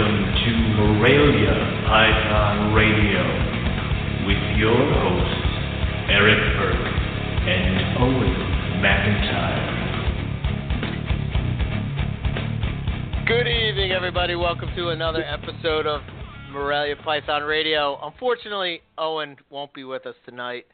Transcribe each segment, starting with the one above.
Welcome to Morelia Python Radio with your hosts, Eric Burke and Owen McIntyre. Good evening, everybody. Welcome to another episode of Morelia Python Radio. Unfortunately, Owen won't be with us tonight.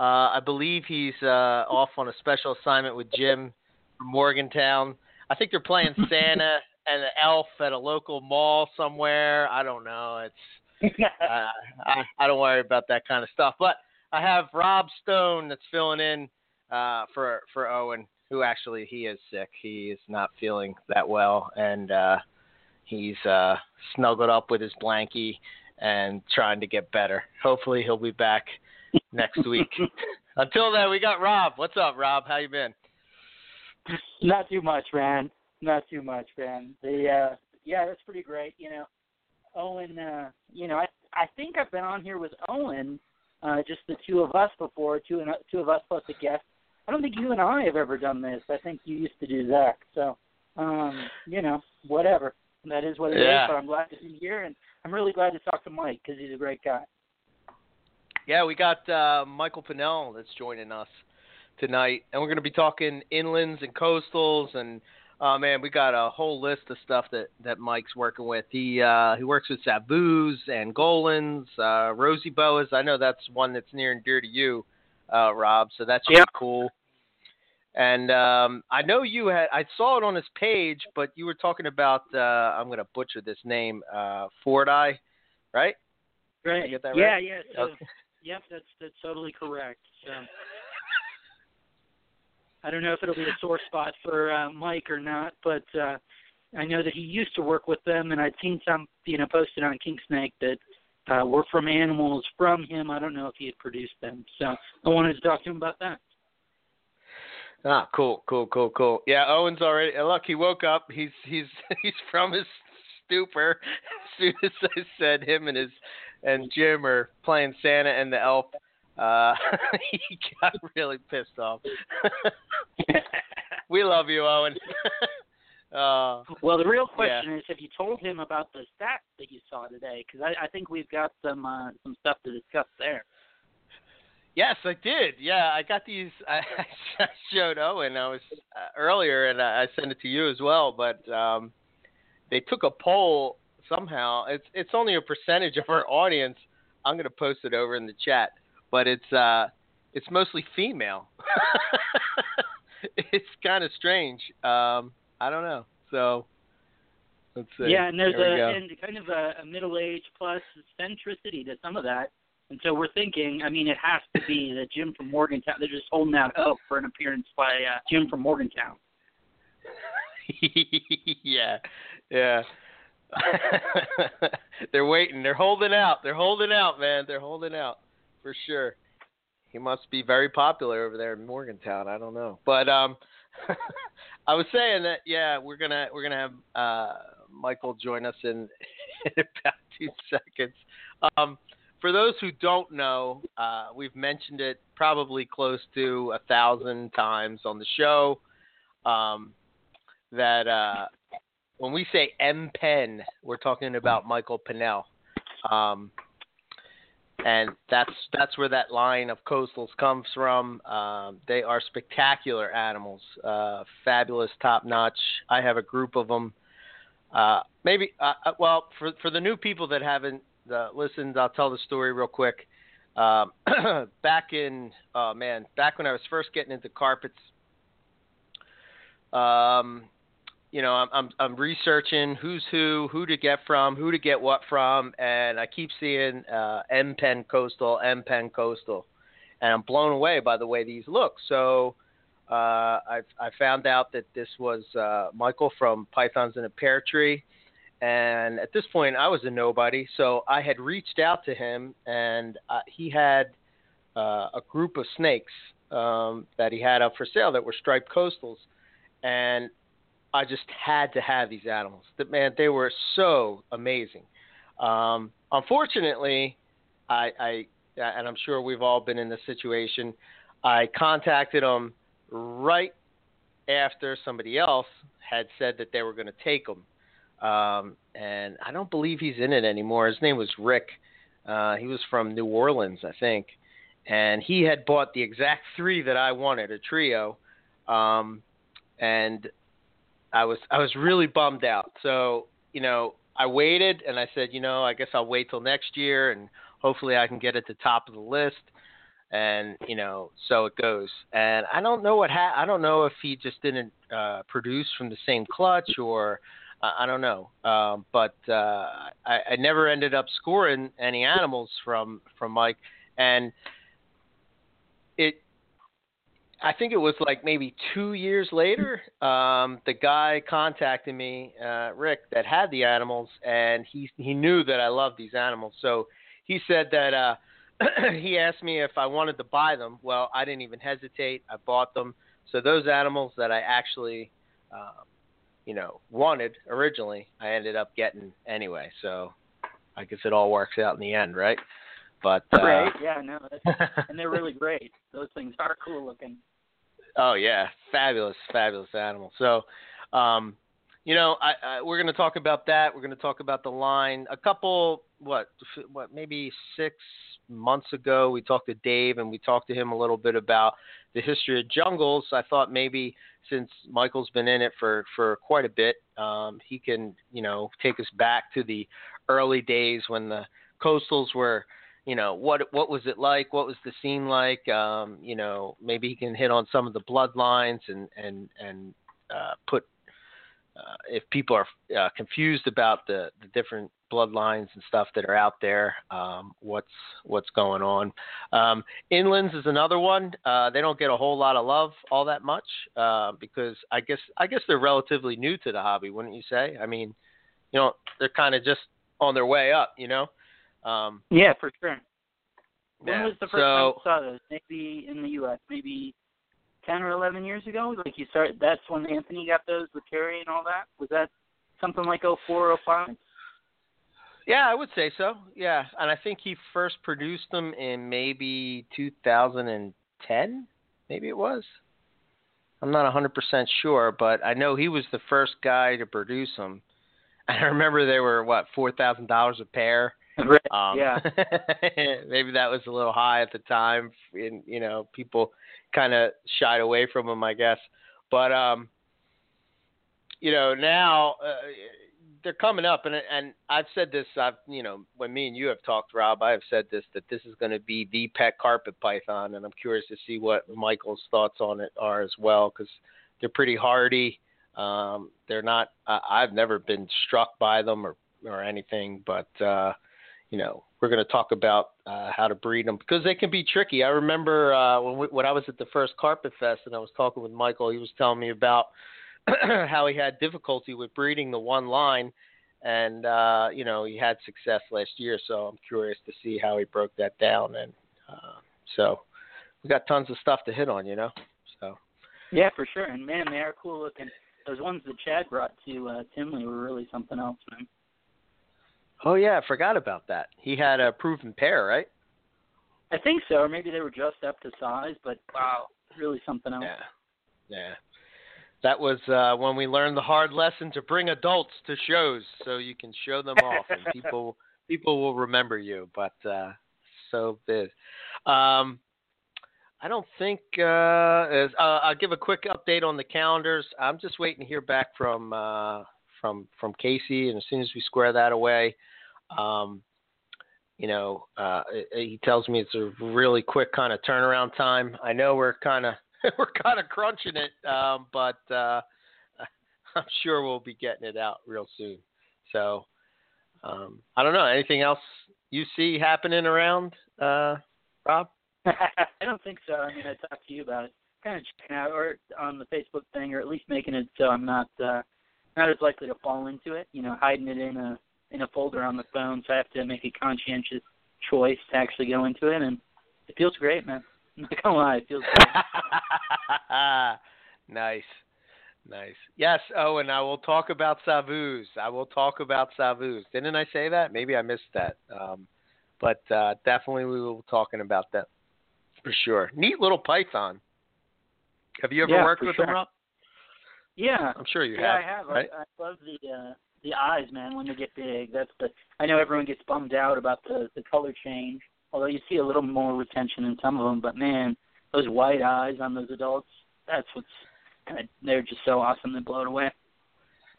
Uh, I believe he's uh, off on a special assignment with Jim from Morgantown. I think they're playing Santa and the Elf at a local mall somewhere. I don't know. It's uh, I, I don't worry about that kind of stuff. But I have Rob Stone that's filling in uh, for for Owen, who actually he is sick. He is not feeling that well, and uh, he's uh, snuggled up with his blankie and trying to get better. Hopefully, he'll be back next week. Until then, we got Rob. What's up, Rob? How you been? Not too much, man. Not too much, man. The uh yeah, that's pretty great. You know, Owen. uh You know, I I think I've been on here with Owen, uh just the two of us before, two and two of us plus a guest. I don't think you and I have ever done this. I think you used to do Zach. So, um, you know, whatever. That is what it yeah. is. But I'm glad to be here, and I'm really glad to talk to Mike because he's a great guy. Yeah, we got uh, Michael Pinnell that's joining us tonight, and we're going to be talking inlands and coastals, and uh, man, we got a whole list of stuff that, that Mike's working with. He uh, he works with Savus and Golans, uh, Rosy Boas. I know that's one that's near and dear to you, uh, Rob. So that's yep. cool. And um, I know you had I saw it on his page, but you were talking about uh, I'm going to butcher this name, uh, Forti, right? Right. get that yeah, right? yeah. So, Okay. Yep, that's that's totally correct. So, I don't know if it'll be a sore spot for uh, Mike or not, but uh, I know that he used to work with them, and I'd seen some, you know, posted on King Snake that uh, were from animals from him. I don't know if he had produced them, so I wanted to talk to him about that. Ah, cool, cool, cool, cool. Yeah, Owen's already. Look, he woke up. He's he's he's from his stupor as soon as I said him and his and Jim are playing Santa and the Elf. Uh, he got really pissed off. we love you, Owen. uh, Well, the real Yeah. question is, have you told him about the stats that you saw today? Because I, I think we've got some uh, some stuff to discuss there. yes, I did. Yeah, I got these. I, I showed Owen. I was uh, earlier, and I, I sent it to you as well. But um, they took a poll somehow. It's it's only a percentage of our audience. I'm going to post it over in the chat, but it's uh it's mostly female. it's kind of strange. Um, I don't know. So let's see. Yeah, and there's There a and kind of a, a middle age plus centricity to some of that. And so we're thinking, I mean, it has to be that Jim from Morgantown. They're just holding out hope for an appearance by uh, Jim from Morgantown. yeah, yeah. They're waiting. They're holding out. They're holding out, man. They're holding out for sure. He must be very popular over there in Morgantown. I don't know, but um, I was saying that yeah, we're gonna we're gonna have uh Michael join us in in about two seconds. Um, for those who don't know, uh, we've mentioned it probably close to a thousand times on the show. Um, that uh, when we say M Pen, we're talking about Michael Pinnell. Um, and that's that's where that line of coastals comes from. Um, they are spectacular animals, uh, fabulous, top notch. I have a group of them. Uh, maybe uh, uh, well for for the new people that haven't uh, listened, I'll tell the story real quick. Um, back in oh man, back when I was first getting into carpets, um, you know, I'm, I'm I'm researching who's who, who to get from, who to get what from, and I keep seeing uh, M Pen Coastal, M Pen Coastal, and I'm blown away by the way these look. So uh, I I found out that this was uh, Michael from Pythons in a Pear Tree, and at this point I was a nobody. So I had reached out to him, and uh, he had uh, a group of snakes um, that he had up for sale that were striped coastals, and I just had to have these animals. That man, they were so amazing. Um, unfortunately, I, I and I'm sure we've all been in this situation. I contacted them right after somebody else had said that they were going to take them. um, and I don't believe he's in it anymore. His name was Rick. Uh, he was from New Orleans, I think, and he had bought the exact three that I wanted, a trio, um, and I was I was really bummed out. So you know, I waited, and I said, you know, I guess I'll wait till next year, and hopefully I can get at the top of the list. And you know, so it goes. And I don't know what ha- I don't know if he just didn't uh, produce from the same clutch or I don't know, um, but uh, I, I never ended up scoring any animals from from Mike, and. I think it was like maybe two years later. Um, the guy contacted me, uh, Rick, that had the animals, and he he knew that I loved these animals, so he said that uh, he asked me if I wanted to buy them. Well, I didn't even hesitate. I bought them. So those animals that I actually um, you know, wanted originally, I ended up getting anyway. So I guess it all works out in the end, right? But uh, right, yeah, no, and they're really great. Those things are cool looking. Oh yeah, fabulous, fabulous animal. So, um, you know, I, I, we're going to talk about that. We're going to talk about the line. A couple, what, what, maybe six months ago, we talked to Dave and we talked to him a little bit about the history of jungles. I thought maybe since Michael's been in it for for quite a bit, um, he can you know take us back to the early days when the coastals were you know what what was it like what was the scene like um you know maybe he can hit on some of the bloodlines and and and uh put uh, if people are uh, confused about the, the different bloodlines and stuff that are out there, um, what's what's going on. Um, inlands is another one. Uh, they don't get a whole lot of love all that much uh, because I guess I guess they're relatively new to the hobby, wouldn't you say? I mean, you know, they're kind of just on their way up, you know. Um, yeah, for sure. When yeah. was the first so, time you saw those? Maybe in the U.S. Maybe ten or eleven years ago. Like you started. That's when Anthony got those with Terry and all that. Was that something like oh four oh five? Yeah, I would say so. Yeah, and I think he first produced them in maybe 2010. Maybe it was. I'm not 100% sure, but I know he was the first guy to produce them. And I remember they were what four thousand dollars a pair. Right. Um, yeah. maybe that was a little high at the time, and you know people kind of shied away from them, I guess. But um, you know now uh, they're coming up, and and I've said this. I've you know when me and you have talked, Rob, I have said this that this is going to be the pet carpet python, and I'm curious to see what Michael's thoughts on it are as well because they're pretty hardy. Um, they're not. Uh, I've never been struck by them or or anything, but uh, you know we're going to talk about uh, how to breed them because they can be tricky. I remember uh, when we, when I was at the first Carpet Fest and I was talking with Michael, he was telling me about how he had difficulty with breeding the one line, and uh, you know he had success last year. So I'm curious to see how he broke that down, and uh, so we got tons of stuff to hit on, you know. So yeah, for sure, and man, they are cool looking. Those ones that Chad brought to uh, Tinley were really something else, man. Oh yeah, I forgot about that. He had a proven pair, right? I think so, or maybe they were just up to size, but wow, really something else. Yeah, yeah. That was uh, when we learned the hard lesson to bring adults to shows, so you can show them off, and people people will remember you. But uh, so big. Um, I don't think. Uh, as, uh, I'll give a quick update on the calendars. I'm just waiting to hear back from uh, from from Casey, and as soon as we square that away, um, you know, uh, he tells me it's a really quick kind of turnaround time. I know we're kind of we're kind of crunching it, um, but uh, I'm sure we'll be getting it out real soon. So um, I don't know. Anything else you see happening around, uh, Rob? I don't think so. I mean, I talked to you about it, kind of checking out, or on the Facebook thing, or at least making it so I'm not uh, not as likely to fall into it. You know, hiding it in a in a folder on the phone, so I have to make a conscientious choice to actually go into it, and it feels great, man. I'm not gonna lie, it feels great. nice. Nice. Yes. Oh, and I will talk about Savus. I will talk about Savus. Didn't I say that? Maybe I missed that. Um, but uh, definitely we will be talking about that for sure. Neat little python. Have you ever yeah, worked with sure. them, Rob? Yeah. I'm sure you yeah, have. I have. Right? I, I love the uh, the eyes, man, when they get big. That's the. I know everyone gets bummed out about the the color change, although you see a little more retention in some of them. But man, those white eyes on those adults, that's what's kind of. They're just so awesome. They blow it away.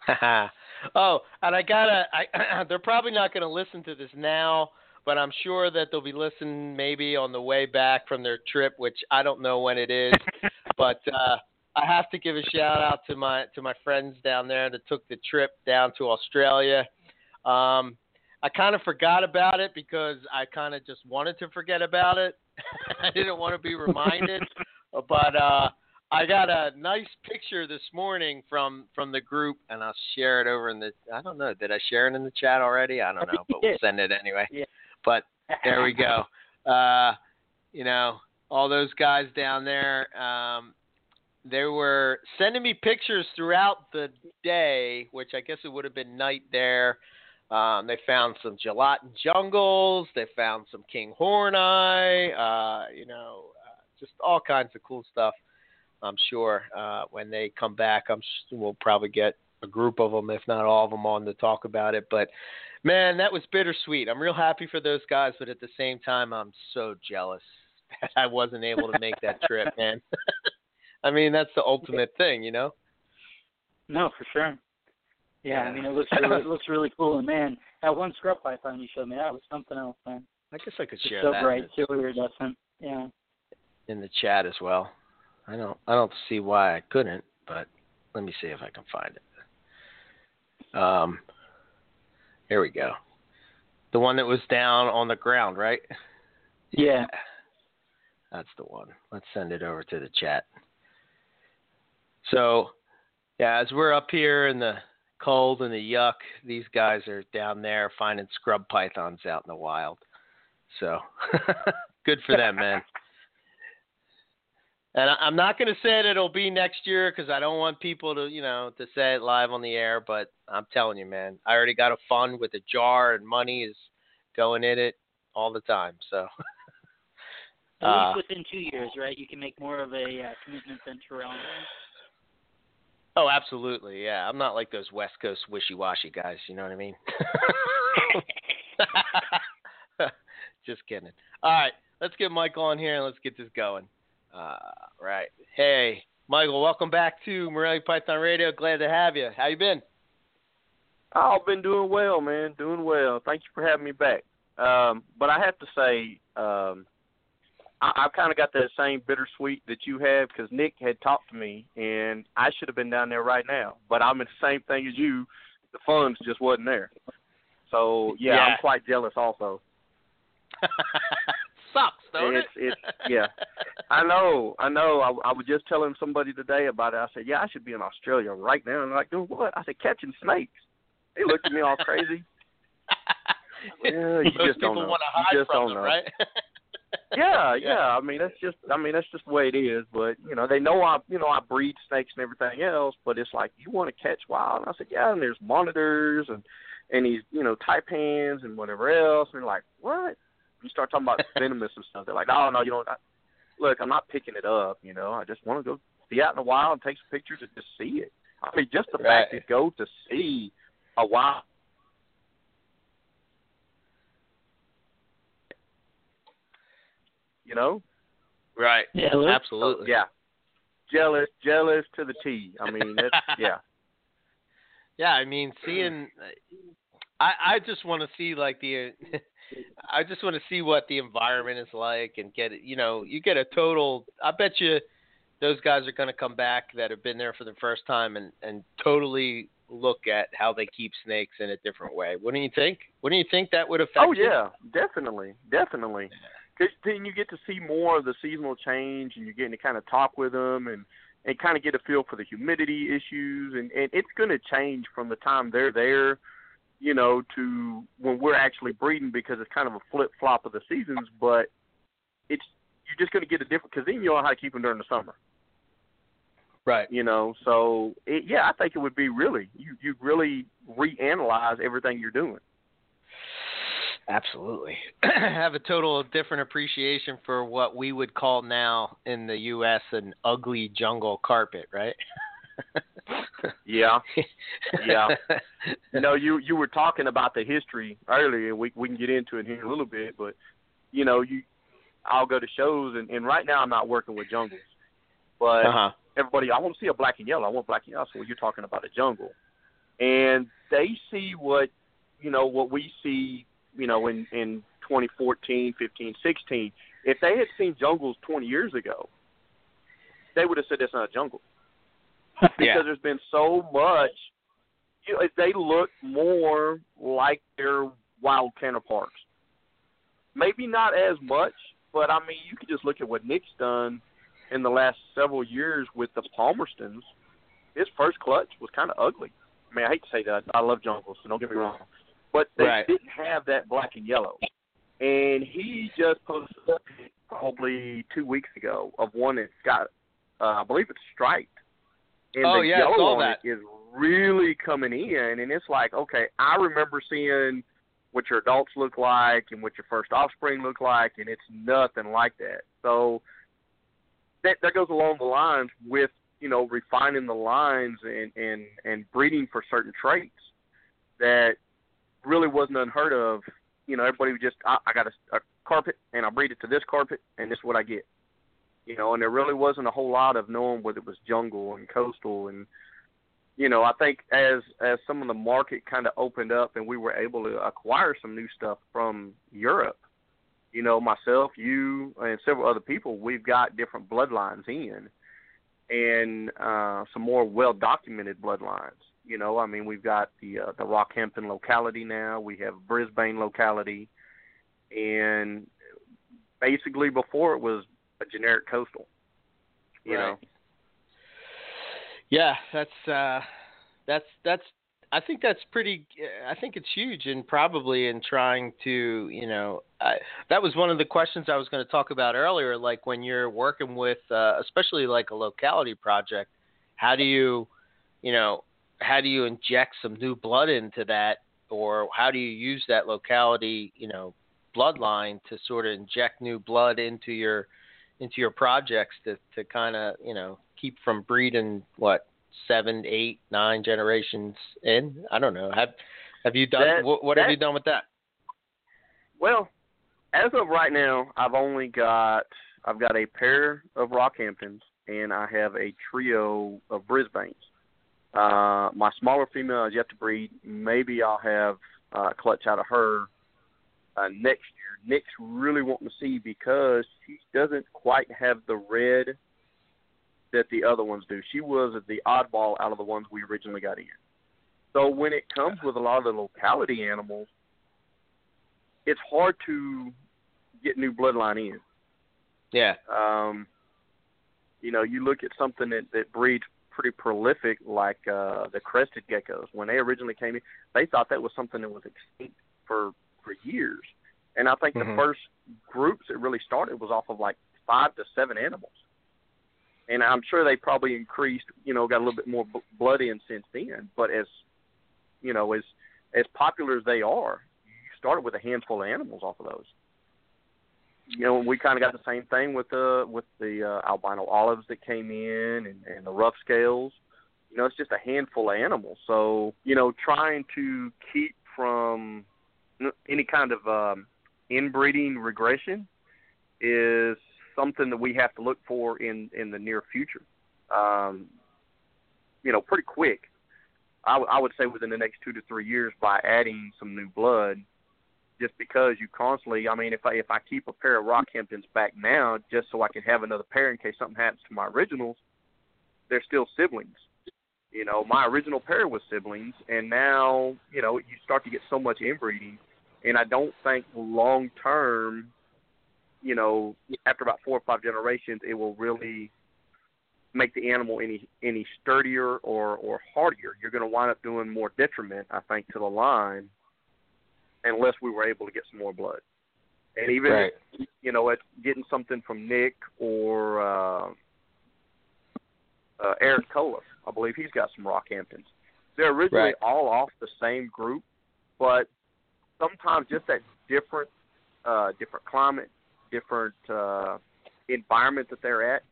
oh, and I gotta. I they're probably not going to listen to this now, but I'm sure that they'll be listening maybe on the way back from their trip, which I don't know when it is. but uh, I have to give a shout out to my to my friends down there that took the trip down to Australia. Um, I kind of forgot about it because I kind of just wanted to forget about it. I didn't want to be reminded, but uh, I got a nice picture this morning from from the group, and I'll share it over in the. I don't know. Did I share it in the chat already? I don't know, but we'll send it anyway. Yeah. But there we go. Uh, you know, all those guys down there. Um, they were sending me pictures throughout the day, which I guess it would have been night there. Um, they found some gelatin jungles. They found some king horneye. Uh, you know, uh, just all kinds of cool stuff. I'm sure uh, when they come back, I'm we'll probably get a group of them, if not all of them, on to talk about it. But man, that was bittersweet. I'm real happy for those guys, but at the same time, I'm so jealous that I wasn't able to make that trip, man. I mean, that's the ultimate thing, you know. No, for sure. Yeah, I mean it looks really, it looks really cool. And man, that one scrub python you showed me, that was something else, man. I guess I could It's share so that bright, in, so iridescent. Yeah. in the chat as well. I don't, I don't see why I couldn't, but let me see if I can find it. Um, here we go. The one that was down on the ground, right? Yeah. That's the one. Let's send it over to the chat. So, yeah, as we're up here in the cold and the yuck, these guys are down there finding scrub pythons out in the wild. So, good for them, man. And I'm not going to say that it'll be next year because I don't want people to, you know, to say it live on the air. But I'm telling you, man, I already got a fund with a jar and money is going in it all the time. So, At uh, least within two years, right? You can make more of a uh, commitment than Terrell. Oh, absolutely. Yeah, I'm not like those West Coast wishy-washy guys. You know what I mean? Just kidding. All right, let's get Michael on here and let's get this going. Uh, right. Hey, Michael, welcome back to Morelia Python Radio. Glad to have you. How you been? Oh, I've been doing well, man. Doing well. Thank you for having me back. Um, but I have to say, um, I, I've kind of got that same bittersweet that you have because Nick had talked to me, and I should have been down there right now. But I'm in the same thing as you. The funds just wasn't there. So yeah, Yeah. I'm quite jealous also. Sucks, don't It's- it? it's- yeah. I know, I know. I, I was just telling somebody today about it. I said, "Yeah, I should be in Australia right now." And they're like, "Doing what?" I said, "Catching snakes." They looked at me all crazy. Yeah, you Most just don't know. want to You hide just from don't them, know. right? yeah, yeah. I mean, that's just. I mean, that's just the way it is. But you know, they know I, you know, I breed snakes and everything else. But it's like you want to catch wild. And I said, yeah. And there's monitors and and these, you know, taipans and whatever else. And they're like, what? You start talking about venomous and stuff. They're like, no, no, you don't. I, look, I'm not picking it up. You know, I just want to go be out in the wild and take some pictures and just see it. I mean, just the fact to go to see a wild. You know, right. Yeah, Absolutely. so, yeah. Jealous, jealous to the T. I mean, that's yeah. Yeah, I mean, seeing, I I just want to see like the, I just want to see what the environment is like and get it. You know, you get a total. I bet you, those guys are going to come back that have been there for the first time and and totally look at how they keep snakes in a different way. Wouldn't you think? Wouldn't you think that would affect? Oh you? yeah, definitely, definitely. Because then you get to see more of the seasonal change, and you're getting to kind of talk with them and and kind of get a feel for the humidity issues, and and it's going to change from the time they're there, you know, to when we're actually breeding because it's kind of a flip flop of the seasons, but it's you're just going to get a different because then you know how to keep them during the summer. Right. you know. So it, yeah, I think it would be really you you really reanalyze everything you're doing. Absolutely. have a total different appreciation for what we would call now in the U.S. an ugly jungle carpet, right? Yeah, yeah. You know, you you were talking about the history earlier. We we can get into it here in a little bit, but you know, you I'll go to shows, and, and right now I'm not working with jungles, but uh-huh. everybody I want to see a black and yellow. I want black and yellow. So you're talking about a jungle, and they see what you know what we see. You know, in in 2014, 15, 16. If they had seen jungles 20 years ago, they would have said that's not a jungle because Yeah. there's been so much. You know, they look more like their wild counterparts. Maybe not as much, but I mean, you could just look at what Nick's done in the last several years with the Palmerstons. His first clutch was kind of ugly. I mean, I hate to say that. I love jungles, so don't get me wrong, but they Right. didn't have that black and yellow. And he just posted probably two weeks ago of one that's got, uh, I believe it's striped. And Oh, the yeah, yellow on that. it is really coming in, and it's like, okay, I remember seeing what your adults look like and what your first offspring look like, and it's nothing like that. So that that goes along the lines with you know refining the lines and and and breeding for certain traits that really wasn't unheard of. You know, everybody would just I, I got a, a carpet and I breed it to this carpet, and this is what I get. You know, and there really wasn't a whole lot of knowing whether it was jungle and coastal and you know, I think as as some of the market kind of opened up and we were able to acquire some new stuff from Europe, you know, myself, you, and several other people, we've got different bloodlines in, and uh, some more well documented bloodlines. You know, I mean, we've got the uh, the Rockhampton locality now. We have Brisbane locality, and basically before it was a generic coastal. You Right. know, Yeah, that's uh, that's that's. I think that's pretty. I think it's huge, and probably in trying to, you know, I, that was one of the questions I was going to talk about earlier. Like when you're working with, uh, especially like a locality project, how do you, you know, how do you inject some new blood into that, or how do you use that locality, you know, bloodline to sort of inject new blood into your into your projects to to kind of you know keep from breeding what seven, eight, nine generations in. I don't know. Have have you done That- what, what have you done with that? Well, as of right now, I've only got I've got a pair of Rockhamptons and I have a trio of Brisbanes. Uh, my smaller female is yet to breed. Maybe I'll have uh, clutch out of her uh, next year. Nick's really wanting to see because she doesn't quite have the red that the other ones do. She was the oddball out of the ones we originally got in. So when it comes with a lot of the locality animals, it's hard to get new bloodline in. Yeah. Um, you know, you look at something that, that breeds pretty prolific, like uh, the crested geckos. When they originally came in, they thought that was something that was extinct for for years. And I think Mhm. the first groups that really started was off of like five to seven animals. And I'm sure they probably increased, you know, got a little bit more b- blood in since then. But as you know, as as popular as they are, you started with a handful of animals off of those you know, we kind of got the same thing with the with the uh, albino olives that came in and, and the rough scales. You know, it's just a handful of animals. So you know, trying to keep from any kind of um, inbreeding regression is something that we have to look for in in the near future. Um, you know, pretty quick. I, w- I would say within the next two to three years by adding some new blood just because you constantly I mean if I if I keep a pair of Rockhamptons back now just so I can have another pair in case something happens to my originals, they're still siblings. You know, my original pair was siblings and now, you know, you start to get so much inbreeding and I don't think long term, you know, after about four or five generations it will really make the animal any any sturdier or or hardier. You're going to wind up doing more detriment, I think, to the line unless we were able to get some more blood. And even Right. you know, at getting something from Nick or uh, uh, Eric Colas, I believe he's got some Rockhamptons. They're originally Right. all off the same group, but sometimes just that different, uh, different climate, different uh, environment that they're at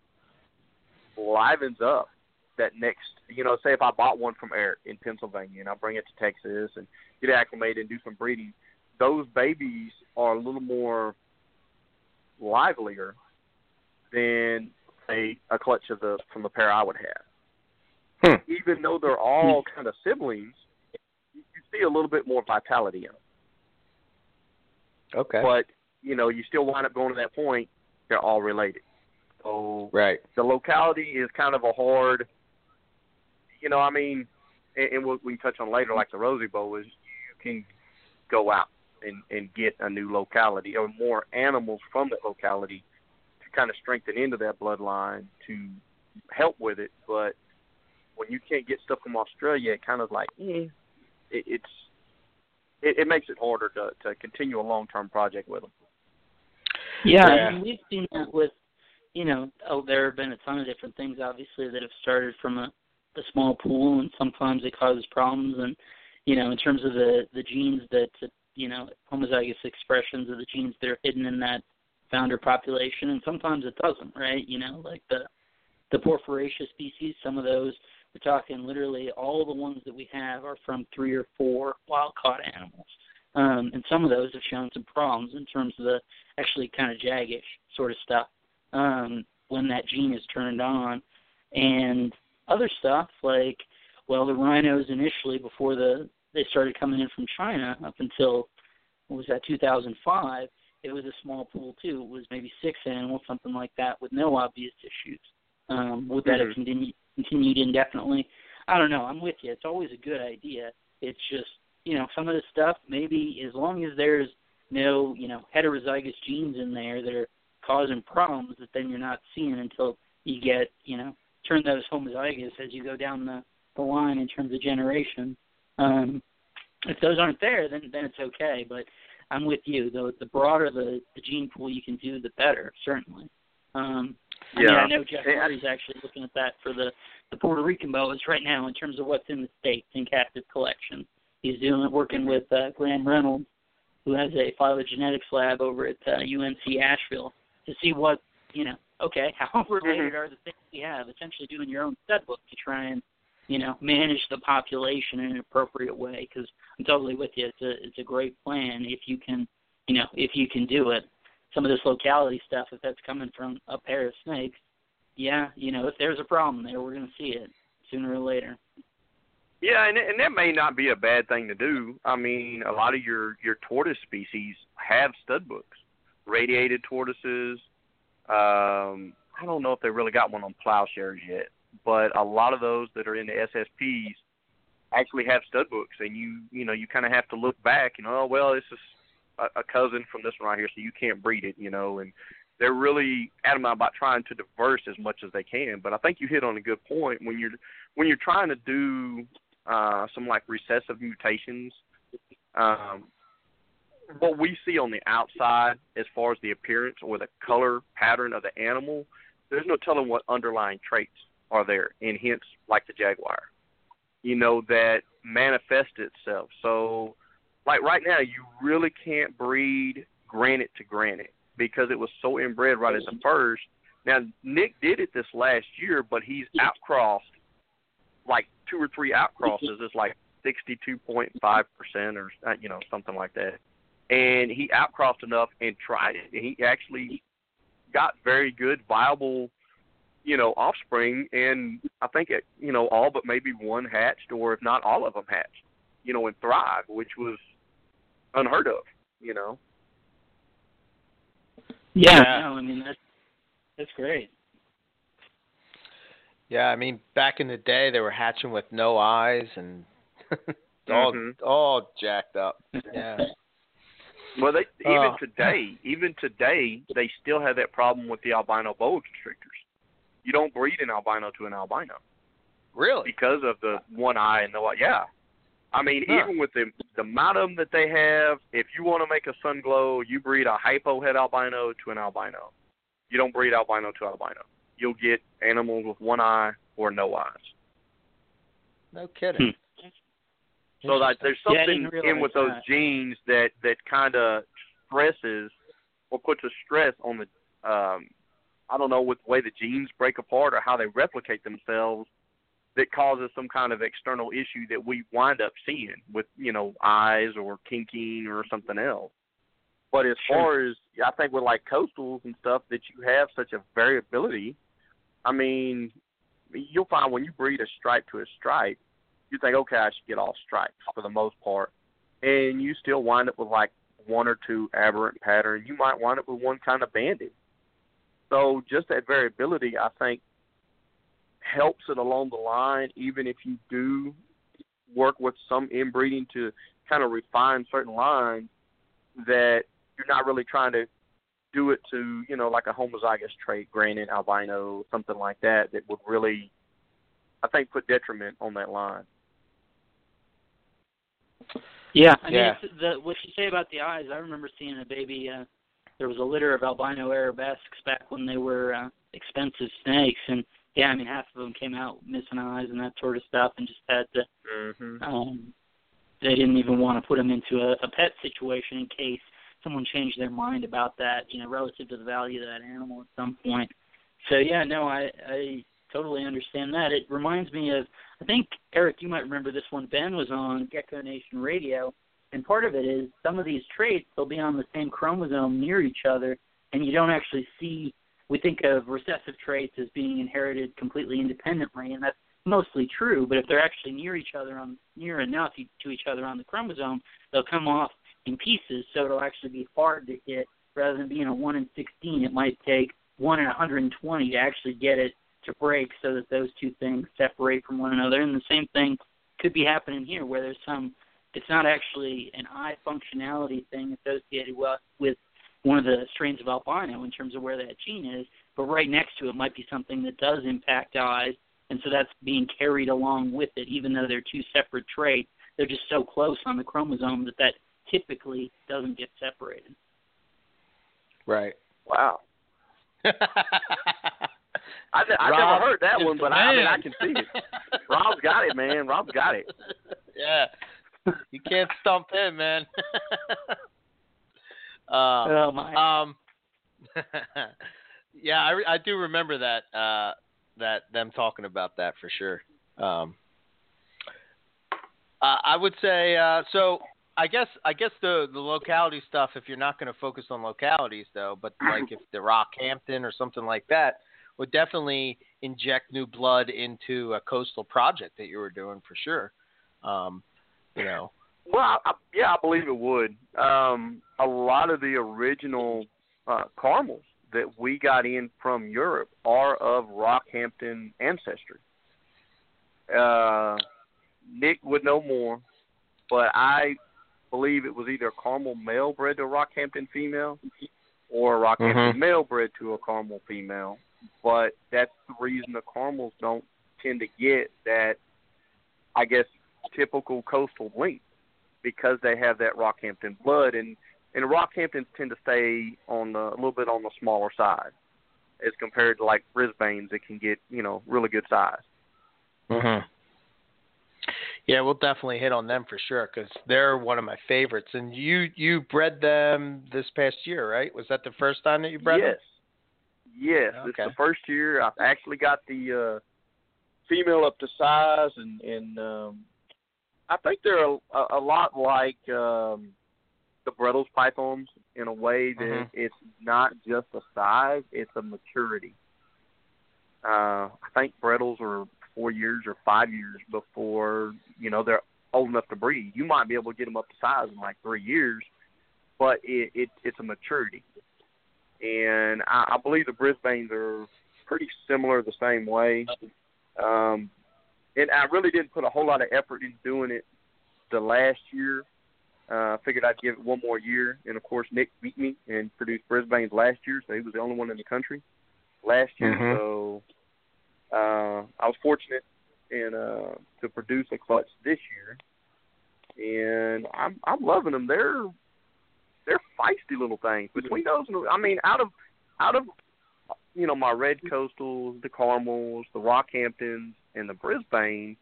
livens up that next, you know, say if I bought one from Eric in Pennsylvania and I bring it to Texas and get acclimated and do some breeding, those babies are a little more livelier than a a clutch of the from the pair I would have. Hmm. Even though they're all kind of siblings, you, you see a little bit more vitality in them. Okay. But you know, you still wind up going to that point. They're all related. So right. the locality is kind of a hard. You know, I mean, and, and what we can touch on later, like the Rosy Boa, is you can go out and and get a new locality or more animals from that locality to kind of strengthen into that bloodline to help with it. But when you can't get stuff from Australia, it kind of like eh, it, it's it, it makes it harder to to continue a long term project with them. Yeah, Yeah. I mean, we've seen that with, you know, oh, there have been a ton of different things, obviously, that have started from a, a small pool, and sometimes it causes problems. And, you know, in terms of the the genes that, you know, homozygous expressions of the genes that are hidden in that founder population, and sometimes it doesn't, right? You know, like the the porphyraceous species, some of those we're talking literally all the ones that we have are from three or four wild caught animals. Um, and some of those have shown some problems in terms of the actually kind of jaggish sort of stuff um, when that gene is turned on. And other stuff like, well, the rhinos initially before the they started coming in from China up until what was that 2005, it was a small pool too. It was maybe six animals, something like that, with no obvious issues. Um, would that have Mhm. continued continued indefinitely? I don't know. I'm with you. It's always a good idea. It's just you know some of this stuff maybe as long as there's no you know heterozygous genes in there that are causing problems that then you're not seeing until you get you know turn those homozygous as you go down the the line in terms of generation. Um, if those aren't there, then then it's okay. But I'm with you. The the broader the the gene pool you can do, the better. Certainly. Um, I mean, Yeah. I know Jeff Murray's actually looking at that for the the Puerto Rican boas right now in terms of what's in the states in captive collection. He's doing working with uh, Graham Reynolds, who has a phylogenetics lab over at uh, UNC Asheville, to see what you know. Okay, how related are the things we have? Essentially, doing your own stud book to try and you know manage the population in an appropriate way. Because I'm totally with you. It's a it's a great plan if you can you know if you can do it. Some of this locality stuff, if that's coming from a pair of snakes, yeah, you know, if there's a problem there, we're going to see it sooner or later. Yeah, and and that may not be a bad thing to do. I mean, a lot of your your tortoise species have stud books, radiated tortoises. Um, I don't know if they really got one on plowshares yet, but a lot of those that are in the SSPs actually have stud books, and you you know you kind of have to look back. Know, oh well, this is a, a cousin from this one right here, so you can't breed it. You know, and they're really adamant about trying to diverse as much as they can. But I think you hit on a good point when you're when you're trying to do uh, some like recessive mutations. Um, what we see on the outside, as far as the appearance or the color pattern of the animal, there's no telling what underlying traits are there, and hence, like the jaguar, you know, that manifest itself. So, like right now, you really can't breed granite to granite because it was so inbred right at the first. Now, Nick did it this last year, but he's outcrossed like two or three outcrosses. It's like 62.5% or, uh, you know, something like that. And he outcrossed enough and tried it. And he actually got very good, viable, you know, offspring. And I think, it, you know, all but maybe one hatched, or if not all of them hatched, you know, and thrive, which was unheard of, you know. Yeah, Yeah. no, I mean that's that's great. Yeah, I mean, back in the day, they were hatching with no eyes and all Mhm. all jacked up. Yeah. Well, they even Oh. today, even today, they still have that problem with the albino boa constrictors. You don't breed an albino to an albino Really? because of the one eye and the eye. Yeah, I mean, Huh. even with the the amount of them that they have, if you want to make a sun glow, you breed a hypo het albino to an albino. You don't breed albino to albino. You'll get animals with one eye or no eyes. No kidding. So like, there's something didn't in with those that. genes that that kind of stresses or puts a stress on the um I don't know what the way the genes break apart or how they replicate themselves that causes some kind of external issue that we wind up seeing with you know eyes or kinking or something else. But as Sure. far as I think with like coastals and stuff that you have such a variability, I mean, you'll find when you breed a stripe to a stripe, you think, okay, I should get all stripes for the most part, and you still wind up with like one or two aberrant patterns. You might wind up with one kind of banded. So just that variability, I think, helps it along the line, even if you do work with some inbreeding to kind of refine certain lines that you're not really trying to do it to, you know, like a homozygous trait, granite, albino, something like that, that would really, I think, put detriment on that line. Yeah, I Yeah. it's, the, what you say about the eyes, I remember seeing a baby. Uh, there was a litter of albino arabesques back when they were uh, expensive snakes, and yeah, I mean, half of them came out missing eyes and that sort of stuff, and just had to. Mm-hmm. Um, they didn't even want to put them into a, a pet situation in case someone changed their mind about that, you know, relative to the value of that animal at some point. So yeah, no, I I totally understand that. It reminds me of I think Eric, you might remember this one. Ben was on Gecko Nation Radio, and part of it is some of these traits they'll be on the same chromosome near each other, and you don't actually see. We think of recessive traits as being inherited completely independently, and that's mostly true. But if they're actually near each other on near enough to each other on the chromosome, they'll come off in pieces, so it'll actually be hard to hit. Rather than being a one in sixteen, it might take one in 120 to actually get it to break, so that those two things separate from one another. And the same thing could be happening here, where there's some. It's not actually an eye functionality thing associated with with one of the strains of albino in terms of where that gene is, but right next to it might be something that does impact eyes, and so that's being carried along with it, even though they're two separate traits. They're just so close on the chromosome that that typically doesn't get separated. Right. Wow. I, I Rob never heard that one, but I, I mean, I can see it. Rob's got it, man. Rob's got it. yeah. You can't stump him, man. uh, Oh my! um, yeah, I, I do remember that uh, that them talking about that for sure. Um, uh, I would say uh, so. I guess I guess the the locality stuff. If you're not going to focus on localities though, but like if the Rockhampton or something like that would definitely inject new blood into a coastal project that you were doing for sure. Um, you know, Well, I, I, yeah, I believe it would. Um, a lot of the original uh, caramels that we got in from Europe are of Rockhampton ancestry. Uh, Nick would know more, but I believe it was either a caramel male bred to a Rockhampton female or a Rockhampton Mhm. male bred to a caramel female. But that's the reason the caramels don't tend to get that, I guess, typical coastal length because they have that Rockhampton blood, and and Rockhamptons tend to stay on the, a little bit on the smaller side as compared to like Brisbane's that can get you know really good size. Mm-hmm. Yeah, we'll definitely hit on them for sure because they're one of my favorites. And you you bred them this past year, right? Was that the first time that you bred yes, yes. It's Okay. the first year I've actually got the uh, female up to size, and and um, I think they're a, a, lot like um, the Bredl's pythons in a way that Mhm. it's not just a size; it's a maturity. Uh, I think Bredls are four years or five years before you know they're old enough to breed. You might be able to get them up to size in like three years, but it, it it's a maturity. And I, I believe the Brisbanes are pretty similar the same way. Um, and I really didn't put a whole lot of effort in doing it the last year. Uh, I figured I'd give it one more year, and of course Nick beat me and produced Brisbane's last year, so he was the only one in the country last year. Mhm. So uh, I was fortunate in uh, to produce a clutch this year, and I'm I'm loving them. They're they're feisty little things. Between those, and I mean, out of out of you know my red coastals, the caramels, the Rockhamptons, and the Brisbanes,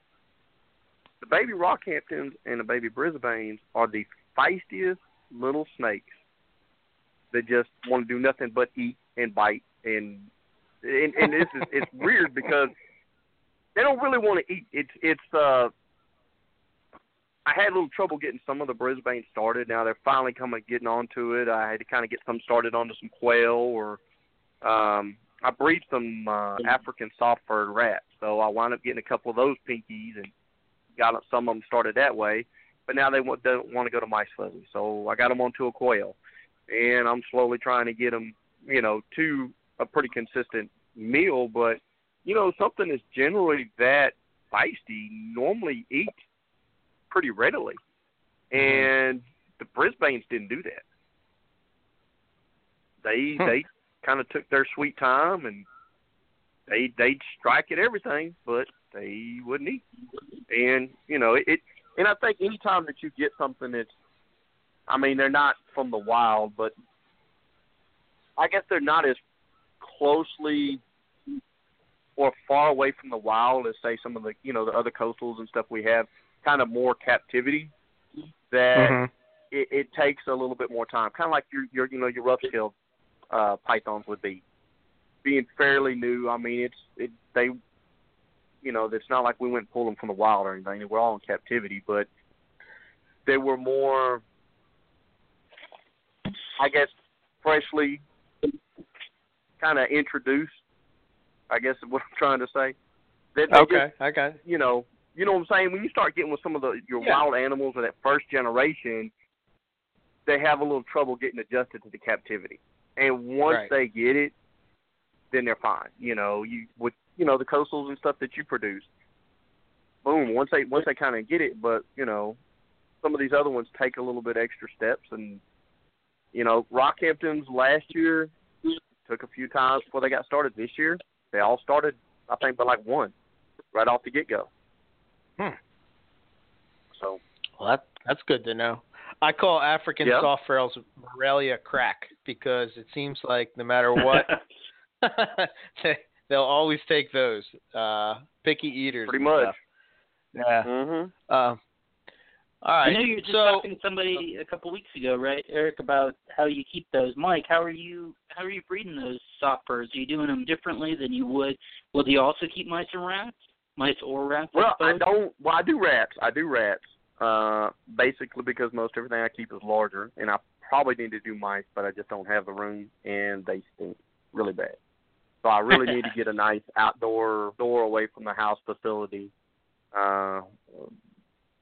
the baby Rockhamptons and the baby Brisbanes are the feistiest little snakes that just want to do nothing but eat and bite and and, and this is it's weird because they don't really want to eat. It's it's uh. I had a little trouble getting some of the Brisbane started. Now they're finally coming getting onto it. I had to kind of get some started onto some quail or um I breed some uh, African soft furred rats, so I wound up getting a couple of those pinkies and got some of them started that way. But now they want, don't want to go to mice fuzzy, so I got them onto a quail, and I'm slowly trying to get them, you know, to a pretty consistent meal. But you know, something that's generally that feisty normally eat pretty readily, and the Brisbanes didn't do that. They Hmm. they kind of took their sweet time and they they'd strike at everything, but they wouldn't eat. And you know it, it and I think anytime that you get something that's, I mean, they're not from the wild, but I guess they're not as closely or far away from the wild as say some of the you know the other coastals and stuff we have. Kind of more captivity that Mhm. it, it takes a little bit more time. Kind of like your your you know your rough scaled uh, pythons would be. Being fairly new, I mean it's it they you know it's not like we went and pulled them from the wild or anything. They were all in captivity, but they were more, I guess, freshly kind of introduced. I guess is what I'm trying to say. They, they Okay, just, got you know, you know what I'm saying. When you start getting with some of the your Yeah. wild animals of that first generation, they have a little trouble getting adjusted to the captivity. And once Right. they get it, then they're fine. You know, you with you know the coastals and stuff that you produce. Boom. Once they once they kind of get it, but you know, some of these other ones take a little bit extra steps. And you know, Rockhamptons last year took a few times before they got started. This year, they all started, I think, by like one, right off the get go. Hmm. So Well, that that's good to know. I call African Yeah. soft ferals Morelia crack because it seems like no matter what, they, they'll always take those. Uh, picky eaters. pretty much. stuff. Yeah. Mhm. Uh, all I know you were just so, talking to somebody a couple weeks ago, right, Eric, about how you keep those. Mike, how are you? How are you breeding those soft furs? Are you doing them differently than you would? Will you also keep mice and rats? Mice or rats? Well, I suppose? don't. Well, I do rats. I do rats. Uh, basically because most everything I keep is larger, and I probably need to do mice, but I just don't have the room, and they stink really bad. So I really need to get a nice outdoor door away from the house facility. Uh,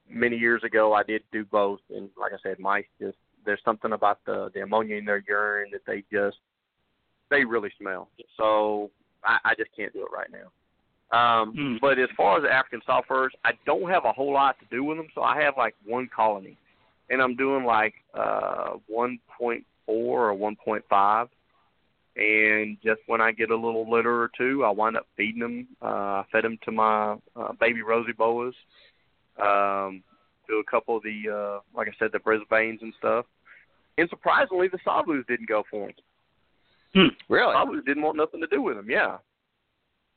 many years ago, I did do both, and like I said, mice just there's something about the the ammonia in their urine that they just they really smell. So I, I just can't do it right now. Um, Hmm. But as far as African soft furs, I don't have a whole lot to do with them, so I have like one colony, and I'm doing like uh 1.4 or 1.5. And just when I get a little litter or two, I wind up feeding them. Uh, I fed them to my uh, baby rosy boas, um, to a couple of the, uh, like I said, the Brisbanes and stuff. And surprisingly, the Savus didn't go for them. really? Savus didn't want nothing to do with them. Yeah.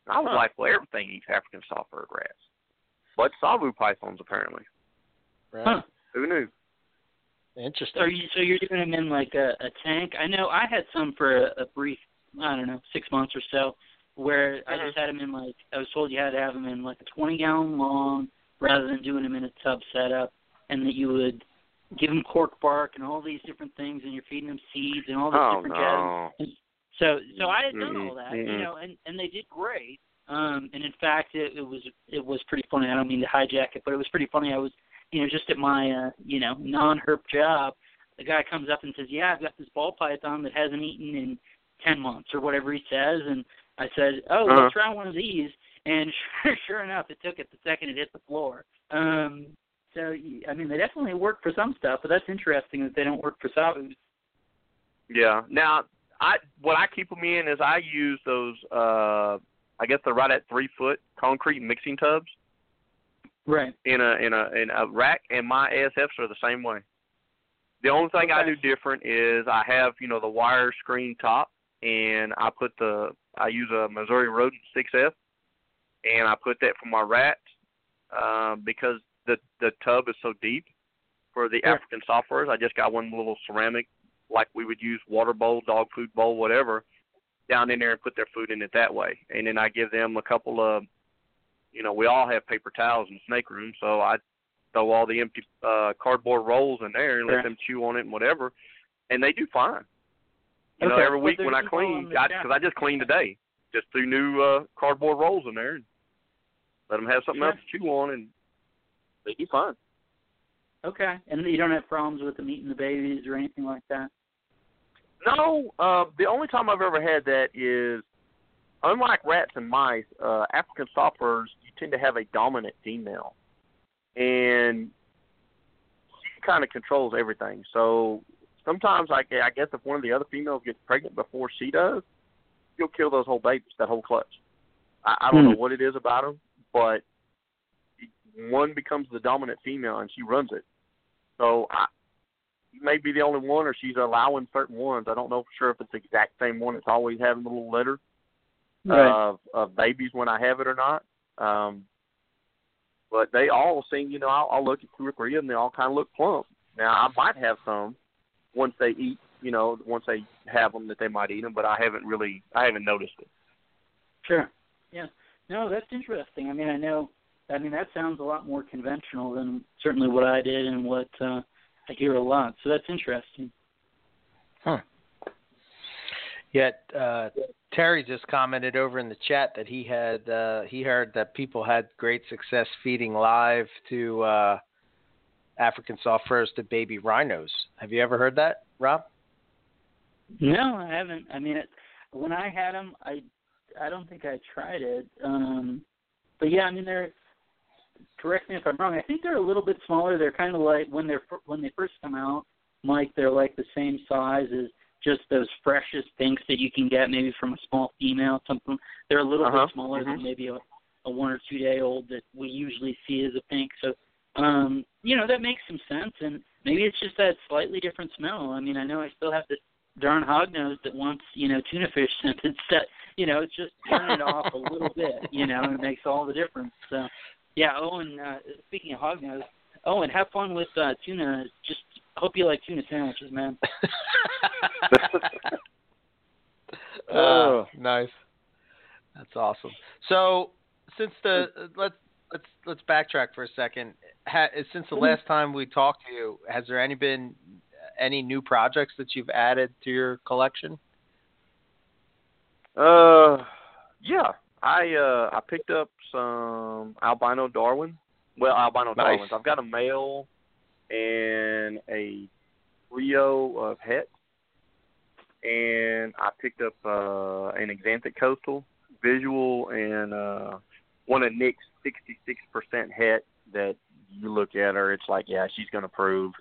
I was Huh. like, well, everything eats African soft-furred rats, but Savu pythons apparently. Right. Huh. Who knew? Interesting. Are you so you're doing them in like a, a tank? I know I had some for a, a brief, I don't know, six months or so, where I Mhm. just had them in like I was told you had to have them in like a 20 gallon long, rather than doing them in a tub setup, and that you would give them cork bark and all these different things, and you're feeding them seeds and all this Oh different jazz. So so I had done Mm-mm, all that, you mm-mm. know, and and they did great. Um, and in fact, it, it was it was pretty funny. I don't mean to hijack it, but it was pretty funny. I was, you know, just at my uh, you know non-herp job, the guy comes up and says, "Yeah, I've got this ball python that hasn't eaten in ten months or whatever he says." And I said, "Oh, Uh-huh. let's try one of these." And sure, sure enough, it took it the second it hit the floor. Um, so I mean, they definitely work for some stuff, but that's interesting that they don't work for Savus. Yeah. Now, I what I keep them in is I use those. uh I guess they're right at three foot concrete mixing tubs Right. in a in a in a rack, and my ASFs are the same way. The only thing I do different is I have you know the wire screen top, and I put the I use a Missouri Rodent 6F, and I put that for my rats um, because the the tub is so deep for the. African soft furs. I just got one little ceramic like we would use water bowl, dog food bowl, whatever, down in there and put their food in it that way. And then I give them a couple of you know, we all have paper towels in the snake room, so I throw all the empty uh, cardboard rolls in there and Sure. let them chew on it and whatever, and they do fine. You know, every week when I clean, because chat. I, just cleaned today, just threw new uh, cardboard rolls in there and let them have something Sure. else to chew on, and they do fine. Okay, and you don't have problems with them eating the babies or anything like that. No, uh, the only time I've ever had that is, unlike rats and mice, uh, African stoppers you tend to have a dominant female, and she kind of controls everything. So sometimes, I, I guess if one of the other females gets pregnant before she does, you'll kill those whole babies, that whole clutch. I, I don't Hmm. know what it is about them, but one becomes the dominant female and she runs it. So I, may be the only one, or she's allowing certain ones. I don't know for sure if it's the exact same one. It's always having the little litter of, of babies when I have it or not. Um, but they all seem, you know, I'll, I'll look at two or three of them. They all kind of look plump. Now I might have some once they eat, you know, once they have them that they might eat them, but I haven't really, I haven't noticed it. Sure. Yeah. No, that's interesting. I mean, I know. I mean, that sounds a lot more conventional than certainly what I did and what uh, I hear a lot. So that's interesting. Huh. Yet uh, Terry just commented over in the chat that he had uh, he heard that people had great success feeding live to uh, African soft furs to baby rhinos. Have you ever heard that, Rob? No, I haven't. I mean, it, when I had them, I I don't think I tried it. Um, but yeah, I mean, they're. Correct me if I'm wrong. I think they're a little bit smaller. They're kind of like when they're when they first come out, Mike. They're like the same size as just those freshest pinks that you can get maybe from a small female. Something they're a little Uh-huh. bit smaller Mhm. than maybe a, a one or two day old that we usually see as a pink. So, um, you know, that makes some sense. And maybe it's just that slightly different smell. I mean, I know I still have this darn hognose that wants, you know, tuna fish scented set. You know, it's just turn it off a little bit, you know, and it makes all the difference. So, yeah. Owen, uh, speaking of hognose, Owen, have fun with uh, tuna. Just hope you like tuna sandwiches, man. Uh, nice. That's awesome. So, since the let's let's let's backtrack for a second. Ha, since the last time we talked to you, has there any been any new projects that you've added to your collection? Uh, yeah. I uh I picked up some albino Darwin. Well, albino Nice. Darwins. I've got a male and a trio of het, and I picked up uh an Axanthic coastal visual and uh one of Nick's sixty six percent het that you look at her, it's like yeah, she's gonna prove.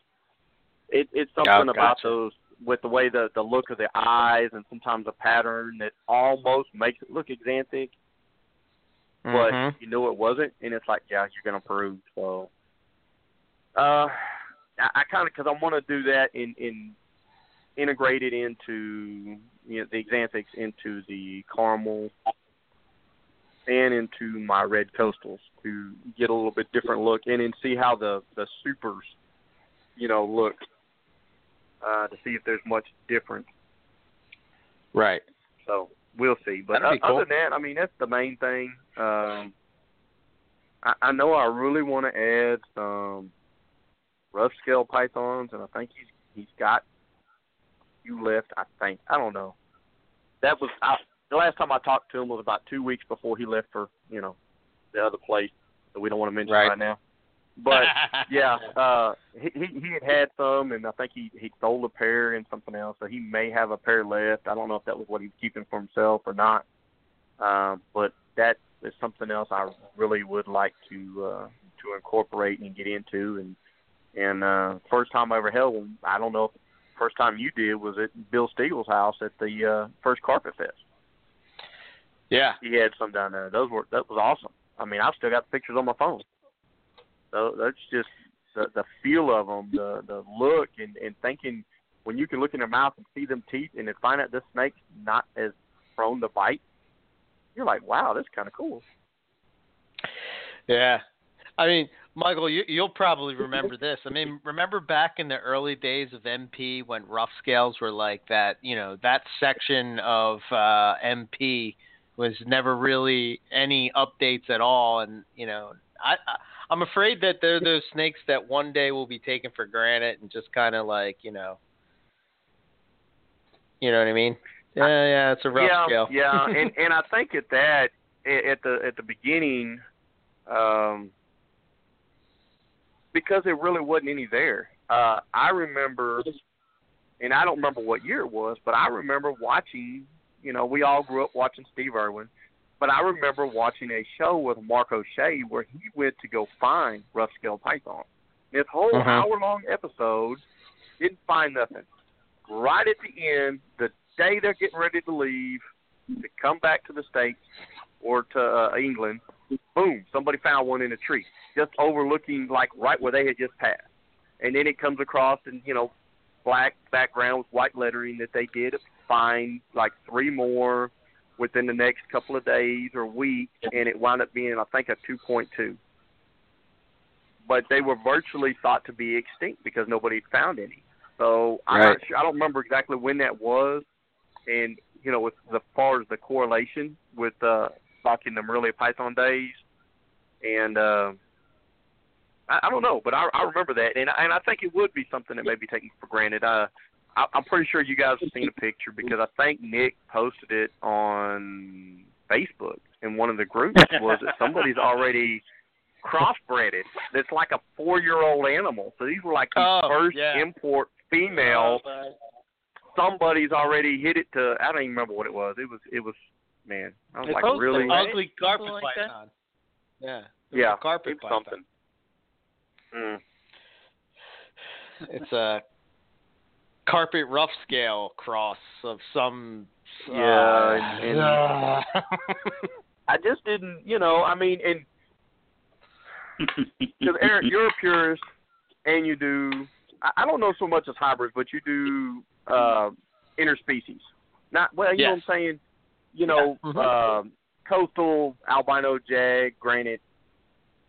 It, it's something Oh, about those with the way the the look of the eyes and sometimes a pattern that almost makes it look axanthic, but you know it wasn't, and it's like, yeah, you're gonna prove. So, uh, I, I kind of because I want to do that in in integrate it into you know the axanthics into the caramel and into my red coastals to get a little bit different look and then see how the the supers you know look uh to see if there's much difference right. so we'll see. But o- cool. other than that, I mean, that's the main thing. Um, I, I know I really want to add some rough scale pythons, and I think he's he's got you left. I think I don't know. That was I, the last time I talked to him was about two weeks before he left for you know the other place that we don't want to mention Right. right now. But yeah, uh, he he he had had some, and I think he he sold a pair and something else, so he may have a pair left. I don't know if that was what he was keeping for himself or not. Um, but that is something else I really would like to uh, to incorporate and get into. And and uh, first time I ever held one, I don't know if first time you did was at Bill Stiegel's house at the uh, first Carpet Fest. Yeah. He had some down there. Those were that was awesome. I mean, I've still got the pictures on my phone. That's just the the feel of them, the the look, and and thinking when you can look in their mouth and see them teeth, and then find out this snake's not as prone to bite. You're like, wow, that's kind of cool. Yeah. I mean, Michael, you, you'll probably remember this. I mean, remember back in the early days of MP when rough scales were like that, you know, that section of uh, MP was never really any updates at all, and you know, I, I I'm afraid that they're those snakes that one day will be taken for granted and just kind of like you know, you know what I mean? Yeah, yeah, it's a rough yeah, scale. yeah, and and I think at that at the at the beginning, um, because there really wasn't any there. Uh, I remember, and I don't remember what year it was, but I remember watching. You know, we all grew up watching Steve Irwin, but I remember watching a show with Mark O'Shea where he went to go find rough scale python. This whole Uh-huh. hour long episode didn't find nothing. Right at the end, the day they're getting ready to leave to come back to the states or to uh, England, boom, somebody found one in a tree, just overlooking like right where they had just passed. And then it comes across in you know black background with white lettering that they did find like three more within the next couple of days or weeks, and it wound up being I think a 2.2. But they were virtually thought to be extinct because nobody found any. So I'm not sure. I don't remember exactly when that was, and you know, with as far as the correlation with uh, back in the Morelia Python days, and uh, I, I don't know, but I, I remember that, and and I think it would be something that may be taken for granted. Uh, I, I'm pretty sure you guys have seen a picture because I think Nick posted it on Facebook in one of the groups. Was that somebody's already crossbred it? That's like a four-year-old animal. So these were like the Oh, first yeah. import female somebody's already hit it to I don't even remember what it was. It was it was man. I was It's like really be ugly carpet Something like that? python. Yeah. Yeah, carpet python. something. Mm. It's a carpet rough scale cross of some. Yeah, uh, and- I just didn't, you know. I mean, and because Eric, you're a purist, and you do. I, I don't know so much as hybrids, but you do uh, interspecies. Not well, you know what I'm saying. You know, Yeah. Mhm. um, coastal albino jag granite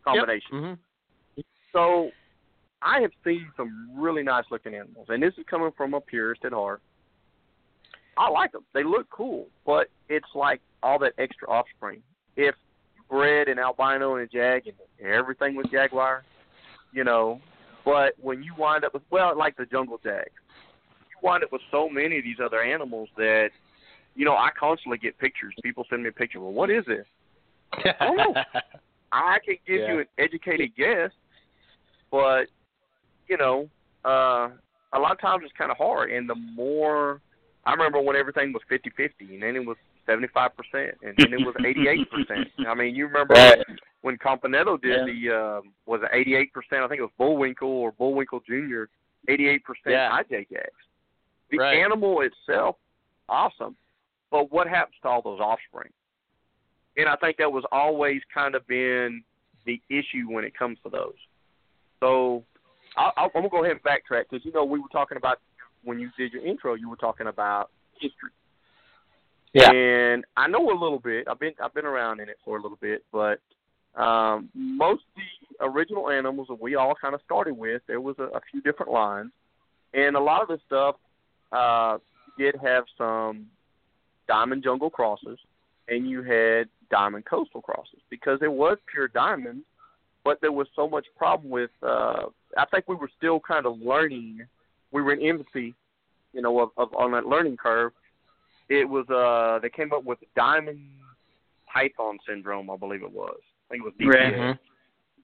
combination. hmm So I have seen some really nice looking animals, and this is coming from a purist at heart. I like them; they look cool, but it's like all that extra offspring. If you bred an albino and a jag, and everything was jaguar, you know, but when you wind up with well, like the jungle jag, you wind up with so many of these other animals that, you know, I constantly get pictures. People send me a picture. Well, what is this? Oh. I can give Yeah. you an educated guess, but you know, uh, a lot of times it's kind of hard. And the more I remember when everything was fifty fifty, and then it was seventy five percent, and then it was eighty eight percent. I mean, you remember Right. when Campanetto did Yeah. the um, was it eighty eight percent? I think it was Bullwinkle or Bullwinkle Junior, eighty eight percent Yeah. IJJags. The Right. animal itself, awesome, but what happens to all those offspring? And I think that was always kind of been the issue when it comes to those. So I, I, I'm gonna go ahead and backtrack because you know we were talking about when you did your intro, you were talking about history. Yeah. And I know a little bit. I've been I've been around in it for a little bit, but um, most of the original animals that we all kind of started with, there was a, a few different lines, and a lot of the stuff uh, did have some diamond jungle crosses, and you had diamond coastal crosses because there was pure diamond, but there was so much problem with. Uh, I think we were still kind of learning. We were in infancy, you know, of, of on that learning curve. It was uh they came up with diamond python syndrome, I believe it was. I think it was DPS. Mhm.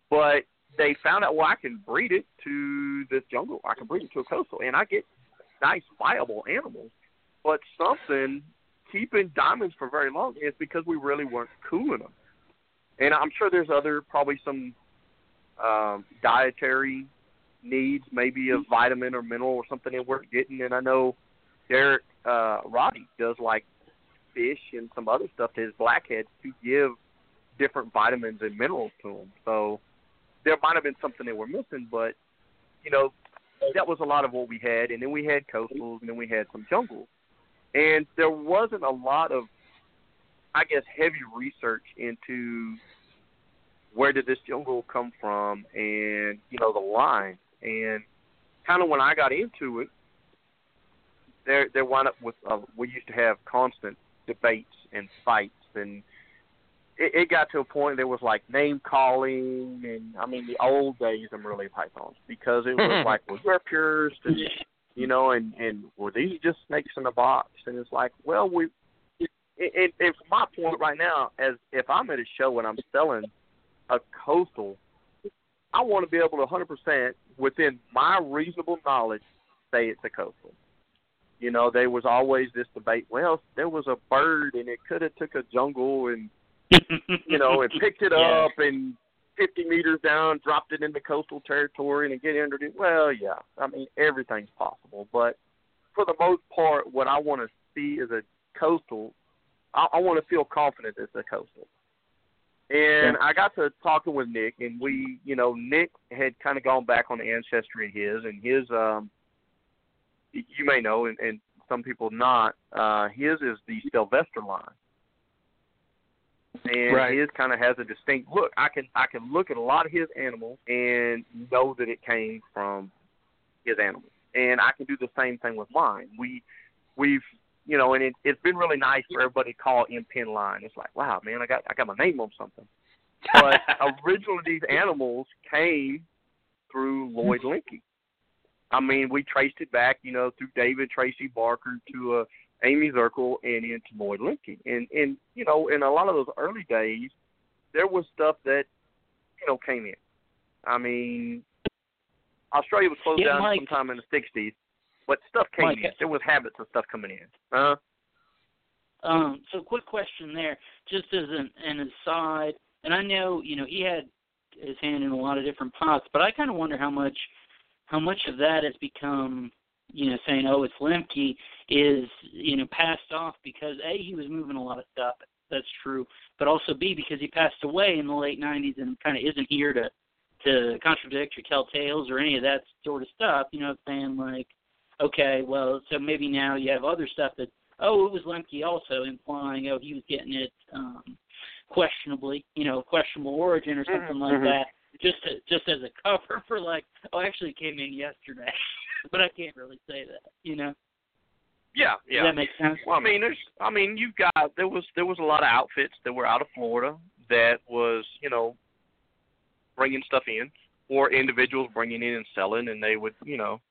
But they found out well I can breed it to this jungle. I can breed it to a coastal and I get nice viable animals. But something keeping diamonds for very long is because we really weren't cooling them. And I'm sure there's other probably some um dietary needs, maybe a vitamin or mineral or something they weren't getting and I know Derek uh Roddy does like fish and some other stuff to his blackheads to give different vitamins and minerals to them. So there might have been something they were missing, but you know that was a lot of what we had. And then we had coastals, and then we had some jungles, and there wasn't a lot of, I guess, heavy research into where did this jungle come from, and you know the line, and kind of when I got into it, there there wound up with uh, we used to have constant debates and fights and it, it got to a point there was like name calling, and I mean the old days of Morelia pythons because it was like, well, you're purist, and you know, and and were these just snakes in a box? And it's like, well, we. And, and from my point right now, as if I'm at a show and I'm selling a coastal, I want to be able to 100% within my reasonable knowledge say it's a coastal. You know, there was always this debate. Well, there was a bird and it could have took a jungle and you know and picked it Yeah. up and 50 meters down, dropped it into coastal territory and get under it. Well, yeah, I mean everything's possible, but for the most part, what I want to see is a coastal. I, I want to feel confident it's a coastal. And I got to talking with Nick, and we, you know, Nick had kind of gone back on the ancestry of his, and his, um, you may know, and, and some people not. Uh, his is the Sylvester line, and Right. his kind of has a distinct look. I can I can look at a lot of his animals and know that it came from his animals, and I can do the same thing with mine. We we've you know, and it, it's been really nice for everybody to call in pin line. It's like, wow, man, I got I got my name on something. But originally, these animals came through Lloyd Lemke. I mean, we traced it back, you know, through David Tracy Barker to uh, Amy Zirkle and into Lloyd Lemke. And and you know, in a lot of those early days, there was stuff that you know came in. I mean, Australia was closed Yeah, down Mike. sometime in the '60s, but stuff came Mike, in. There was habits of stuff coming in. Uh, Um, so quick question there, just as an, an aside, and I know you know he had his hand in a lot of different pots, but I kind of wonder how much how much of that has become you know saying oh it's Lemke is you know passed off because a he was moving a lot of stuff that's true, but also b because he passed away in the late '90s and kind of isn't here to to contradict or tell tales or any of that sort of stuff. You know, what I'm saying like okay, well, so maybe now you have other stuff that oh, it was Lemke also implying oh he was getting it um questionably, you know, questionable origin or something like mhm. that. Just to, just as a cover for like, oh, actually it came in yesterday, but I can't really say that, you know. yeah, Does that makes sense? Well, I mean, there's, I mean, you've got there was there was a lot of outfits that were out of Florida that was, you know, bringing stuff in, or individuals bringing in and selling, and they would, you know,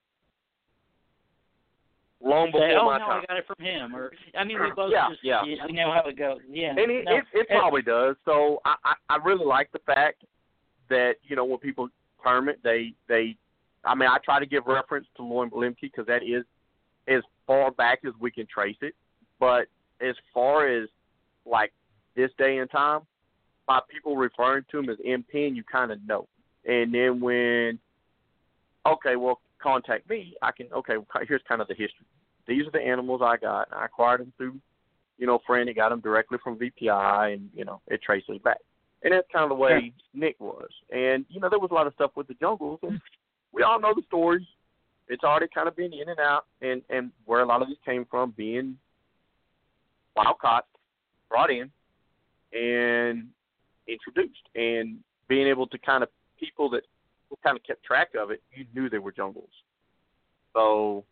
long before Say, oh my no, time. I got it from him, or I mean, we both Yeah, just yeah. we know how it goes. Yeah, And it, no, it, it probably does. So I, I, I really like the fact that you know when people term it, they they. I mean, I try to give reference to Lloyd Lemke because that is as far back as we can trace it. But as far as like this day and time, by people referring to him as M Pen, you kind of know. And then when, okay, well, contact me. I can. Okay, here's kind of the history. These are the animals I got. I acquired them through you know, friend. He got them directly from VPI, and you know, it traces back. And that's kind of the way Nick was. And you know, there was a lot of stuff with the jungles, and we all know the stories. It's already kind of been in and out, and and where a lot of this came from, being wild caught, brought in, and introduced, and being able to kind of people that kind of kept track of it, you knew they were jungles. So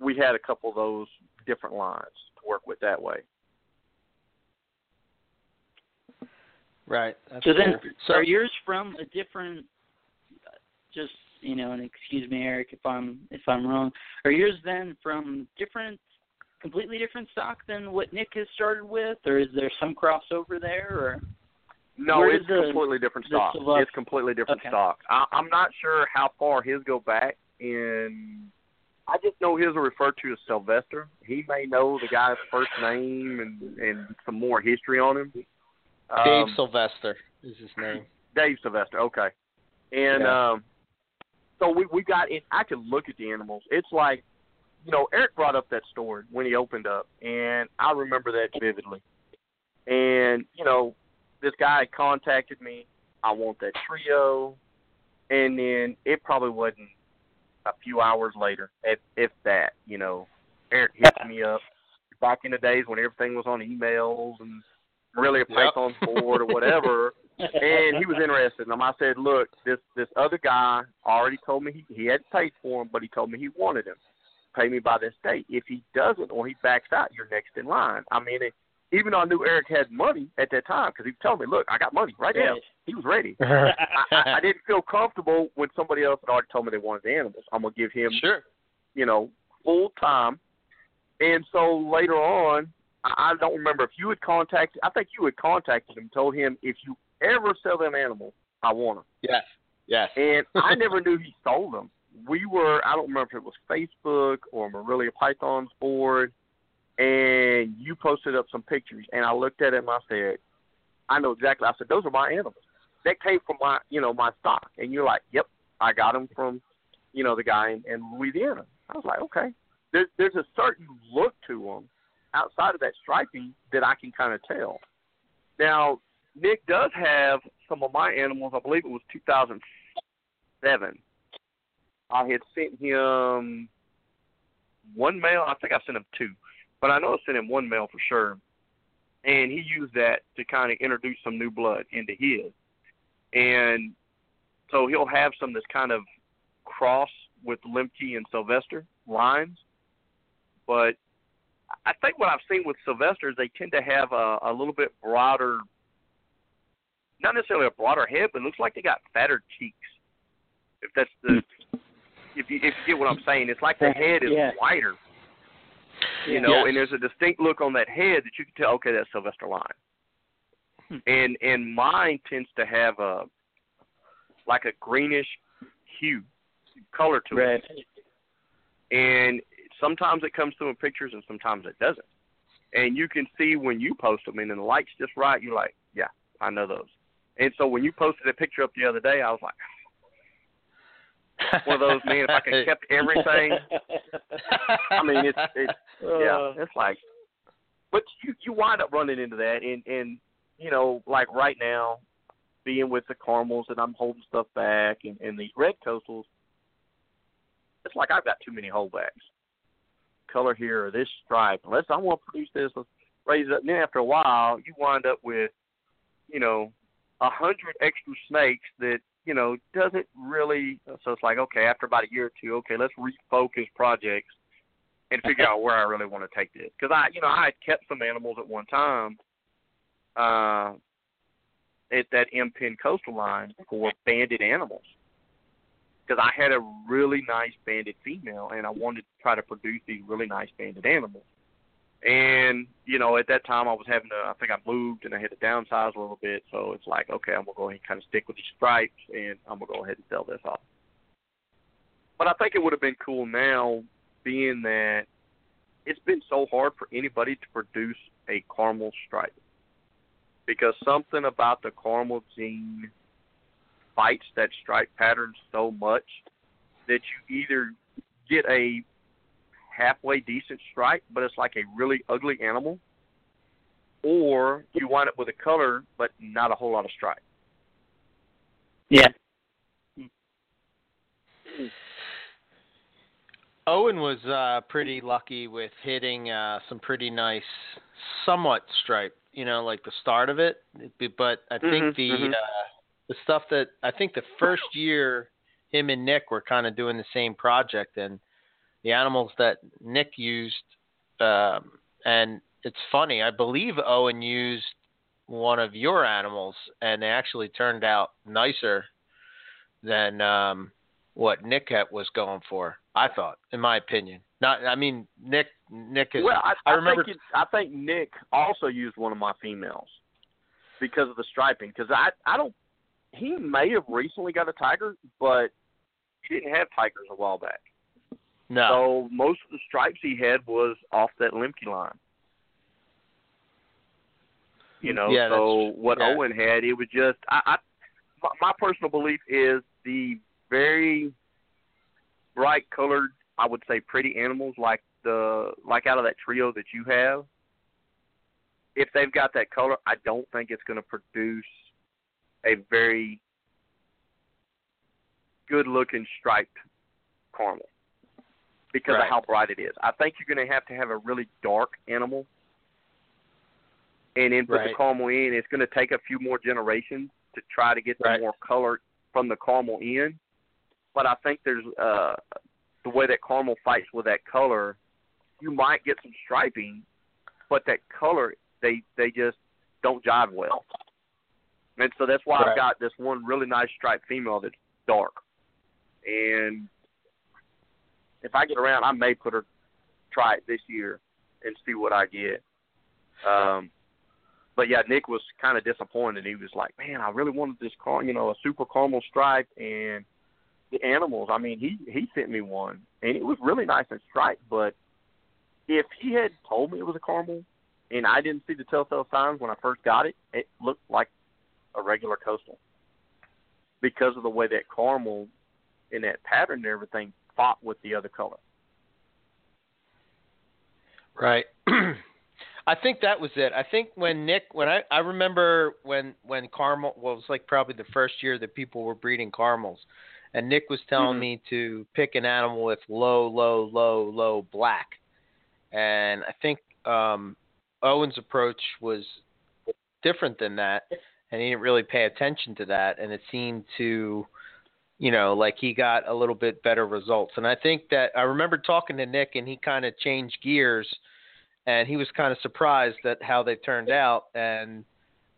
we had a couple of those different lines to work with that way. Right. That's So then, so are yours from a different? Just you know, and excuse me, Eric, if I'm if I'm wrong. Are yours then from different, completely different stock than what Nick has started with, or is there some crossover there? Or No, Where it's the- completely different stock. It's completely different Okay. stock. I, I'm not sure how far his go back in. I just know his are referred to as Sylvester. He may know the guy's first name and and some more history on him. Dave Um, Sylvester is his name. Dave Sylvester. Okay. And Yeah. um so we we got it I could look at the animals. It's like you know, Eric brought up that story when he opened up and I remember that vividly. And, you know, this guy contacted me, I want that trio and then it probably wasn't a few hours later, if if that, you know. Eric hits me up back in the days when everything was on emails and really a Yep. Python's board or whatever and he was interested. And I said, "Look, this this other guy already told me he, he hadn't paid for him, but he told me he wanted him. Pay me by this date. If he doesn't or he backs out, you're next in line. I mean, it, even though I knew Eric had money at that time, because he was telling me, "Look, I got money right now." Right. He was ready. I, I, I didn't feel comfortable when somebody else had already told me they wanted the animals. I'm gonna give him, sure. you know, full time. And so later on, I, I don't remember if you had contacted. I think you had contacted him, told him if you ever sell them animals, I want them. Yes. Yes. And I never knew he sold them. We were, I don't remember if it was Facebook or Morelia Python's board, and you posted up some pictures, and I looked at them. I said, I know exactly. I said, those are my animals. That came from my, you know, my stock. And you're like, yep, I got them from, you know, the guy in, in Louisiana. I was like, okay. There's there's a certain look to them outside of that striping that I can kind of tell. Now, Nick does have some of my animals. I believe it was 2007. I had sent him one mail. I think I sent him two, but I know I sent him one mail for sure. And he used that to kind of introduce some new blood into his. And so he'll have some that's kind of cross with Lemke and Sylvester lines. But I think what I've seen with Sylvester is they tend to have a, a little bit broader, not necessarily a broader head, but it looks like they got fatter cheeks. If that's the, if you if you get what I'm saying, it's like the head is Yeah. wider, you know, Yes. and there's a distinct look on that head that you can tell. Okay, that's Sylvester line. Hmm. And and mine tends to have a like a greenish hue color to Right. it and sometimes it comes through in pictures and sometimes it doesn't. And you can see when you post them, and then the light's just right. You're like, yeah, I know those. And so when you posted a picture up the other day, I was like, one of those man. If I could kept everything, I mean, it's it's yeah, Uh, it's like, but you you wind up running into that, and and you know, like right now, being with the caramels and I'm holding stuff back, and and these red coastals, it's like I've got too many holdbacks. Color here or this stripe. Let's I want to produce this. Let's raise it up. And then after a while, you wind up with, you know, a hundred extra snakes that you know doesn't really. So it's like okay, after about a year or two, okay, let's refocus projects and figure out where I really want to take this. Because I, you know, I had kept some animals at one time, uh, at that M Pin coastal line for banded animals. Because I had a really nice banded female, and I wanted to try to produce these really nice banded animals. And you know, at that time, I was having to. I think I moved, and I had to downsize a little bit. So it's like, okay, I'm gonna go ahead and kind of stick with these stripes, and I'm gonna go ahead and sell this off. But I think it would have been cool now, being that it's been so hard for anybody to produce a caramel stripe because something about the caramel gene fights that stripe pattern so much that you either get a halfway decent stripe, but it's like a really ugly animal, or you wind up with a color but not a whole lot of stripe. yeah. Owen was uh, pretty lucky with hitting uh, some pretty nice, somewhat stripe. You know, like the start of it. But I think Mhm, the mhm. uh, the stuff that I think the first year him and Nick were kind of doing the same project, and the animals that Nick used, um, and it's funny. I believe Owen used one of your animals, and they actually turned out nicer than um, what Nick had, was going for. I thought, in my opinion. Not, I mean, Nick. Nick is. Well, I, I I remember- Think it, I think Nick also used one of my females because of the striping. Because I, I don't. He may have recently got a tiger, but he didn't have tigers a while back. No. So most of the stripes he had was off that Lemke line. You know, Yeah, so what yeah. Owen had, it was just I, I my, my personal belief is the very bright colored, I would say pretty animals like the like out of that trio that you have. If they've got that color, I don't think it's going to produce a very good looking striped caramel because Right. of how bright it is. I think you're going to have to have a really dark animal and then put Right. the caramel in. It's going to take a few more generations to try to get the Right. more color from the caramel in. But I think there's uh, the way that caramel fights with that color. You might get some striping, but that color they they just don't jive well. And so that's why Right. I've got this one really nice striped female that's dark. And if I get around, I may put her try it this year and see what I get. Um, but yeah, Nick was kind of disappointed. He was like, "Man, I really wanted this car, you know, a super caramel stripe and the animals. I mean, he he sent me one, and it was really nice and striped. But if he had told me it was a caramel, and I didn't see the telltale signs when I first got it, it looked like a regular coastal because of the way that caramel and that pattern and everything fought with the other color. Right. I think that was it. I think when Nick, when I, I remember when when caramel, well, it was like probably the first year that people were breeding caramels, and Nick was telling Mhm. me to pick an animal with low, low, low, low black, and I think um, Owen's approach was different than that, and he didn't really pay attention to that, and it seemed to, you know, like he got a little bit better results. And I think that I remember talking to Nick, and he kind of changed gears, and he was kind of surprised at how they turned out, and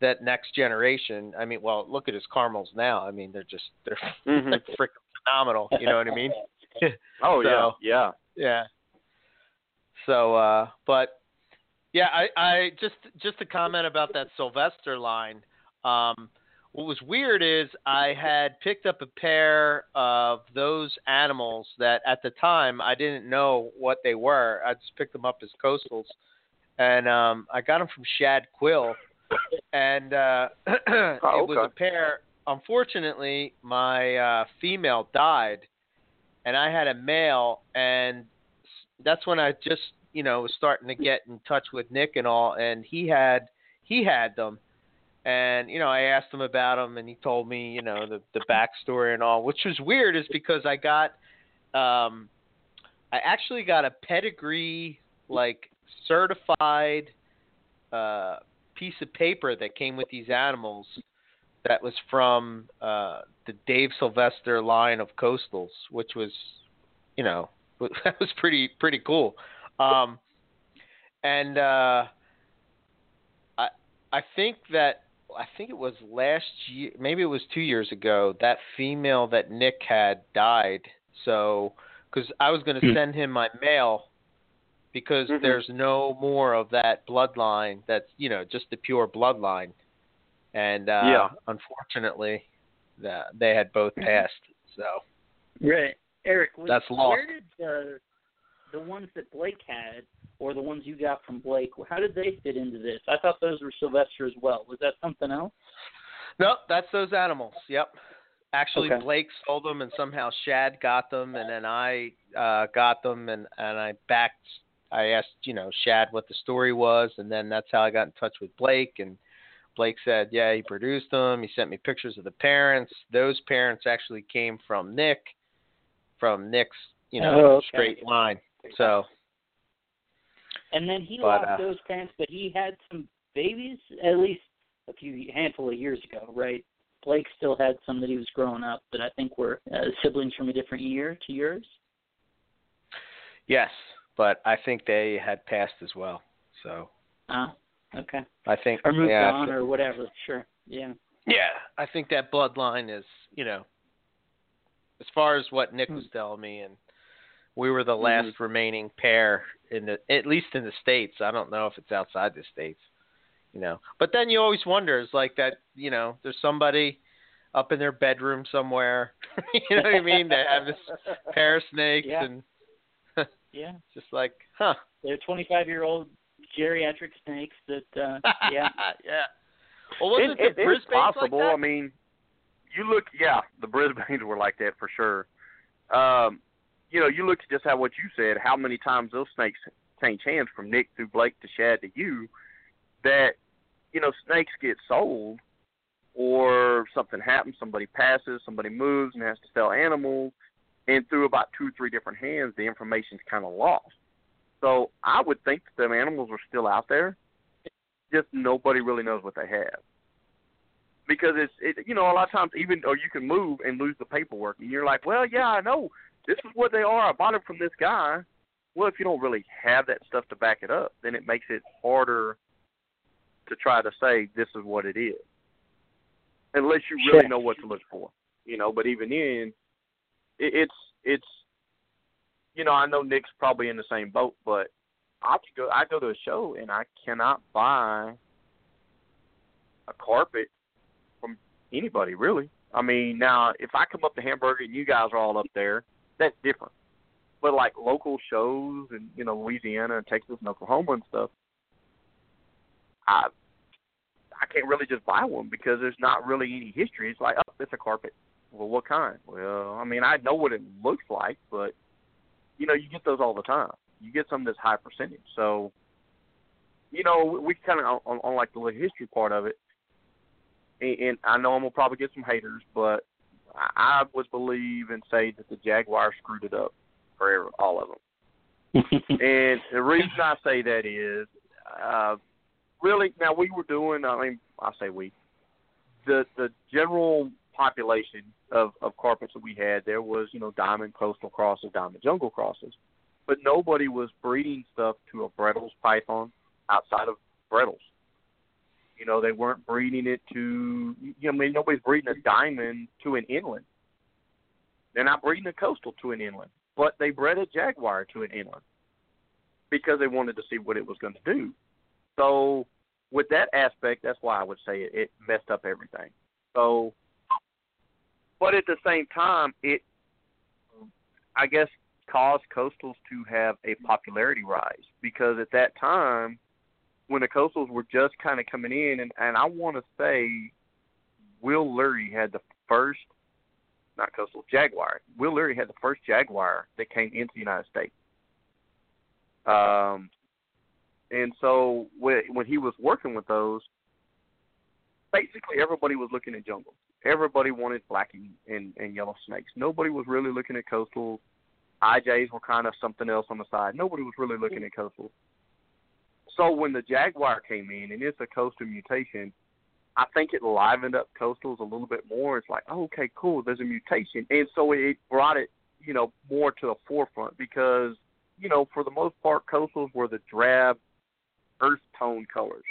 that next generation. I mean, well, look at his caramels now. I mean, they're just they're Mhm. freaking phenomenal. You know what I mean? Oh So- yeah, yeah. Yeah. So, uh, but yeah, I, I just just to comment about that Sylvester line. Um, what was weird is I had picked up a pair of those animals that at the time I didn't know what they were. I just picked them up as coastals, and um, I got them from Shad Quill, and uh, it was a pair. Unfortunately, my uh, female died, and I had a male, and that's when I just you know was starting to get in touch with Nick and all, and he had he had them, and you know I asked him about him, and he told me you know the the backstory and all, which was weird, is because I got um I actually got a pedigree like certified uh piece of paper that came with these animals that was from uh the Dave Sylvester line of coastals, which was you know that was pretty pretty cool. Um, and uh, I I think that I think it was last year, maybe it was two years ago. That female that Nick had died. So because I was going to send him my mail because Mhm. there's no more of that bloodline. That's you know just the pure bloodline. And uh, Yeah. unfortunately, the, they had both passed. So Right, Eric. Was, That's lost. Where did the the ones that Blake had, or the ones you got from Blake, how did they fit into this? I thought those were Sylvester as well. Was that something else? No, that's those animals. Yep. Actually, Okay. Blake sold them, and somehow Shad got them, and then I uh, got them, and and I backed. I asked, you know, Shad what the story was, and then that's how I got in touch with Blake. And Blake said, yeah, he produced them. He sent me pictures of the parents. Those parents actually came from Nick, from Nick's, you know, Oh, okay. straight line. So And then he But, lost uh, those parents, but he had some babies at least a few handful of years ago, right? Blake still had some that he was growing up that I think were uh, siblings from a different year to yours. yes, but I think they had passed as well. So Ah, okay. I think Or moved yeah, on or whatever. Sure. Yeah. Yeah, I think that bloodline is, you know, as far as what Nick was telling me, and we were the last remaining pair in the, at least in the states. I don't know if it's outside the states, you know. But then you always wonder, it's like that, you know, there's somebody up in their bedroom somewhere, you know what I mean? They have this pair of snakes, Yeah. and Yeah. just like, huh? They're 25 year old geriatric snakes that, uh, yeah. yeah. Well, wasn't it, the it, it's Brisbane's like possible. that? I mean, you look, yeah, the Brisbanes were like that for sure. Um, you know, you look at just how what you said, how many times those snakes change hands from Nick through Blake to Shad to you. That you know, snakes get sold, or something happens, somebody passes, somebody moves and has to sell animals, and through about two, or three different hands, the information's kind of lost. So I would think that them animals are still out there, just nobody really knows what they have because it's it you know a lot of times even or you can move and lose the paperwork and you're like well yeah I know this is what they are I bought it from this guy well if you don't really have that stuff to back it up then it makes it harder to try to say this is what it is, unless you really Sure. know what to look for. You know, but even then, it, it's it's you know I know Nick's probably in the same boat, but I could go I go to a show and I cannot buy a carpet from anybody really. I mean, now if I come up to Hamburger and you guys are all up there, that's different. But like local shows and you know Louisiana and Texas and Oklahoma and stuff, I I can't really just buy one because there's not really any history. It's like, oh, it's a carpet. Well, what kind? Well, I mean, I know what it looks like, but you know, you get those all the time. You get some that's high percentage. So, you know, we kind of on, on like the history part of it. And, and I know I'm gonna probably get some haters, but I, would believe and say that the Jaguar screwed it up for all of them. And the reason I say that is, uh, really, now we were doing. I mean, I say we. The the general population of of carpets that we had, there was you know diamond coastal crosses, diamond jungle crosses, but nobody was breeding stuff to a Bredl's python outside of Bredls. You know, they weren't breeding it to. You know, I mean, nobody's breeding a diamond to an inland. They're not breeding a coastal to an inland, but they bred a jaguar to an inland because they wanted to see what it was going to do. So, with that aspect, that's why I would say it, it messed up everything. So, but at the same time, it, I guess, caused coastals to have a popularity rise because at that time, when the coastals were just kind of coming in, and, and I want to say, Will Lurie had the first, not coastal Jaguar. Will Lurie had the first Jaguar that came into the United States. Um, and so when when he was working with those, basically everybody was looking at jungle. Everybody wanted black and, and, and yellow snakes. Nobody was really looking at coastals. IJs were kind of something else on the side. Nobody was really looking at coastals. So when the Jaguar came in, and it's a coastal mutation, I think it livened up coastals a little bit more. It's like, oh, okay, cool, there's a mutation, and so it brought it, you know, more to the forefront because, you know, for the most part, coastals were the drab, earth tone colors,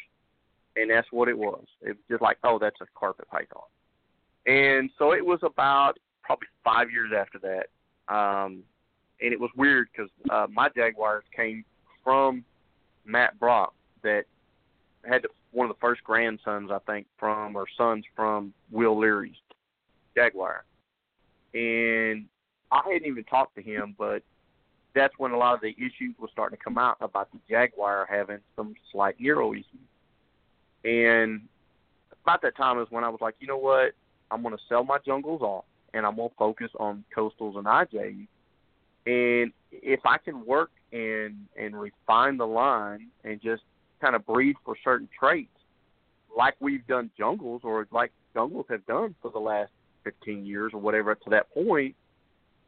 and that's what it was. It was just like, oh, that's a carpet python, and so it was about probably five years after that, um, and it was weird because uh, my Jaguars came from Matt Brock that had one of the first grandsons, I think, from or sons from Will Leary's Jaguar, and I hadn't even talked to him, but that's when a lot of the issues were starting to come out about the Jaguar having some slight neuro issues. And about that time is when I was like, you know what, I'm going to sell my jungles off, and I'm going to focus on coastals and IJs. And if I can work and and refine the line and just kind of breed for certain traits, like we've done jungles or like jungles have done for the last 15 years or whatever up to that point,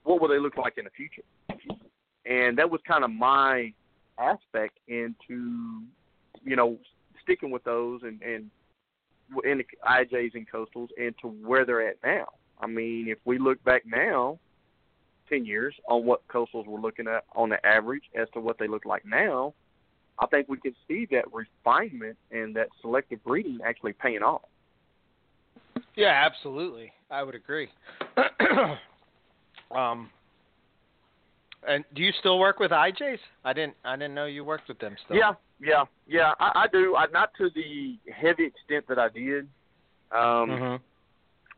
what will they look like in the future? And that was kind of my aspect into, you know, sticking with those and and in the IJs and coastals and to where they're at now. I mean, if we look back now, 10 years on what coastals we're looking at on the average as to what they look like now, I think we can see that refinement and that selective breeding actually paying off. Yeah, absolutely. I would agree. um, and do you still work with IJs? I didn't. I didn't know you worked with them still. Yeah, yeah, yeah. I, I do. I, not to the heavy extent that I did. Um, hmm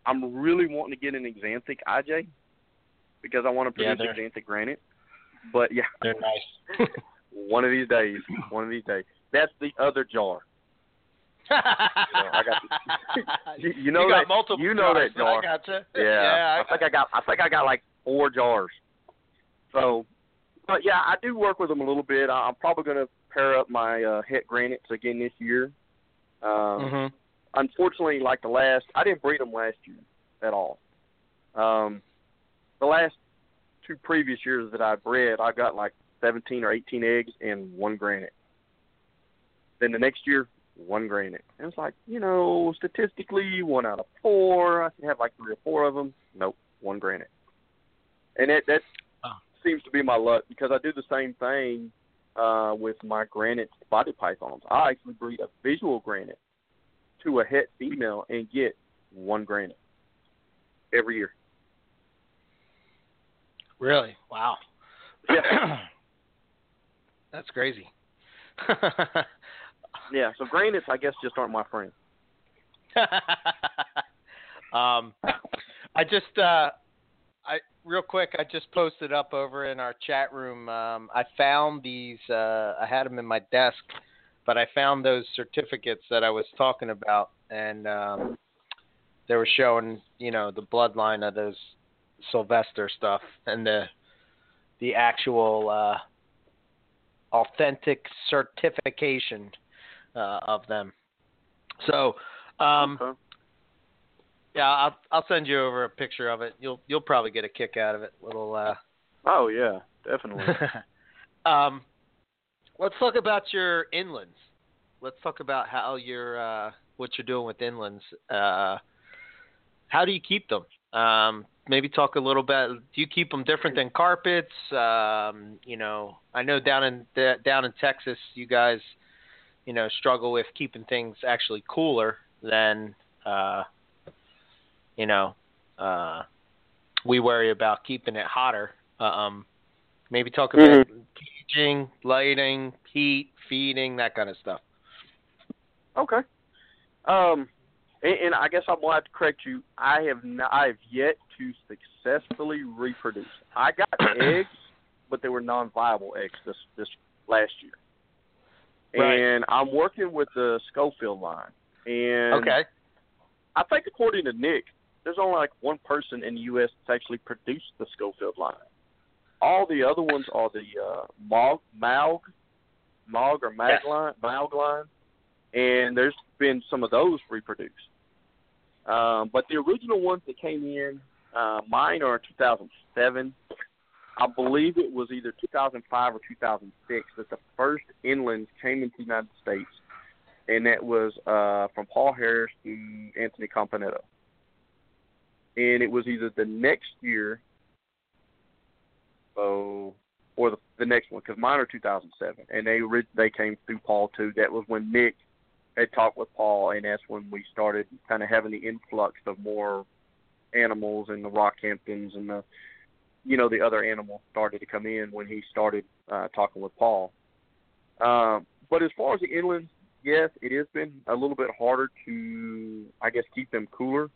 I'm really wanting to get an axanthic IJ because I want to produce they're- axanthic granite. But yeah, They're nice. one of these days, one of these days. That's the other jar. I got You, you know got that. multiple you know jars. that jar. I gotcha. Yeah, yeah I think I got. I think I got like four jars. So, but yeah, I do work with them a little bit. I- I'm probably going to pair up my uh, het granites again this year. Um, hmm Unfortunately, like the last, I didn't breed them last year at all. Um, the last two previous years that I bred, I got like 17 or 18 eggs and one granite. Then the next year, one granite. And it's like, you know, statistically, one out of four. I should have like three or four of them. Nope, one granite. And that that Oh. seems to be my luck because I do the same thing uh, with my granite spotted pythons. I actually breed a visual granite to a het female and get one granite every year. Really? Wow. Yeah. That's crazy. yeah. So granites, I guess, just aren't my friend. um, I just, uh, I real quick, I just posted up over in our chat room. Um, I found these. Uh, I had them in my desk, but I found those certificates that I was talking about, and um, they were showing, you know, the bloodline of those Sylvester stuff and the the actual uh, authentic certification uh, of them. So, um, Okay. yeah, I'll I'll send you over a picture of it. You'll you'll probably get a kick out of it. Little. Uh, Oh yeah, definitely. um, let's talk about your inlands. Let's talk about how you're uh, what you're doing with inlands. Uh, how do you keep them? Um, maybe talk a little bit. Do you keep them different than carpets? Um, you know, I know down in the, down in Texas, you guys, you know, struggle with keeping things actually cooler than, uh, you know, uh, we worry about keeping it hotter. Um, maybe talk about caging, lighting, heat, feeding, that kind of stuff. Okay. Um, and, and I guess I'm gonna have to correct you. I have not, I have yet to successfully reproduce. I got eggs, but they were non-viable eggs this this last year. Right. And I'm working with the Schofield line. And Okay. I think according to Nick, there's only like one person in the U.S. that's actually produced the Schofield line. All the other ones are the uh, Mog, Maug, Mog or Mag Yes. line, Maug line, and there's been some of those reproduced. Um, but the original ones that came in, uh, mine are 2007. I believe it was either 2005 or 2006 that the first inlands came into the United States, and that was uh, from Paul Harris to Anthony Campanetto. And it was either the next year, so or the the next one, because mine are 2007, and they they came through Paul too. That was when Nick had talked with Paul, and that's when we started kind of having the influx of more animals and the Rockhamptons and the you know the other animals started to come in when he started uh, talking with Paul. Um, but as far as the inlands, yes, it has been a little bit harder to I guess keep them cooler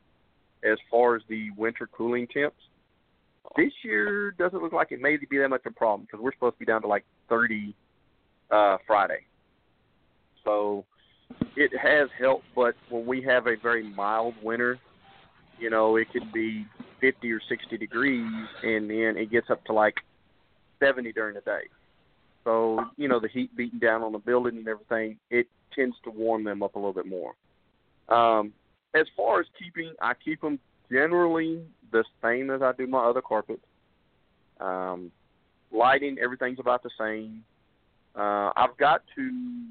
as far as the winter cooling temps. This year doesn't look like it may be that much of a problem because we're supposed to be down to like 30 uh, Friday. So it has helped, but when we have a very mild winter, you know, it could be 50 or 60 degrees, and then it gets up to like 70 during the day. So, you know, the heat beating down on the building and everything, it tends to warm them up a little bit more. Um, as far as keeping, I keep them generally the same as I do my other carpets. Um, lighting, everything's about the same. Uh, I've got to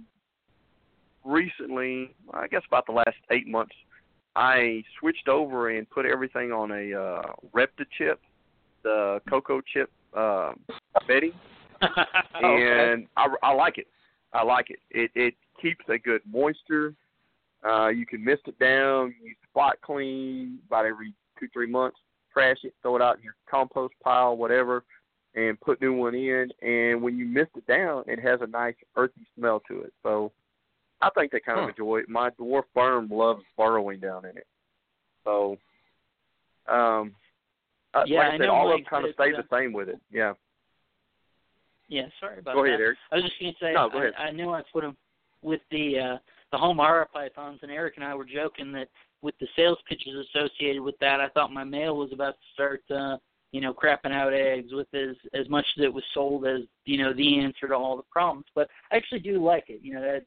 recently, I guess about the last eight months, I switched over and put everything on a uh, Repta chip, the cocoa chip uh, bedding, and I, I like it. I like it. It it keeps a good moisture. Uh, you can mist it down. You spot clean about every two three months. Trash it, throw it out in your compost pile, whatever, and put new one in. And when you mist it down, it has a nice earthy smell to it. So I think they kind of enjoy it. My dwarf worm loves burrowing down in it. So, um, uh, Yeah, like I, I said, know all of them kind of stay the same with it. Yeah. Yeah, sorry about Go that. ahead, Eric. I was just going to say, No, go ahead. I, I knew I put them with the uh, the home pythons, and Eric and I were joking that with the sales pitches associated with that, I thought my mail was about to start, uh, you know, crapping out eggs with as as much as it was sold as you know the answer to all the problems. But I actually do like it. You know, that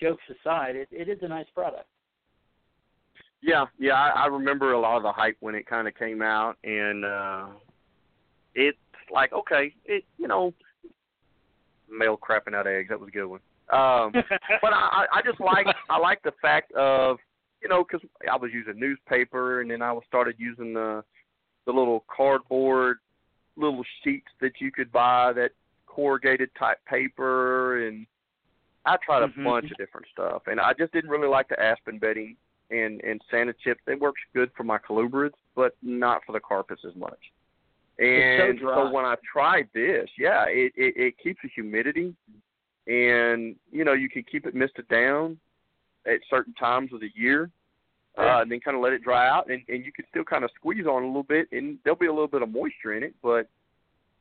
jokes aside, it, it is a nice product. Yeah, yeah, I, I remember a lot of the hype when it kind of came out, and uh it's like okay, it you know, male crapping out eggs. That was a good one. Um, but I, I I just like I like the fact of you know because I was using newspaper, and then I was started using the the little cardboard little sheets that you could buy that corrugated type paper, and I tried a Mhm. bunch of different stuff, and I just didn't really like the aspen bedding and and Sani-Chips. It works good for my colubrids, but not for the carpets as much. And so dry. when I tried this, yeah, it, it it keeps the humidity, and you know you can keep it misted down at certain times of the year, uh, and then kind of let it dry out, and and you can still kind of squeeze on a little bit, and there'll be a little bit of moisture in it, but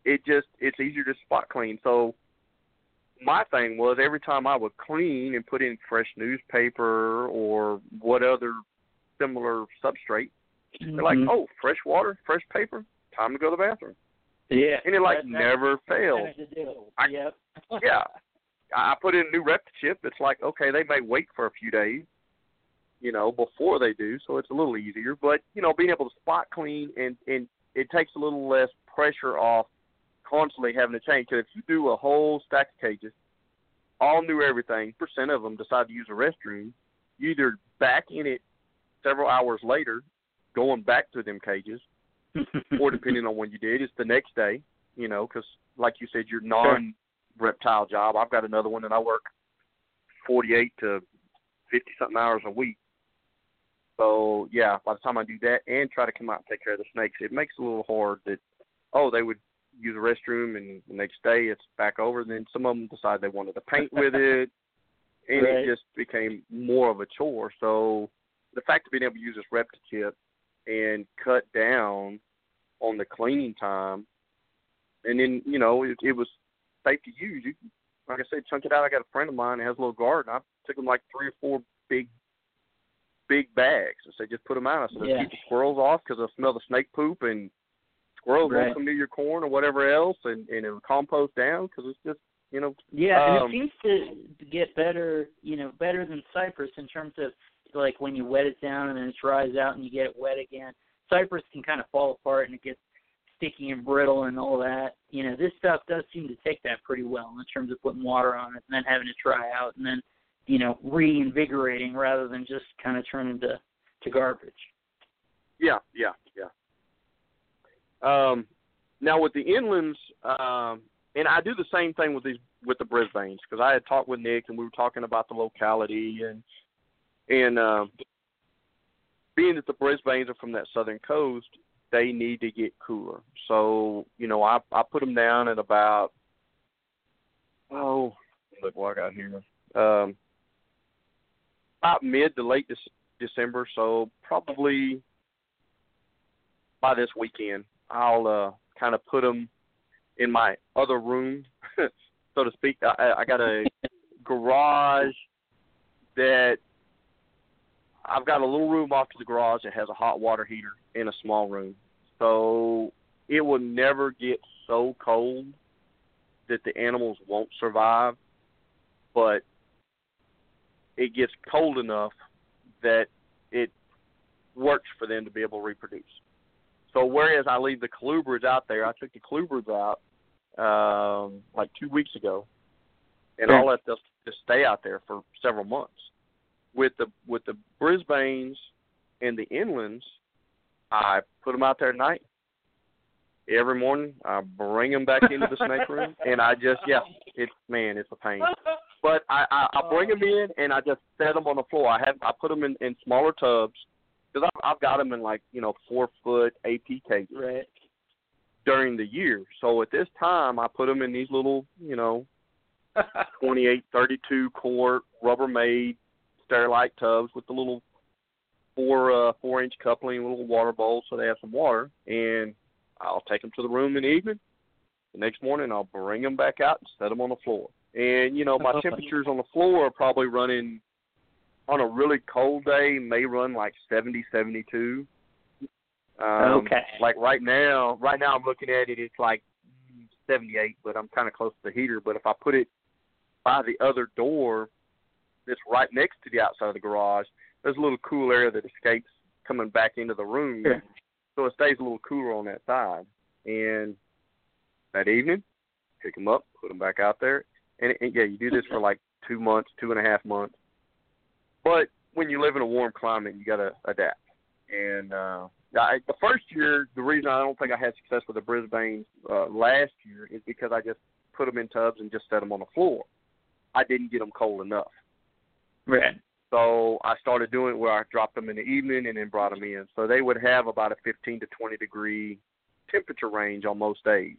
it just it's easier to spot clean. So my thing was every time I would clean and put in fresh newspaper or what other similar substrate, they're like, Mhm. oh, fresh water, fresh paper, time to go to the bathroom, yeah, and it like That- never failed. Kind of the deal. I- yep. yeah. I put in a new rep chip. It's like okay, they may wait for a few days, you know, before they do, so it's a little easier. But you know, being able to spot clean and and it takes a little less pressure off constantly having to change. Because if you do a whole stack of cages, all new everything, percent of them decide to use a restroom, you either back in it several hours later, going back to them cages, or depending on when you did, it's the next day. You know, because like you said, your non-reptile job. I've got another one that I work forty-eight to fifty something hours a week. So yeah, by the time I do that and try to come out and take care of the snakes, it makes it a little hard. That oh, they would use a restroom and the next day it's back over. Then some of them decide they wanted to paint with it, and Right. it just became more of a chore. So the fact of being able to use this Repta chip and cut down on the cleaning time, and then you know it, it was safe to use. You can, like I said, chunk it out. I got a friend of mine that has a little garden. I took him like three or four big, big bags. I said just put them out. I said Yeah. keep the squirrels off because they'll smell the snake poop and squirrels Right. won't come near your corn or whatever else, and and it'll compost down because it's just you know Yeah, and Um, it seems to get better, you know, better than cypress in terms of like when you wet it down and then it dries out and you get it wet again. Cypress can kind of fall apart and it gets sticky and brittle and all that. You know, this stuff does seem to take that pretty well in terms of putting water on it and then having it dry out and then, you know, reinvigorating rather than just kind of turning to to garbage. Yeah, yeah. Um, now with the inlands, um, and I do the same thing with these with the Brisbanes because I had talked with Nick and we were talking about the locality and and um, being that the Brisbanes are from that southern coast, they need to get cooler. So you know, I I put them down at about oh look what I got here. Um, about mid to late Dec- December, so probably by this weekend, I'll uh, kind of put them in my other room, so to speak. I, I got a garage that I've got a little room off to the garage that has a hot water heater in a small room, so it will never get so cold that the animals won't survive, but it gets cold enough that it works for them to be able to reproduce. So whereas I leave the colubrids out there, I took the colubrids out um, like two weeks ago, and Sure. I'll let them just stay out there for several months. With the with the Brisbanes and the inlands, I put them out there at night. Every morning, I bring them back into the snake room, and I just yeah, it's man, it's a pain. But I I, I bring them in and I just set them on the floor. I have I put them in in smaller tubs because I've, I've got them in like you know four foot AP cages Right. during the year. So at this time, I put them in these little you know 28, 32 quart Rubbermaid Sterilite tubs with the little four uh, four inch coupling, little water bowl, so they have some water. And I'll take them to the room in the evening. The next morning, I'll bring them back out and set them on the floor. And you know, my temperatures on the floor are probably running on a really cold day may run like seventy, seventy-two. Um, Okay. Like right now, right now I'm looking at it. It's like 78, but I'm kind of close to the heater. But if I put it by the other door, that's right next to the outside of the garage, there's a little cool area that escapes coming back into the room, Sure. so it stays a little cooler on that side. And that evening, pick them up, put them back out there, and, and yeah, you do this for like two months, two and a half months. But when you live in a warm climate, you got to adapt. And uh, I, the first year, the reason I don't think I had success with the Brisbane uh, last year is because I just put them in tubs and just set them on the floor. I didn't get them cold enough. Right. So I started doing it where I dropped them in the evening and then brought them in. So they would have about a 15 to 20 degree temperature range on most days,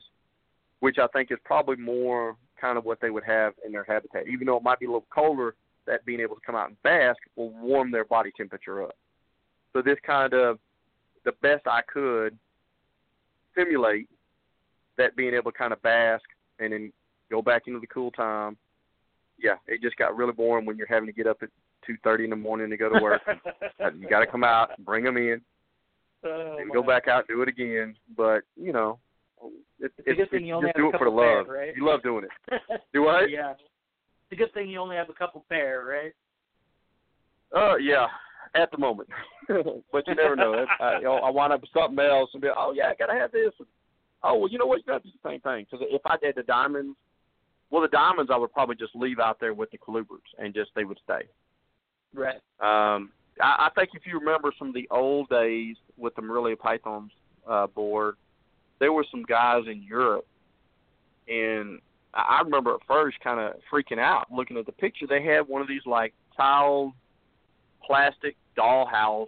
which I think is probably more kind of what they would have in their habitat. Even though it might be a little colder, that being able to come out and bask will warm their body temperature up. So this kind of the best I could simulate that being able to kind of bask and then go back into the cool time. Yeah, it just got really boring when you're having to get up at two thirty in the morning to go to work. you got to come out, bring them in, oh, and go back out, do it again. But you know, it, it's, it's a good thing you only just do it for the love. pair, right? You love doing it. Do what? yeah. A good thing you only have a couple pair, right? Uh, yeah, at the moment. but you never know. I, you know, I wind up with something else and be, like, oh yeah, I gotta have this. Oh well, you know what? You got to do the same thing. Because if I did the diamonds, well, the diamonds I would probably just leave out there with the colubrids and just they would stay. Right. Um, I, I think if you remember some of the old days with the Morelia Pythons uh, board, there were some guys in Europe, and I remember at first kind of freaking out looking at the picture. They had one of these like tiled plastic dollhouse,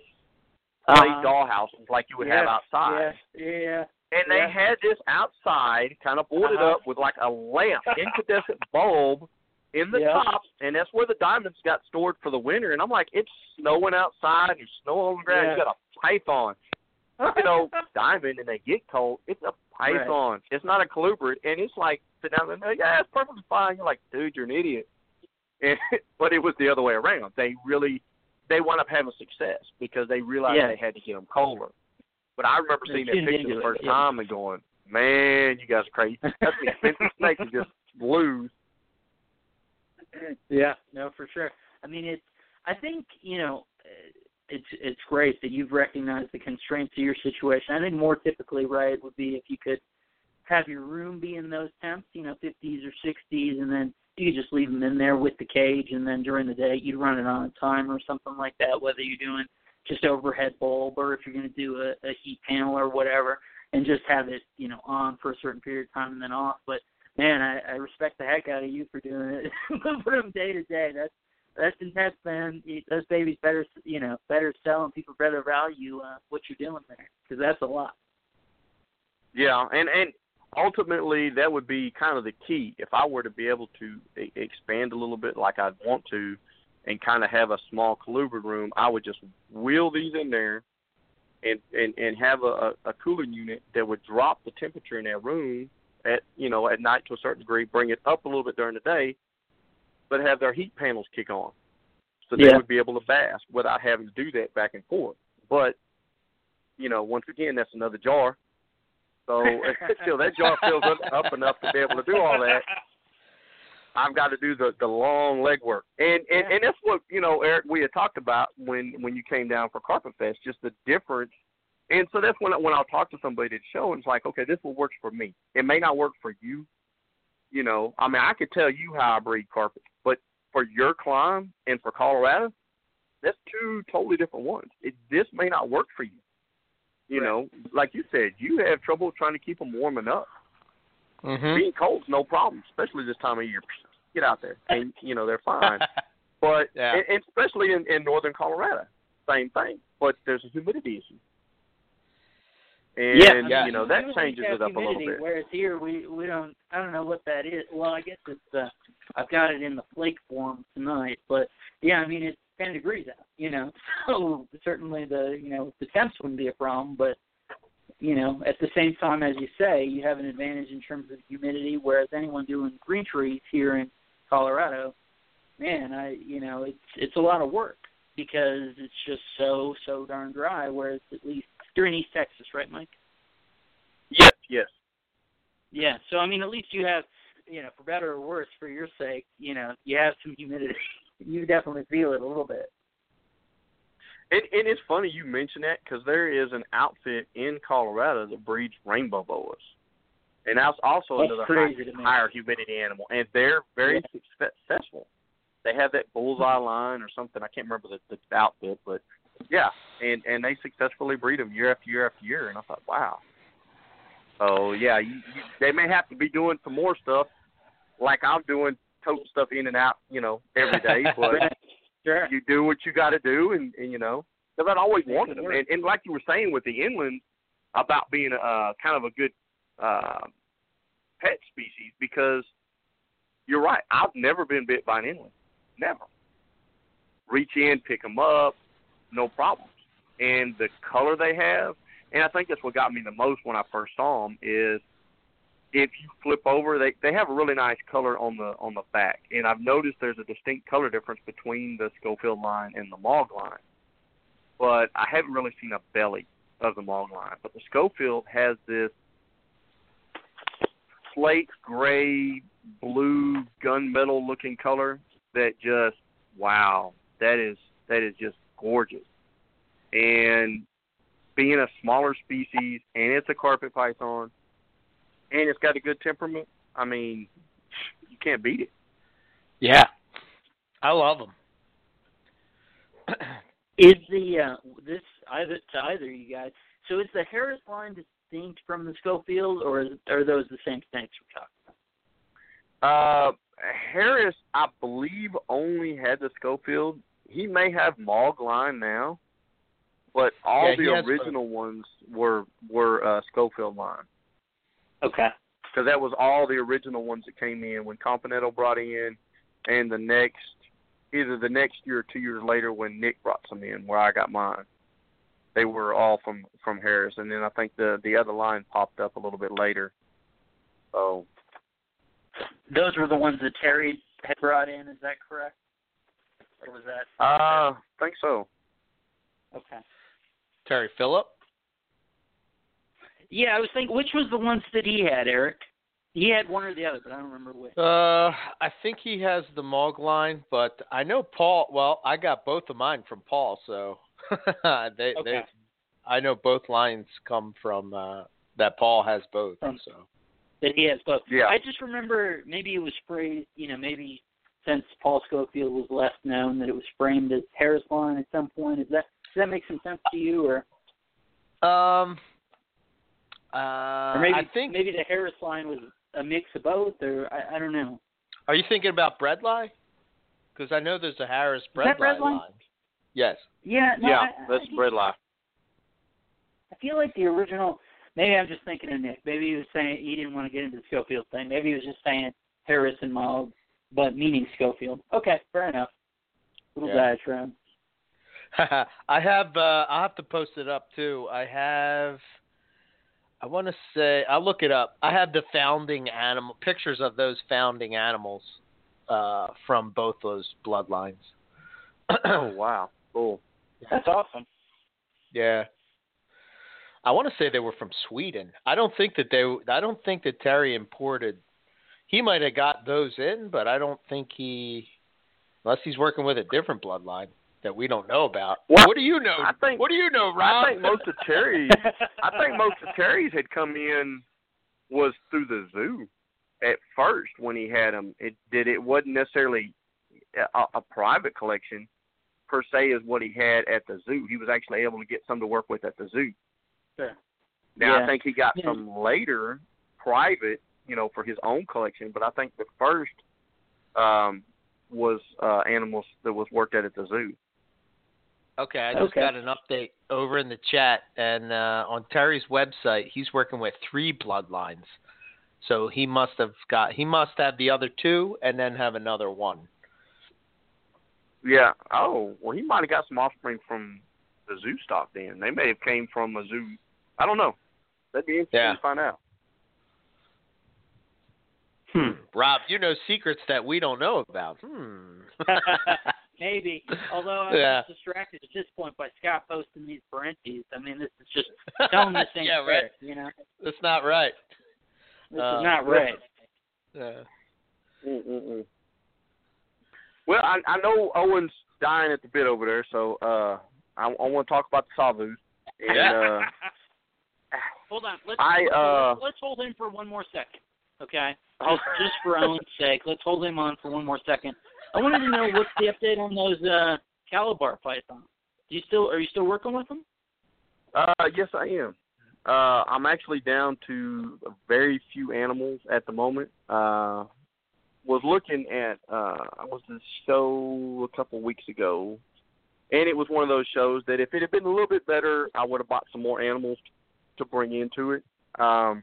plate Uh-huh. dollhouses like you would have outside. Yeah. Yeah. And they had this outside, kind of boarded Uh-huh. up with like a lamp, incandescent bulb in the Yeah. top, and that's where the diamonds got stored for the winter. And I'm like, it's snowing outside, there's snow on the ground, you Yeah. got a python. You know, diamond, and they get cold. It's a python. It's not a colubrid, and it's like sit down and yeah, it's perfectly fine. You're like, dude, you're an idiot. And, but it was the other way around. They really, they wound up having success because they realized Yeah. they had to get them colder. But I remember seeing that picture the first yeah. time and going, man, you guys are crazy. That's an expensive snake to just lose. Yeah, no, for sure. I mean, it's. I think you know, uh, it's it's great that you've recognized the constraints of your situation. I think more typically, right, would be if you could have your room be in those temps, you know, 50s or 60s, and then you could just leave them in there with the cage, and then during the day you'd run it on a timer or something like that. Whether you're doing just overhead bulb or if you're going to do a, a heat panel or whatever, and just have it, you know, on for a certain period of time and then off. But man, I, I respect the heck out of you for doing it, from day to day. That's that's intense, man. Those babies better, you know, better sell and people better value uh, what you're doing there because that's a lot. Yeah, and and ultimately that would be kind of the key. If I were to be able to e- expand a little bit, like I'd want to, and kind of have a small colubrid room, I would just wheel these in there, and and and have a, a cooling unit that would drop the temperature in that room at you know at night to a certain degree, bring it up a little bit during the day, but have their heat panels kick on, so they Yeah. would be able to bask without having to do that back and forth. But you know, once again, that's another jar. So still, that jar fills up, up enough to be able to do all that. I've got to do the the long leg work, and and and that's what you know, Eric. We had talked about when when you came down for Carpet Fest, just the difference. And so that's when I- when I'll talk to somebody at the show, and it's like, okay, this will work for me. It may not work for you. You know, I mean, I could tell you how I breed carpet, for your climb and for Colorado, that's two totally different ones. It, this may not work for you. You Right. know, like you said, you have trouble trying to keep them warm enough. Mm-hmm. Being cold's no problem, especially this time of year. Get out there, and you know they're fine. But Yeah. and, and especially in, in northern Colorado, same thing. But there's a humidity issue, and Yeah. you know that changes it up a little bit. Whereas here we we don't. I don't know what that is. Well, I guess it's. uh I've got it in the flake form tonight, but yeah, I mean it's 10 degrees out. You know, so certainly the you know the temps wouldn't be a problem, but you know at the same time as you say, you have an advantage in terms of humidity, whereas anyone doing green trees here in Colorado, man, I you know it's it's a lot of work because it's just so so darn dry. Whereas at least you're in East Texas, right, Mike? Yes, yes. Yeah. So I mean, at least you have, you know, for better or worse, for your sake, you know, you have some humidity. you definitely feel it a little bit. And, and it's funny you mention that because there is an outfit in Colorado that breeds rainbow boas, and that's also That's another high, higher humidity animal, and they're very successful. They have that bullseye line or something. I can't remember the, the outfit, but yeah, and and they successfully breed them year after year after year. And I thought, wow. So yeah, you, you, they may have to be doing some more stuff like I'm doing toting stuff in and out, you know, every day. But sure. you do what you got to do, and, and you know, because I'd always wanted them. And, and like you were saying with the inland about being a uh, kind of a good uh, pet species, because you're right. I've never been bit by an inland, never. Reach in, pick them up, no problems. And the color they have, and I think that's what got me the most when I first saw them is if you flip over, they they have a really nice color on the on the back, and I've noticed there's a distinct color difference between the Schofield line and the Mog line. But I haven't really seen a belly of the Mog line. But the Schofield has this slate gray, blue, gunmetal looking color that just wow, that is that is just gorgeous. And being a smaller species, and it's a carpet python, and it's got a good temperament. I mean, you can't beat it. Yeah, I love them. Is the uh, this either to either you guys? So is the Harris line distinct from the Schofield, or is, are those the same snakes we're talking about? Uh, Harris, I believe, only had the Schofield. He may have Mog line now, but all Yeah, he the has original ones were were uh, Schofield line Okay. because that was all the original ones that came in when Campanetto brought in, and the next either the next year or two years later when Nick brought some in where I got mine. They were all from from Harris, and then I think the the other line popped up a little bit later. So Those were the ones that Terry had brought in. Is that correct? Or was that? uh, I think so. Okay. Terry Phillip. Yeah, I was thinking, which was the ones that he had, Eric? He had one or the other, but I don't remember which. Uh, I think he has the Mog line, but I know Paul. Well, I got both of mine from Paul, so they Okay. they. I know both lines come from uh that Paul has both. From- So that he has both. Yeah. I just remember maybe it was phrased, you know, maybe since Paul Schofield was less known that it was framed as Harris line at some point. Is that does that make some sense to you, or um, uh, or maybe I think. maybe the Harris line was a mix of both, or I, I don't know. Are you thinking about Breadlie? Because I know there's a Harris that Breadlie Breadlie? line. Yes. Yeah, no, yeah, I, that's I, bread life. I feel like the original. Maybe I'm just thinking of Nick. Maybe he was saying he didn't want to get into the Schofield thing. Maybe he was just saying Harris and Mogg, but meaning Schofield. Okay, fair enough. Little Yeah. diatribe. I have. Uh, I'll have to post it up too. I have. I want to say. I'll look it up. I have the founding animal pictures of those founding animals uh, from both those bloodlines. Oh wow, cool. That's awesome. yeah. I want to say they were from Sweden. I don't think that they. I don't think that Terry imported. He might have got those in, but I don't think he, unless he's working with a different bloodline that we don't know about. Well, what do you know? I think- what do you know, Rob? I think most of Terry's. I think most of Terry's had come in was through the zoo at first when he had them. It did it wasn't necessarily a, a private collection per se as what he had at the zoo. He was actually able to get some to work with at the zoo. Sure. Now Yeah. I think he got Yeah. some later private, you know, for his own collection, but I think the first um was uh animals that was worked at at the zoo. Okay, I just Okay. got an update over in the chat, and uh, on Terry's website, he's working with three bloodlines. So he must have got he must have the other two, and then have another one. Yeah. Oh, well, he might have got some offspring from the zoo stock. Then they may have came from a zoo. I don't know. That'd be interesting Yeah. to find out. Hmm. Rob, you know secrets that we don't know about. Hmm. Maybe. Although I'm Yeah. distracted at this point by Scott posting these parentheses. I mean, this is just telling the same yeah, right. You know, That's not right. this Uh, is not right. Yeah. Mm-mm-mm. Well, I, I know Owen's dying at the bit over there, so uh, I, I want to talk about the Savus. And, Yeah. uh, Hold on. Let's I, uh, let's hold him for one more second. Okay. Just, just for own sake, let's hold him on for one more second. I wanted to know what's the update on those uh Calabar pythons. Do you still are you still working with them? Uh, yes, I am. Uh, I'm actually down to very few animals at the moment. Uh, was looking at uh I was at a show a couple weeks ago and it was one of those shows that if it had been a little bit better I would have bought some more animals to bring into it. Um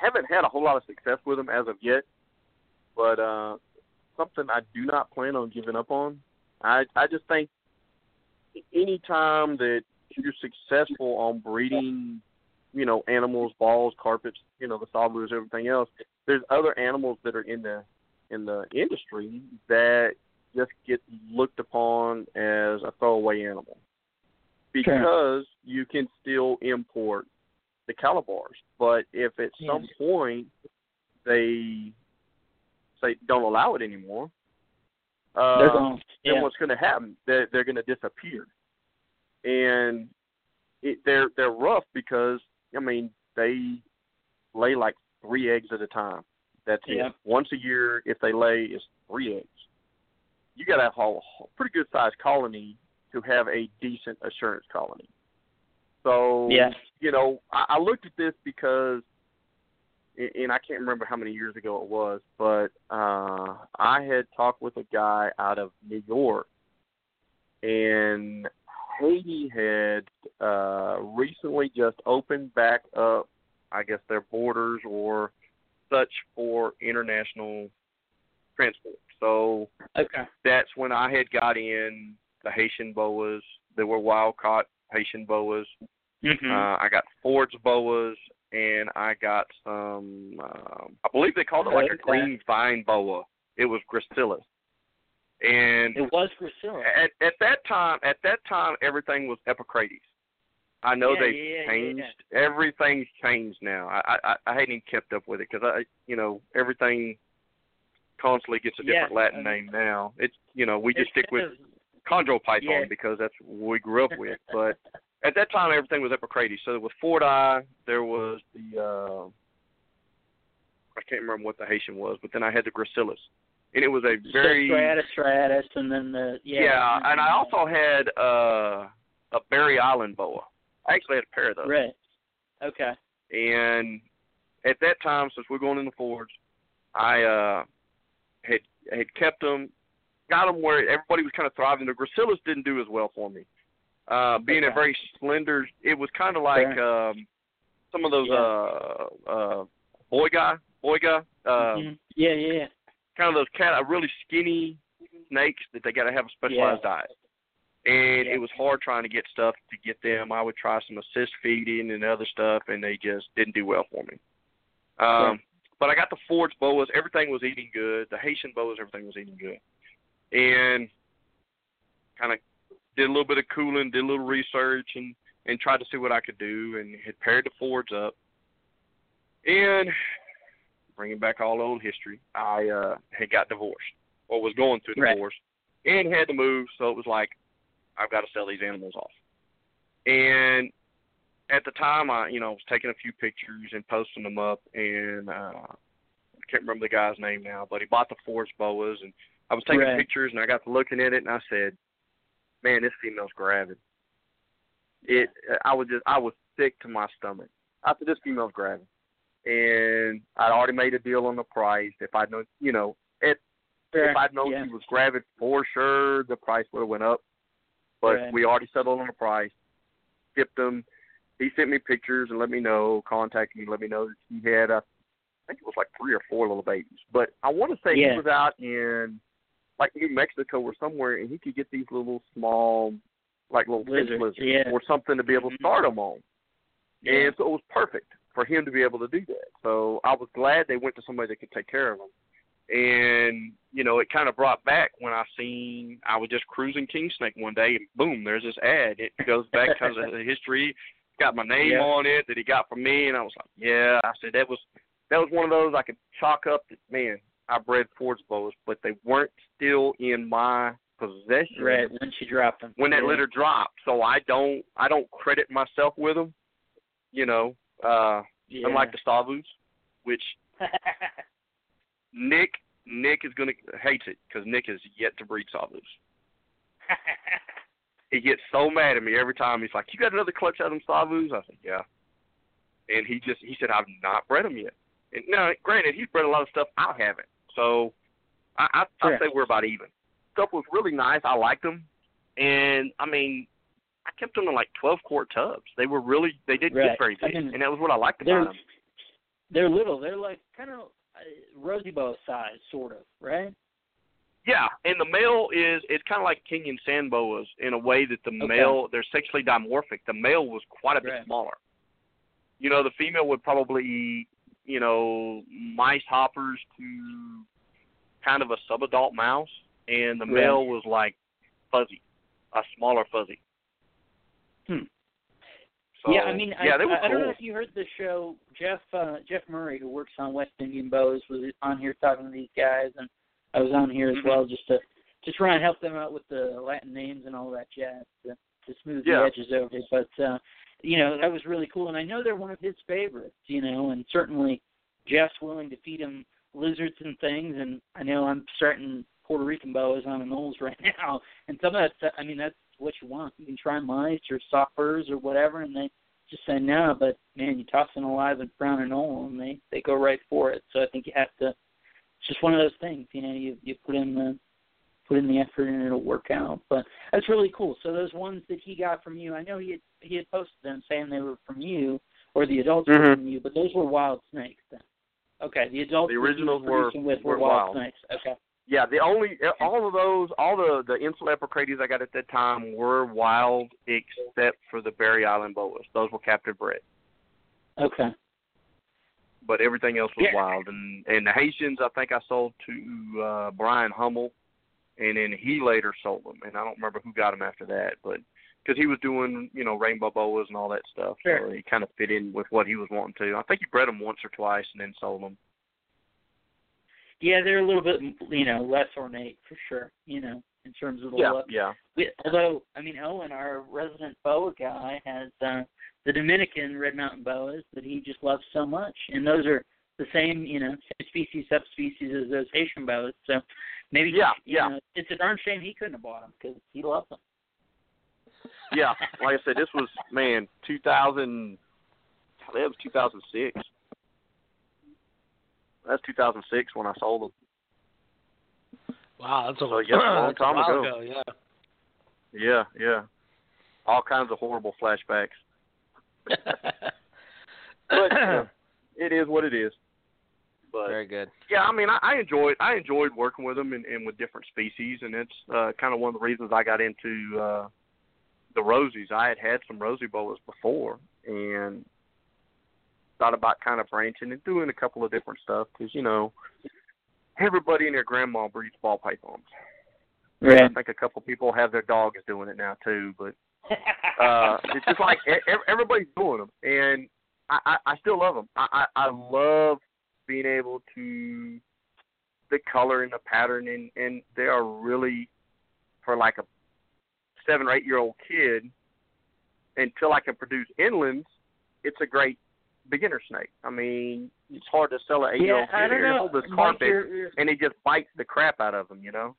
haven't had a whole lot of success with them as of yet. But uh something I do not plan on giving up on. I I just think any time that you're successful on breeding, you know, animals, balls, carpets, you know, the sawblues, everything else, there's other animals that are in the in the industry that just get looked upon as a throwaway animal because Sure. you can still import the Calabars. But if at some point they say don't allow it anymore, uh, then Yeah. what's going to happen? They're they're going to disappear, and it, they're they're rough because I mean they lay like three eggs at a time. That's Yeah. it. Once a year, if they lay, it's three eggs. You got to have a pretty good sized colony to have a decent assurance colony. So Yeah. you know, I, I looked at this because, and I can't remember how many years ago it was, but uh, I had talked with a guy out of New York, and Haiti had uh, recently just opened back up, I guess, their borders or such for international transport. So Okay. that's when I had got in the Haitian boas. There were wild caught Haitian boas. Mm-hmm. Uh, I got Ford's boas, and I got some. Um, I believe they called it like a Okay. green vine boa. It was gracilis, and it was Priscilla. at at that time, at that time, everything was Epicrates. I know Yeah, they've yeah, yeah, changed. Everything's changed now. I I, I hadn't even kept up with it because I, you know, everything constantly gets a different Yeah, Latin I mean- name now. It's you know we just stick with kind of- chondro python Yeah. because that's what we grew up with. But at that time, everything was Epicrates. So with fordii, there was the uh, I can't remember what the Haitian was, but then I had the Gracilis, and it was a very striatus, striatus, and then the yeah. yeah, and I also had uh, a Berry Island boa. I actually had a pair of those. Right. Okay. And at that time, since we're going in the Fords, I uh, had had kept them, got them where everybody was kind of thriving. The Gracilis didn't do as well for me. Uh, being a very slender, it was kind of like Sure. um, some of those Yeah. uh, uh, Boiga, boy guy, uh, Mhm. Yeah, yeah, yeah. kind of those cat, uh, really skinny snakes that they got to have a specialized diet. And Yeah. it was hard trying to get stuff to get them. I would try some assist feeding and other stuff, and they just didn't do well for me. Um, But I got the Ford's boas. Everything was eating good. The Haitian boas, everything was eating good. And kind of did a little bit of cooling, did a little research, and and tried to see what I could do, and had paired the Fords up. And bringing back all old history, I uh, had got divorced or was going through Right. divorce and had to move. So it was like, I've got to sell these animals off. And at the time, I you know was taking a few pictures and posting them up, and uh, I can't remember the guy's name now, but he bought the Ford's boas, and I was taking Right. pictures, and I got to looking at it, and I said, "Man, this female's gravid." It, I was just, I was sick to my stomach. I said, "This female's gravid," and I'd already made a deal on the price. If I'd known, you know, if Sure. if I'd known yeah. she was gravid for sure, the price would have went up. But Right. we already settled on the price. Skipped them. He sent me pictures and let me know, contacted me, let me know that he had, I think it was like three or four little babies. But I want to say Yeah. he was out in like New Mexico or somewhere, and he could get these little small, like little Lizards, lizards yeah. or something to be able to Mhm. start them on. Yeah. And so it was perfect for him to be able to do that. So I was glad they went to somebody that could take care of them. And, you know, it kind of brought back when I seen, I was just cruising King Snake one day and boom, there's this ad. It goes back of the history. It's got my name Yeah. on it that he got from me. And I was like, yeah, I said that was, that was one of those I could chalk up that, man, I bred Ford's boas, but they weren't still in my possession Right. Once you drop them. when that yeah. litter dropped. So I don't I don't credit myself with them. You know, uh Yeah. unlike the Savus, which Nick Nick is gonna hates it because Nick has yet to breed Savus. He gets so mad at me every time. He's like, "You got another clutch out of them Savus?" I said, "Yeah." And he just he said, "I've not bred them yet." And now, granted, he's bred a lot of stuff I haven't. So I I I'd say we're about even. Stuff was really nice. I liked them, and I mean, I kept them in like twelve quart tubs. They were really they didn't Right. get very I big, mean, and that was what I liked about them. they're little. They're like kind of uh, Rosy Boa size, sort of, right? Yeah, and the male is it's kind of like Kenyan sand boas in a way that the Okay. male they're sexually dimorphic. The male was quite a bit Right. smaller. You know, the female would probably you know, mice hoppers to kind of a subadult mouse, and the Right. male was like fuzzy, a smaller fuzzy. Hmm. So, yeah, I mean, yeah, I, I, I don't know if you heard the show. Jeff uh, Jeff Murray, who works on West Indian boas, was on here talking to these guys, and I was on here as Mhm. well just to to try and help them out with the Latin names and all that jazz to, to smooth Yeah. the edges over. But uh, you know, that was really cool, and I know they're one of his favorites. You know, and certainly Jeff's willing to feed him lizards and things, and I know I'm starting Puerto Rican boas on the anoles right now, and some of that. I mean, that's what you want. You can try mice or soft furs or whatever, and they just say no. But man, you toss an alive and brown and knoll, and they they go right for it. So I think you have to. It's just one of those things, you know. You you put in the put in the effort and it'll work out. But that's really cool. So those ones that he got from you, I know he had he had posted them saying they were from you or the adults were Mhm. from you, but those were wild snakes then. Okay, the adults The that he was originals were- with were wild wild. snakes. Okay. Yeah, the only all of those, all the the insular Epicrates I got at that time were wild, except for the Berry Island boas. Those were captive bred, Okay. but everything else was Yeah. wild. And and the Haitians, I think I sold to uh Brian Hummel, and then he later sold them. And I don't remember who got them after that, but because he was doing you know rainbow boas and all that stuff, Sure. so he kind of fit in with what he was wanting to. I think he bred them once or twice and then sold them. Yeah, they're a little bit, you know, less ornate for sure. You know, in terms of the Yeah, look. yeah. We, although, I mean, Owen, our resident boa guy, has uh, the Dominican red mountain boas that he just loves so much, and those are the same, you know, same species, subspecies as those Haitian boas. So maybe, Yeah, you yeah. know, it's a darn shame he couldn't have bought them because he loves them. yeah, like I said, this was man, 2000. That was 2006. That's 2006 when I sold them. Wow, that's a, So, yeah, a long that's time while ago. Yeah. Yeah, yeah. All kinds of horrible flashbacks. But uh, it is what it is. But Very good. yeah, I mean, I, I enjoyed I enjoyed working with them and, and with different species, and it's uh, kind of one of the reasons I got into uh, the rosies. I had had some rosy boas before, and thought about kind of branching and doing a couple of different stuff because you know everybody and their grandma breeds ball pythons. Right. I think a couple people have their dogs doing it now too, but uh, it's just like e- ev- everybody's doing them, and I, I, I still love them. I, I, I love being able to the color and the pattern, and and they are really for like a seven or eight year old kid. Until I can produce inlands, it's a great beginner snake. I mean, it's hard to sell an eight year old kid here hold this Mike, carpet, you're, you're, and he just bites the crap out of them. You know.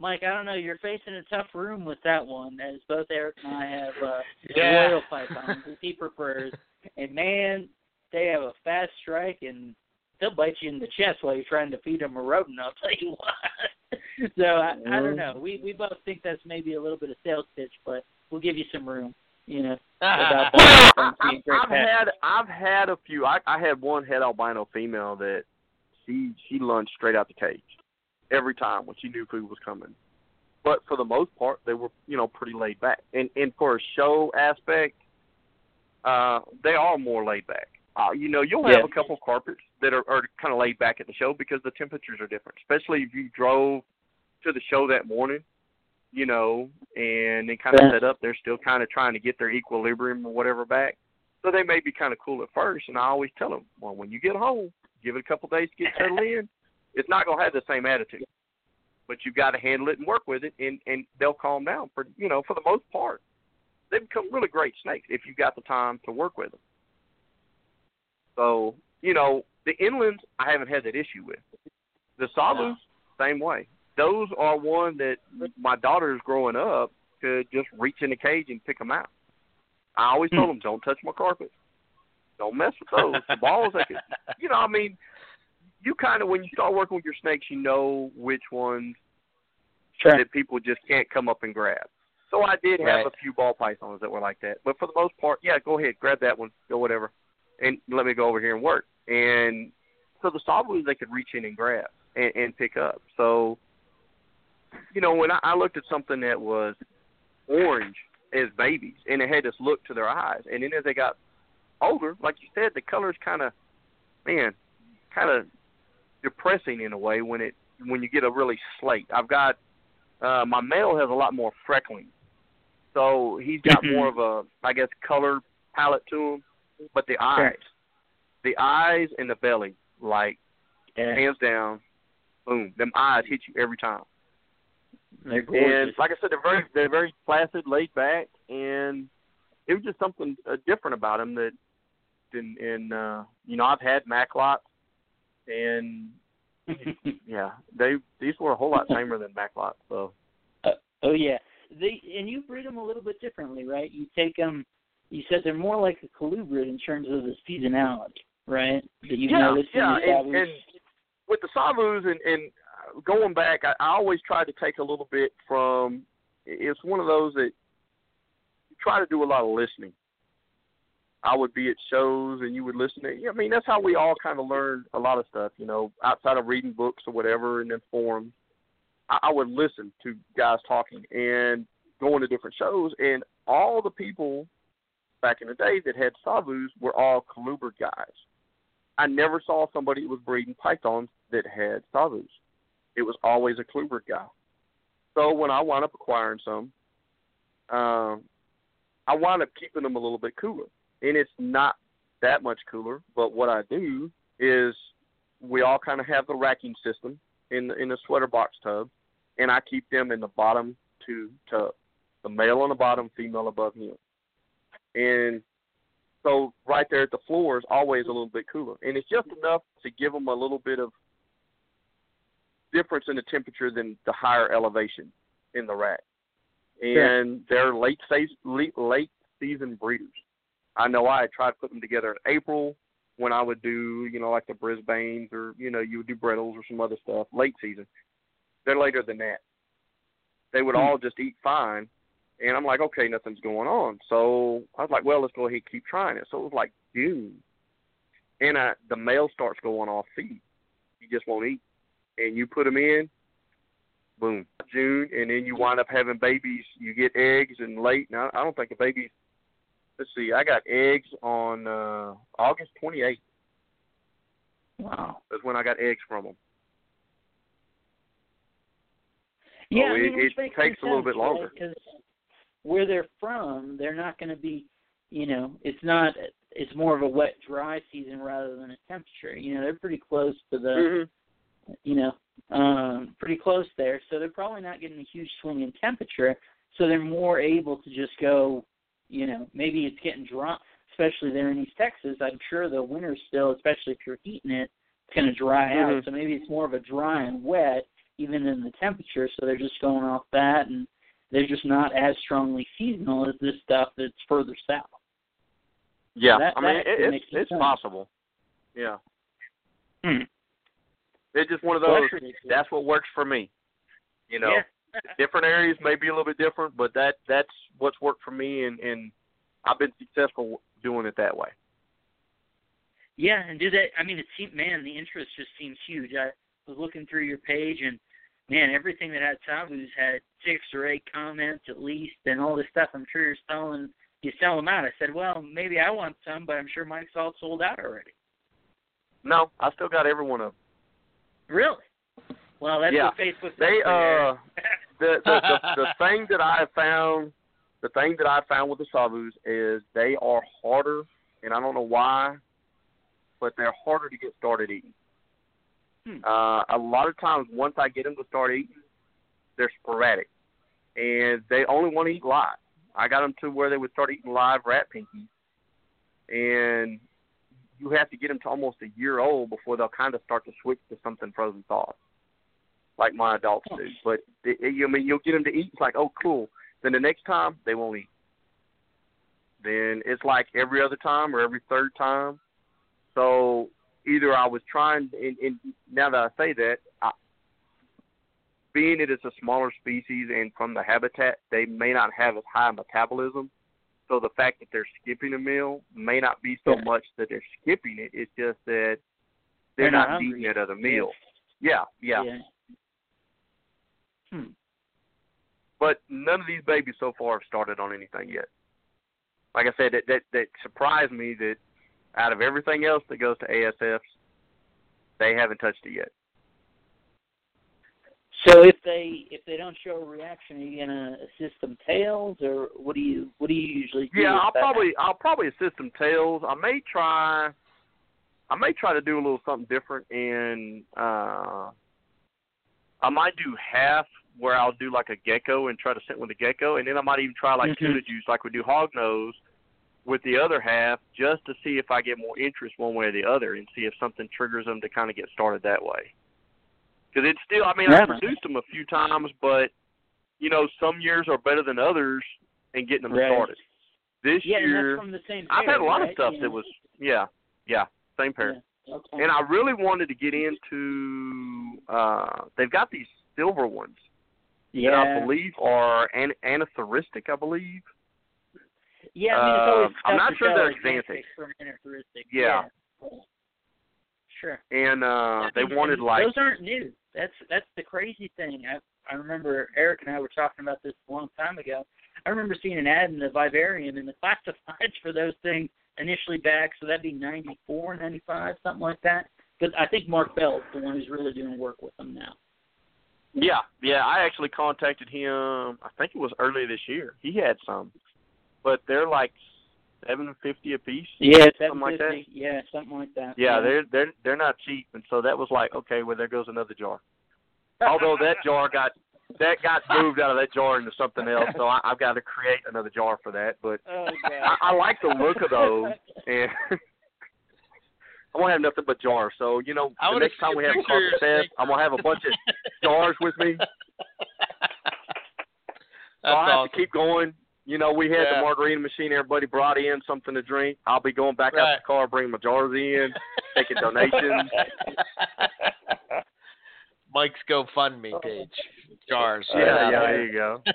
Mike, I don't know. You're facing a tough room with that one, as both Eric and I have uh, Yeah. royal pythons that he prefers, and man, they have a fast strike, and they'll bite you in the chest while you're trying to feed them a rodent. I'll tell you what. so I, I don't know. We we both think that's maybe a little bit of sales pitch, but we'll give you some room. You know, Well, that, I, being great I've pet. had I've had a few. I, I had one head albino female that she she lunged straight out the cage every time when she knew food was coming. But for the most part, they were you know pretty laid back. And and for a show aspect, uh, they are more laid back. Uh, you know, you'll have Yeah. a couple of carpets that are, are kind of laid back at the show because the temperatures are different. Especially if you drove to the show that morning, you know, and they kind of Yeah. set up. They're still kind of trying to get their equilibrium or whatever back. So they may be kind of cool at first. And I always tell them, well, when you get home, give it a couple days to get settled in. It's not going to have the same attitude, but you've got to handle it and work with it, and and they'll calm down. For you know, for the most part, they become really great snakes if you've got the time to work with them. So you know, the inlands I haven't had that issue with. The Savus, same way. Those are one that my daughters growing up could just reach in the cage and pick them out. I always told hmm. them, don't touch my carpet. Don't mess with those. The balls, they could, you know, I mean, you kind of when you start working with your snakes, you know which ones Sure. that people just can't come up and grab. So I did have Right. a few ball pythons that were like that, but for the most part, yeah, go ahead, grab that one, go whatever, and let me go over here and work. And so the Savus they could reach in and grab and, and pick up. So, you know, when I, I looked at something that was orange as babies, and it had this look to their eyes, and then as they got older, like you said, the colors kind of, man, kind of depressing in a way when it when you get a really slate. I've got uh my male has a lot more freckling. So he's got Mhm. more of a I guess color palette to him, but the eyes, Sure. the eyes and the belly like Yeah. hands down, boom, them eyes hit you every time. And like I said, they're very they're very placid, laid back, and it was just something uh, different about them that, and, and uh, you know, I've had Macklots, and yeah, they these were a whole lot tamer than Macklots. So oh yeah, they and you breed them a little bit differently, right? You take them. You said they're more like a colubrid in terms of the seasonality, right? That you've yeah, yeah, and, and with the Savus and, and going back, I, I always tried to take a little bit from. It's one of those that you try to do a lot of listening. I would be at shows and you would listen to. I mean, that's how we all kind of learn a lot of stuff. You know, outside of reading books or whatever, and then forums. I, I would listen to guys talking and going to different shows, and all the people back in the day that had Savus were all colubrid guys. I never saw somebody that was breeding pythons that had Savus. It was always a colubrid guy. So when I wound up acquiring some, um, I wound up keeping them a little bit cooler. And it's not that much cooler, but what I do is we all kind of have the racking system in the, in the sweater box tub, and I keep them in the bottom two tubs. The male on the bottom, female above him. And so right there at the floor is always a little bit cooler, and it's just enough to give them a little bit of difference in the temperature than the higher elevation in the rack. And they're late phase, late, late season breeders. I know I had tried to put them together in April when I would do, you know, like the Brisbanes or you know you would do Bredls or some other stuff late season. They're later than that. They would Hmm. all just eat fine, and I'm like, okay, nothing's going on. So I was like, well, let's go ahead and keep trying it. So it was like June, and I, the male starts going off feed. He just won't eat, and you put him in, boom, June, and then you wind up having babies. You get eggs and late. Now I don't think the babies. Let's see, I got eggs on uh August 28th. wow. That's when I got eggs from them. Yeah, Oh, I mean, it- it takes a little bit longer. Because where they're from, they're not going to be, you know, it's not. It's more of a wet, dry season rather than a temperature. You know, they're pretty close to the, Mm-hmm. you know, um, pretty close there. So they're probably not getting a huge swing in temperature. So they're more able to just go, you know, maybe it's getting dry, especially there in East Texas. I'm sure the winter still, especially if you're heating it, it's going to dry out. Mhm. So maybe it's more of a dry and wet, even in the temperature. So they're just going off that, and they're just not as strongly seasonal as this stuff that's further south. Yeah, That- I mean that it, it's it's sense. possible. Yeah, Hmm. it's just one of those. that's. That's what works for me. You know, Yeah. different areas may be a little bit different, but that that's what's worked for me, and and I've been successful doing it that way. Yeah, and do that. I mean, it seemed, man, the interest just seems huge. I was looking through your page, and man, everything that had Savus had six or eight comments at least, and all this stuff. I'm sure you're selling, you sell them out. I said, well, maybe I want some, but I'm sure Mike's all sold out already. No, I still got every one of them. Really? Well, that's Yeah. what Facebook. They does for you. uh the the, the the thing that I found the thing that I found with the Savus is they are harder, and I don't know why, but they're harder to get started eating. Hmm. Uh, a lot of times, once I get them to start eating, they're sporadic, and they only want to eat live. I got them to where they would start eating live rat pinkies, and you have to get them to almost a year old before they'll kind of start to switch to something frozen thawed, like my adults do. But it, it, I mean, you'll get them to eat. It's like, oh, cool. Then the next time they won't eat. Then it's like every other time or every third time. So either I was trying, and, and now that I say that, I, being it is a smaller species and from the habitat, they may not have as high metabolism. So the fact that they're skipping a meal may not be so Yeah. much that they're skipping it. It's just that They're they're, not not, eating at other meals. Yeah, yeah, yeah. Hmm. But none of these babies so far have started on anything yet. Like I said, that that, that surprised me that out of everything else that goes to ASFs, they haven't touched it yet. So if they if they don't show a reaction, are you gonna assist them tails, or what do you what do you usually do? Yeah, I'll probably I'll probably assist them tails. I may try I may try to do a little something different and uh I might do half where I'll do like a gecko and try to sit with a gecko and then I might even try like Mhm. tuna juice like we do hog nose with the other half just to see if I get more interest one way or the other and see if something triggers them to kind of get started that way. Because it's still, I mean, Yeah. I've produced them a few times, but you know, some years are better than others in getting them Right. started. This Yeah, and year, that's from the same. pair, I've had a lot right? of stuff You that was, yeah, yeah, same pair. Yeah. Okay. And I really wanted to get into, uh they've got these silver ones yeah. that I believe are an- anerythristic, I believe. Yeah, I mean, it's always Uh, I'm not sure they're axanthic axanthic. from anerythristic. Yeah. Sure. And uh they And- wanted and like those aren't new. That's that's the crazy thing. I I remember Eric and I were talking about this a long time ago. I remember seeing an ad in the vivarium and the classifieds for those things initially back, so that'd be ninety four, ninety five, something like that. But I think Mark Bell's the one who's really doing work with them now. Yeah, yeah. I actually contacted him. I think it was earlier this year. He had some, but they're like seven fifty a piece. Yeah, Something like that? Yeah, something like that. Yeah, they're they're they're not cheap, and so that was like, okay, well there goes another jar. Although that jar got that got moved out of that jar into something else, so I, I've got to create another jar for that. But Oh. I, I like the look of those, and I won't have nothing but jars. So you know, I the next time we have a picture of your contest, snake. I'm gonna have a bunch of jars with me. That's so I have awesome. to keep going. You know, we had Yeah. the margarita machine. Everybody brought in something to drink. I'll be going back out Right. the car, bringing my jars in, taking donations. Mike's GoFundMe oh. page. Jars. yeah, Yeah, yeah, there you go.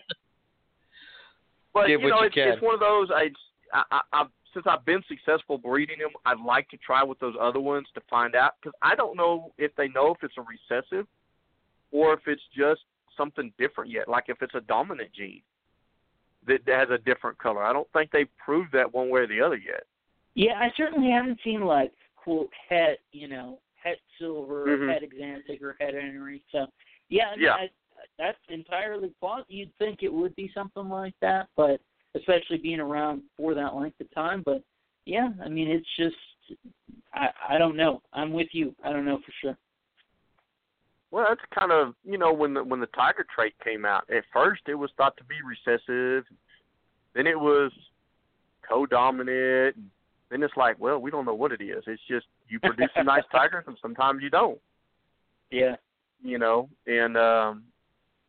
But Give you know, you it's, can. it's one of those. I, I, I, I've, since I've been successful breeding them, I'd like to try with those other ones to find out because I don't know if they know if it's a recessive or if it's just something different yet. Like if it's a dominant gene that has a different color. I don't think they've proved that one way or the other yet. Yeah, I certainly haven't seen like quote het, you know, het silver, Mhm. het axanthic, or het anery. So yeah, I mean, Yeah. I, that's entirely plausible. You'd think it would be something like that, but especially being around for that length of time. But yeah, I mean, it's just I I don't know. I'm with you. I don't know for sure. Well, that's kind of you know when the when the tiger trait came out. At first, it was thought to be recessive. Then it was co-dominant. Then it's like, well, we don't know what it is. It's just you produce some nice tigers, and sometimes you don't. Yeah. You know, and um,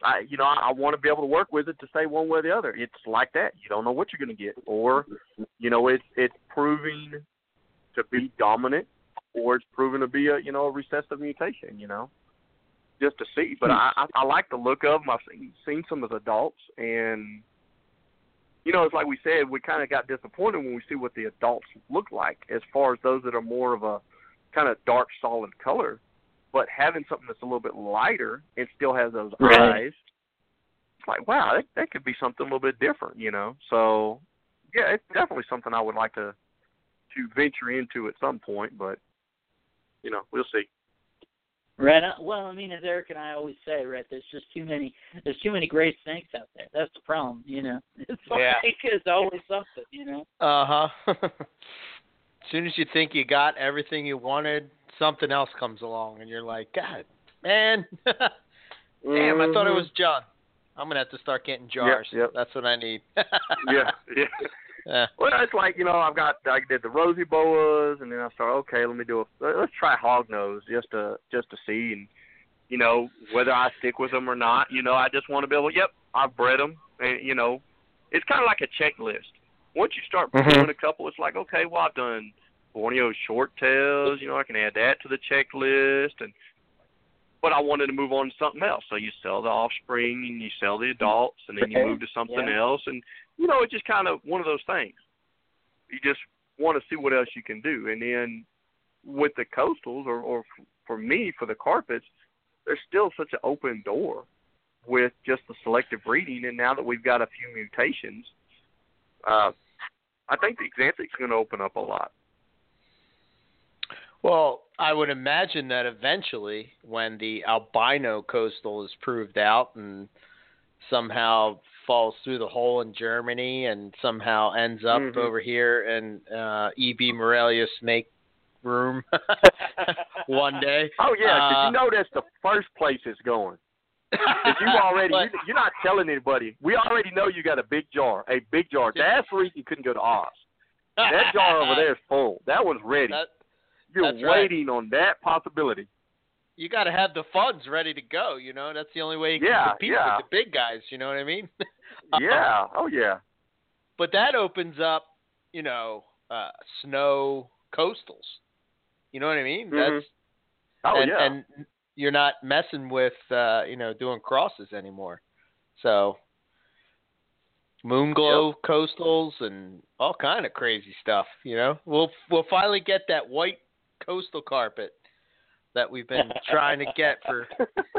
I you know I, I want to be able to work with it to say one way or the other. It's like that. You don't know what you're going to get, or you know it's it's proving to be dominant, or it's proven to be a you know a recessive mutation. You know just to see. But hmm. I, I I like the look of them. I've seen seen some as adults, and you know, it's like we said, we kind of got disappointed when we see what the adults look like, as far as those that are more of a kind of dark, solid color. But having something that's a little bit lighter and still has those Right. eyes, it's like wow, that, that could be something a little bit different, you know. So yeah, it's definitely something I would like to to venture into at some point, but you know, we'll see. Right. Well, I mean, as Eric and I always say, right? There's just too many. There's too many great snakes out there. That's the problem, you know. It's Yeah. like there's always something, you know. Uh huh. as soon as you think you got everything you wanted, something else comes along, and you're like, God, man, damn, I thought it Mhm. was John. I'm gonna have to start getting jars. yep. That's what I need. yeah, yeah. Yeah. Well, it's like you know, I've got I did the rosy boas, and then I started. Okay, let me do a let's try hog nose just to just to see, and you know whether I stick with them or not. You know, I just want to be able. Yep, I've bred them, and you know, it's kind of like a checklist. Once you start Mhm. doing a couple, it's like okay, well I've done Borneo short tails. You know, I can add that to the checklist, and but I wanted to move on to something else. So you sell the offspring and you sell the adults, and then you move to something Yeah. else, and you know, it's just kind of one of those things. You just want to see what else you can do, and then with the coastals, or, or for me, for the carpets, there's still such an open door with just the selective breeding, and now that we've got a few mutations, uh, I think the Xanthic's going to open up a lot. Well, I would imagine that eventually, when the albino coastal is proved out and somehow falls through the hole in Germany and somehow ends up Mhm. over here in uh, E.B. Morelia snake room one day. Oh yeah, Uh, you know that's the first place it's going. You already But- you, you're not telling anybody. We already know you got a big jar, a big jar. That's the reason you couldn't go to Oz. That jar over there is full. That one's ready. That- You're that's right. waiting on that possibility. You got to have the funds ready to go. You know, that's the only way you can Yeah, compete yeah. with the big guys. You know what I mean? Um, Yeah. Oh yeah. but that opens up, you know, uh, snow coastals. You know what I mean? Mhm. That's Oh and, yeah. and you're not messing with, uh, you know, doing crosses anymore. So moon moonglow coastals and all kind of crazy stuff. You know, we'll we'll finally get that white coastal carpet that we've been trying to get for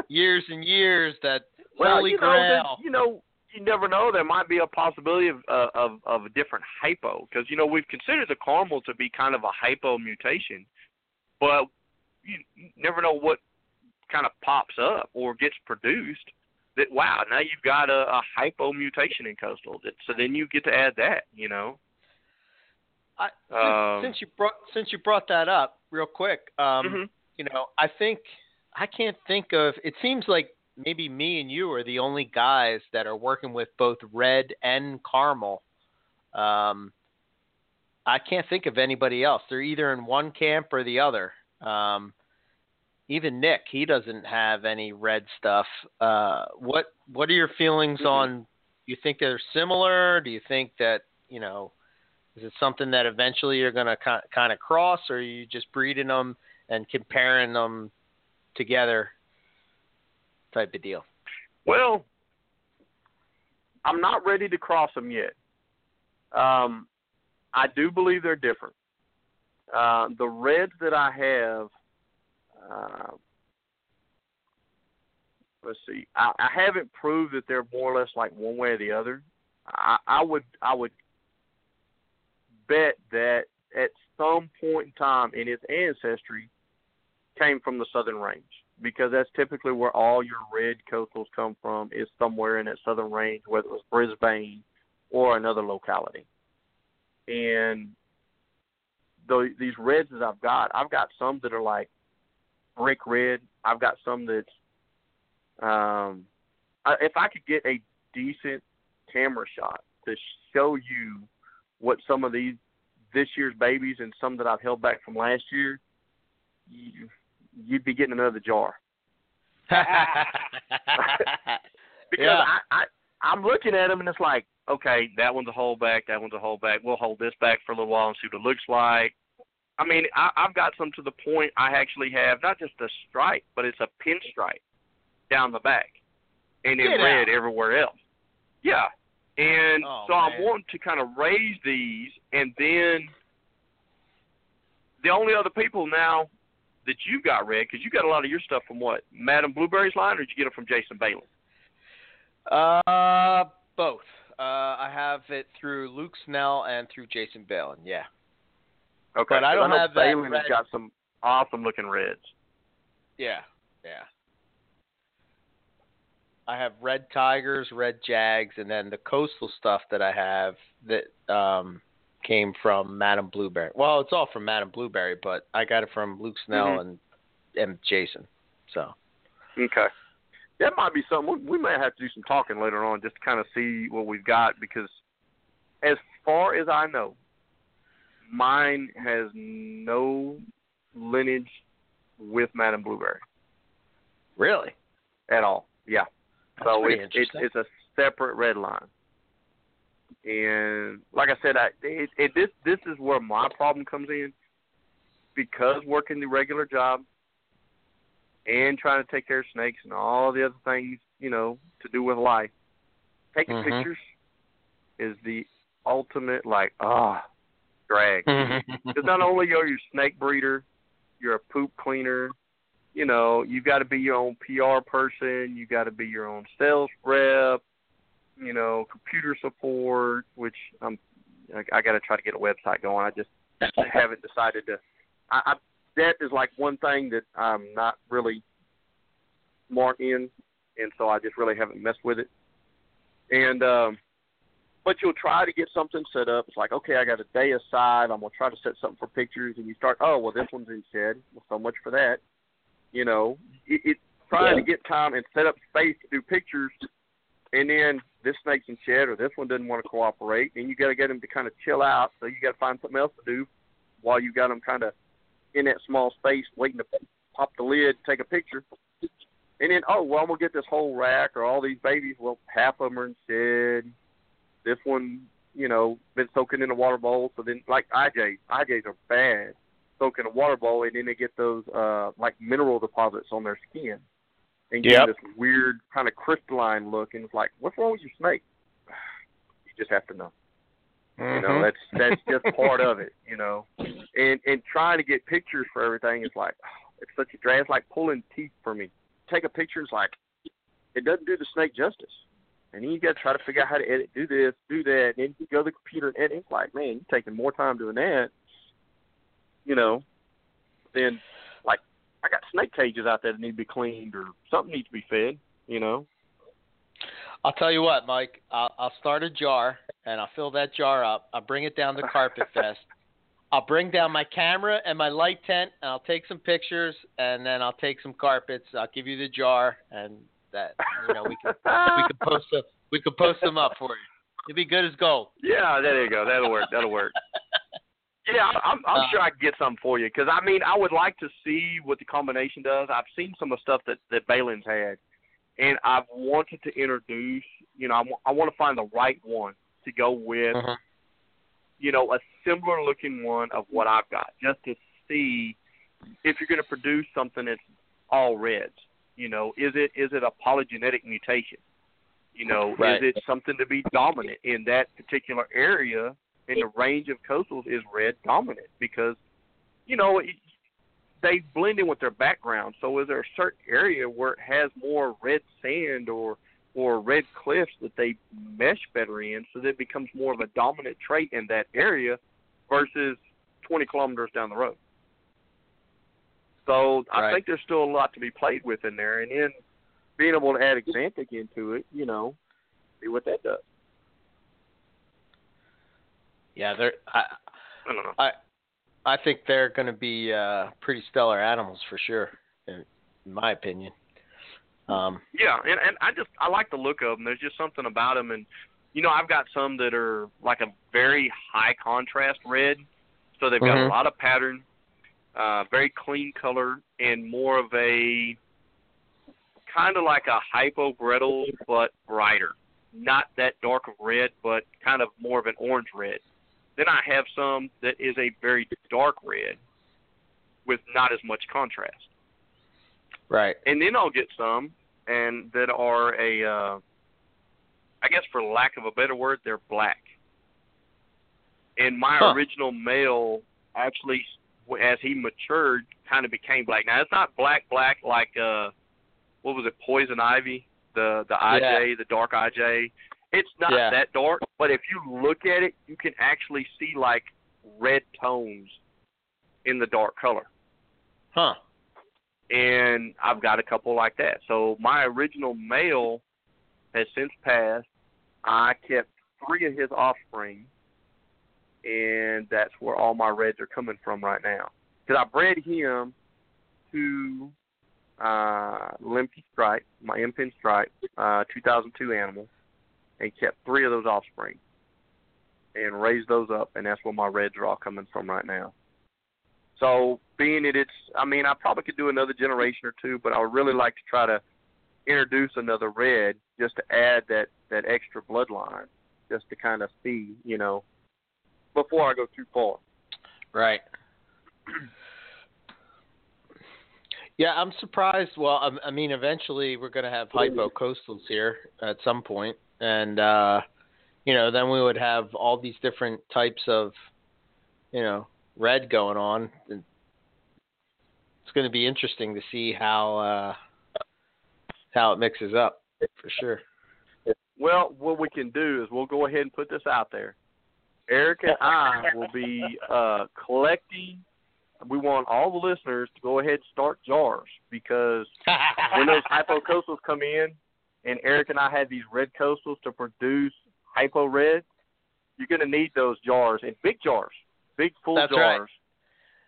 years and years. That well, holy you know, grail. you know, you never know. There might be a possibility of uh, of of a different hypo because you know we've considered the caramel to be kind of a hypo mutation, but you never know what kind of pops up or gets produced. That wow, now you've got a, a hypo mutation in coastal. That, so then you get to add that. You know. I, since, Um, since you brought since you brought that up real quick, um, Mhm. You know, I think I can't think of. It seems like maybe me and you are the only guys that are working with both red and caramel. Um, I can't think of anybody else. They're either in one camp or the other. Um, even Nick, he doesn't have any red stuff. Uh, what What are your feelings Mhm. on? Do you think they're similar? Do you think that you know? Is it something that eventually you're going to kind of cross, or are you just breeding them and comparing them together, type of deal? Well, I'm not ready to cross them yet. Um, I do believe they're different. Uh, the reds that I have, uh, let's see, I, I haven't proved that they're more or less like one way or the other. I, I would, I would bet that at some point in time in its ancestry came from the southern range because that's typically where all your red coastals come from is somewhere in that southern range, whether it was Brisbane or another locality. And the, these reds that I've got, I've got some that are like brick red. I've got some that's um, I, if I could get a decent camera shot to show you what some of these this year's babies and some that I've held back from last year, you, you'd be getting another jar. because Yeah. I, I I'm looking at them and it's like, okay, that one's a holdback, that one's a holdback. We'll hold this back for a little while and see what it looks like. I mean, I, I've got some to the point I actually have not just a stripe, but it's a pinstripe down the back, and then Get red out. everywhere else. Yeah, and Oh, so I'm wanting to kind of raise these, and then the only other people now that you got red because you got a lot of your stuff from what Madam Blueberry's line, or did you get it from Jason Bailey? Uh, both. Uh, I have it through Luke Snell and through Jason Balin. Yeah. Okay, But I don't know have that Balin red- has got some awesome looking reds. Yeah. Yeah. I have red tigers, red jags, and then the coastal stuff that I have that um came from Madam Blueberry. Well, it's all from Madam Blueberry, but I got it from Luke Snell Mhm. and and Jason. So Okay. That might be something we, we may have to do some talking later on just to kind of see what we've got because as far as I know, mine has no lineage with Madam Blueberry really, at all. Yeah. That's so it's, it's it's a separate red line. And like I said, I it, it this this is where my problem comes in. because working the regular job and trying to take care of snakes and all the other things, you know, to do with life, taking Mhm. pictures is the ultimate like ah drag. Because not only are you a snake breeder, you're a poop cleaner. You know, you got to be your own PR person. You got to be your own sales rep. You know, computer support, which I'm. I, I got to try to get a website going. I just haven't decided to. I, I that is like one thing that I'm not really smart in, and so I just really haven't messed with it. And um but you'll try to get something set up. It's like, okay, I got a day aside. I'm gonna try to set something for pictures, and you start. Oh, well, this one's in shed. Well, so much for that. You know, it, it's trying Yeah. to get time and set up space to do pictures, and then this snake's in shed or this one doesn't want to cooperate, and you got to get them to kind of chill out. So you got to find something else to do while you got them kind of in that small space waiting to pop the lid, take a picture. And then, oh, well, I'm going to get this whole rack or all these babies. Well, half of them are in shed. This one, you know, been soaking in a water bowl. So then, like IJs, IJs are bad. Soak in a water bowl, and then they get those, uh like, mineral deposits on their skin. And get Yep. this weird kind of crystalline look. And it's like, what's wrong with your snake? You just have to know. You know, Mhm. that's that's just part of it. You know, and and trying to get pictures for everything is like it's such a drag. It's like pulling teeth for me. Take a picture is like it doesn't do the snake justice. And then you got to try to figure out how to edit, do this, do that, and then you go to the computer and edit. It's like, man, you're taking more time doing that. You know, than I got snake cages out there that need to be cleaned or something needs to be fed. You know, I'll tell you what, Mike. I'll, I'll start a jar and I'll fill that jar up. I'll bring it down to Carpet Fest. I'll bring down my camera and my light tent, and I'll take some pictures, and then I'll take some carpets. I'll give you the jar, and that you know we can we can post them we can post them up for you. You'll be good as gold. Yeah, there you go. That'll work. That'll work. Yeah, I- I'm, I'm Uh, sure I can get something for you because I mean I would like to see what the combination does. I've seen some of the stuff that that Balin's had, and I've wanted to introduce. You know, I, wa- I want to find the right one to go with. Mhm. You know, a similar looking one of what I've got, just to see if you're going to produce something that's all reds. You know, is it is it a polygenetic mutation? You know, Right. is it something to be dominant in that particular area? And the range of coastals is red dominant because, you know, it, they blend in with their background. So is there a certain area where it has more red sand or or red cliffs that they mesh better in, so that it becomes more of a dominant trait in that area versus 20 kilometers down the road. So I think there's still a lot to be played with in there, and then being able to add Xanthic into it, you know, see what that does. Yeah, they're. I, I don't know. I I think they're going to be uh, pretty stellar animals for sure, in, in my opinion. Um, Yeah, and and I just I like the look of them. There's just something about them, and you know I've got some that are like a very high contrast red, so they've got Mhm. a lot of pattern, uh, very clean color, and more of a kind of like a hypo Bredl but brighter. Not that dark of red, but kind of more of an orange red. Then I have some that is a very dark red with not as much contrast right. and then I'll get some and that are a uh I guess for lack of a better word, they're black. And my Huh. original male actually as he matured kind of became black. Now it's not black black like uh what was it, poison ivy, the the IJ, the dark IJ. It's not Yeah. that dark, but if you look at it, you can actually see like red tones in the dark color Huh. and I've got a couple like that. So my original male has since passed. I kept three of his offspring, and that's where all my reds are coming from right now. Because I bred him to uh, Limpy Stripe, my Impin Stripe, uh, 2002 animal, and kept three of those offspring, and raised those up, and that's where my reds are all coming from right now. So being that it's, I mean, I probably could do another generation or two, but I would really like to try to introduce another red just to add that that extra bloodline, just to kind of see, you know, before I go too far. Right. Yeah, I'm surprised. Well, I, I mean, eventually we're going to have hypo coastals here at some point, and uh, you know, then we would have all these different types of, you know, red going on. And it's going to be interesting to see how uh, how it mixes up for sure. Well, what we can do is we'll go ahead and put this out there. Eric and I will be uh, collecting. We want all the listeners to go ahead and start jars because when those hypo coastals come in, and Eric and I had these red coastals to produce hypo red, you're going to need those jars and big jars, big full That's jars, right.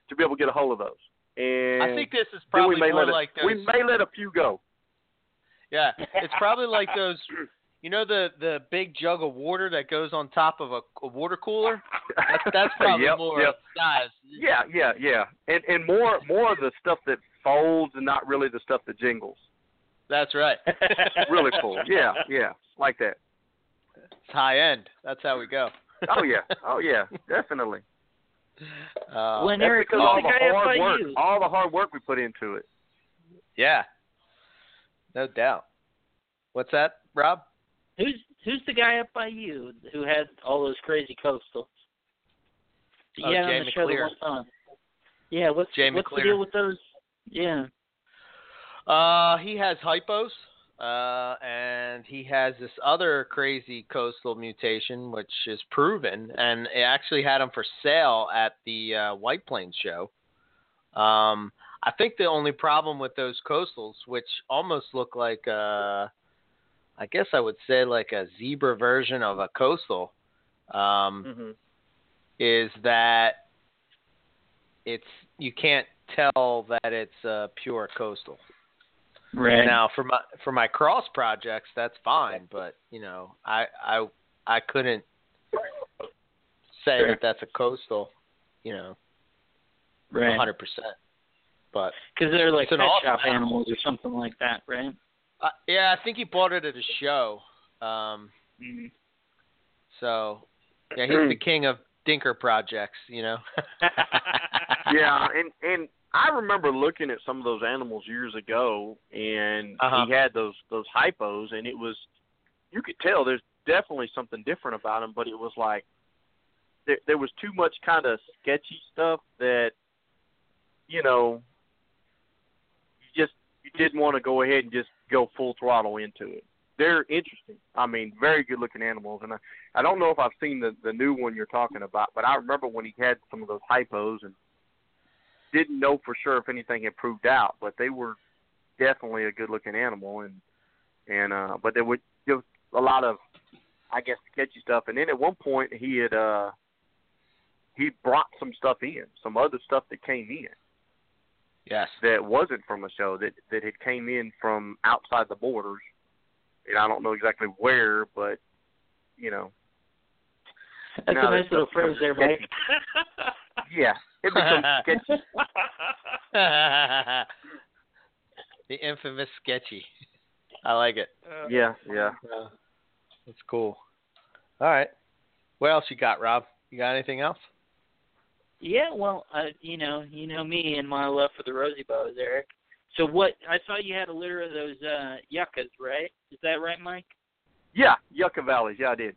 to be able to get a hold of those. And I think this is probably we may more let a- like those. we may let a few go. Yeah, it's probably like those. You know the the big jug of water that goes on top of a, a water cooler. That's, that's probably Yep, more yep. size. Yeah, yeah, yeah, and and more more of the stuff that folds and not really the stuff that jingles. That's right. Really cool. Yeah, yeah, like that. It's high end. That's how we go. Oh yeah, oh yeah, definitely. Uh, when That's Eric because all the the guy up hard by work, you? all the hard work we put into it. yeah, no doubt. What's that, Rob? Who's who's the guy up by you who had all those crazy coastals? You Oh, had on the show the McClear. one time. Yeah, what's Jay what's McClear. the deal with those? Yeah. Uh, he has hypos, uh, and he has this other crazy coastal mutation, which is proven, and it actually had him for sale at the uh, White Plains show. Um, I think the only problem with those coastals, which almost look like, uh, I guess I would say like a zebra version of a coastal, um, Mm-hmm. is that it's you can't tell that it's uh, pure coastal. Right. Now for my for my cross projects, that's fine, but you know, I I I couldn't say Sure. that that's a coastal, you know, right. hundred percent. But Because they're like It's an pet awesome shop animal. animals or something like that, right? uh, yeah, I think he bought it at a show. Um, Mm-hmm. so yeah, he's the king of dinker projects, you know. Yeah, and and I remember looking at some of those animals years ago, and Uh-huh. he had those those hypos, and it was you could tell there's definitely something different about him, but it was like there there was too much kind of sketchy stuff that you know you just you didn't want to go ahead and just go full throttle into it. They're interesting. I mean, very good looking animals, and I, I don't know if I've seen the the new one you're talking about, but I remember when he had some of those hypos and didn't know for sure if anything had proved out, but they were definitely a good looking animal, and and uh, but there was just a lot of, I guess, sketchy stuff. And then at one point he had uh, he brought some stuff in, some other stuff that came in yes. that wasn't from a show that that had came in from outside the borders, and I don't know exactly where, but you know, That's a nice little phrase there, Mike. yeah, it becomes sketchy. the infamous sketchy. I like it. Yeah, yeah. Uh, that's cool. All right. What else you got, Rob? You got anything else? Yeah, well, uh, you know, you know me and my love for the rosy boas, Eric. So what? I saw you had a litter of those uh yuccas, right? Is that right, Mike? Yeah, Yucca Valleys. Yeah, I did.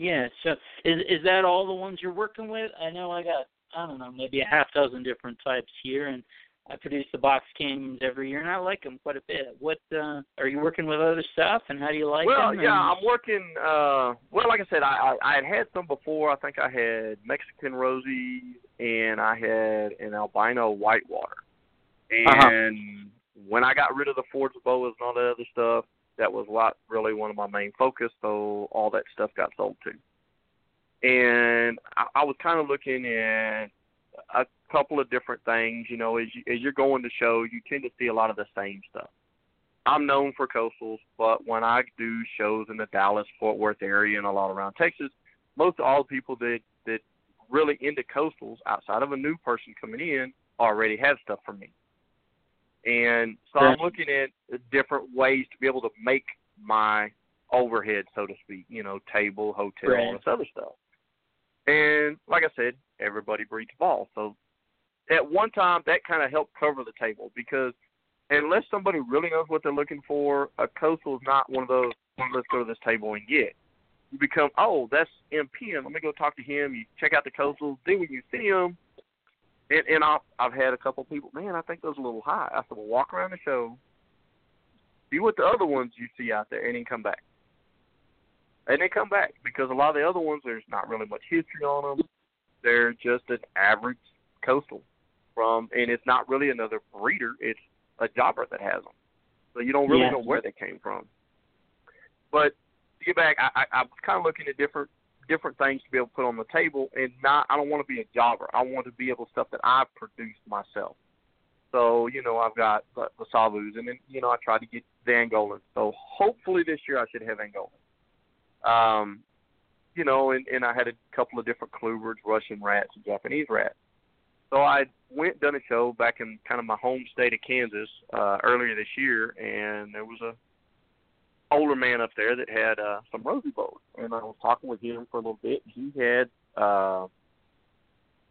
Yeah. So is is that all the ones you're working with? I know I got I don't know maybe a half dozen different types here, and I produce the box canyons every year, and I like them quite a bit. What uh are you working with other stuff, and how do you like well, them? Well, yeah, I'm working. uh Well, like I said, I, I I had had some before. I think I had Mexican rosies and I had an albino whitewater. Uh-huh. And when I got rid of the Ford's boas and all that other stuff, that was what really one of my main focus. So all that stuff got sold too. And I, I was kind of looking at a couple of different things. You know, as you, as you're going to shows, you tend to see a lot of the same stuff. I'm known for coastals, but when I do shows in the Dallas Fort Worth area and a lot around Texas, most all the people that that really into coastals outside of a new person coming in already have stuff from me. And so I'm looking at different ways to be able to make my overhead, so to speak, you know, table, hotel, all Right. this other stuff. And like I said, everybody breeds ball. So at one time that kind of helped cover the table because unless somebody really knows what they're looking for, a coastal is not one of those. Let's go to this table and get. You become, oh, that's MPM. let me go talk to him. You check out the coastals. Then when you see them, and, and I've I've had a couple people, man, I think those are a little high. I said, well, walk around the show, see what the other ones you see out there, and then come back. And they come back because a lot of the other ones, there's not really much history on them. They're just an average coastal from, and it's not really another breeder. It's a jobber that has them, so you don't really Yeah. know where they came from. But to get back, I, I, I was kind of looking at different different things to be able to put on the table, and not. I don't want to be a jobber. I want to be able to stuff that I've produced myself. So you know, I've got the, the Savus, and then you know, I tried to get the Angolans. So hopefully this year I should have Angolan. Um, you know, and, and I had a couple of different Kluberts, Russian rats, and Japanese rats. So I went done a show back in kind of my home state of Kansas uh, earlier this year, and there was a older man up there that had uh, some rosy boas, and I was talking with him for a little bit. He had uh,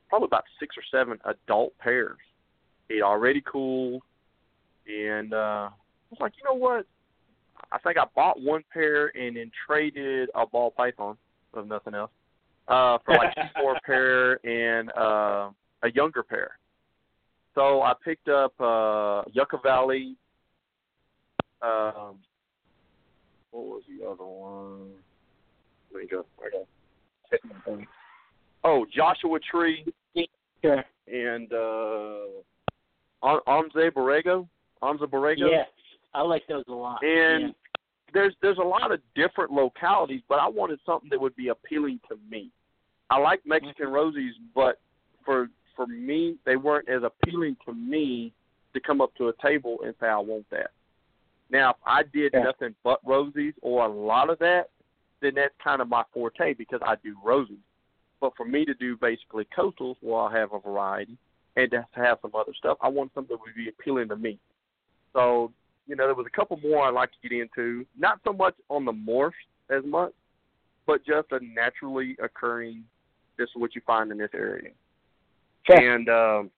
probably about six or seven adult pairs. He'd already cooled, and uh, I was like, you know what? I think I bought one pair and then traded a ball python, if nothing else, uh, for like more pair and uh, a younger pair. So I picked up uh, Yucca Valley. Um, what was the other one? Let me go. Hit. Oh, Joshua Tree Sure. and uh, Anza Borrego. Anza Borrego. Yeah, I like those a lot. And yeah. there's there's a lot of different localities, but I wanted something that would be appealing to me. I like Mexican rosies, but for for me, they weren't as appealing to me to come up to a table and say I want that. Now, if I did Yeah. nothing but rosies or a lot of that, then that's kind of my forte because I do rosies. But for me to do basically coastals, where I have a variety, and to have some other stuff, I want something that would be appealing to me. So, you know, there was a couple more I'd like to get into. Not so much on the morphs as much, but just a naturally occurring. This is what you find in this area. Sure. And um,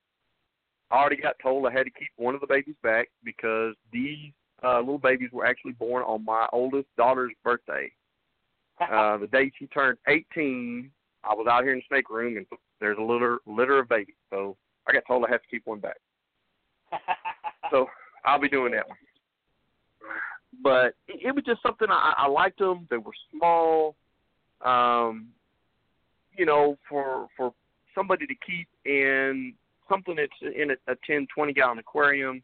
I already got told I had to keep one of the babies back because these uh, little babies were actually born on my oldest daughter's birthday. Uh, the day she turned 18, I was out here in the snake room and there's a litter litter of babies. So I got told I have to keep one back. So I'll be doing that one. But it, was just something I, I liked them. They were small. Um, you know, for for somebody to keep in something that's in a, a 10, 20 gallon aquarium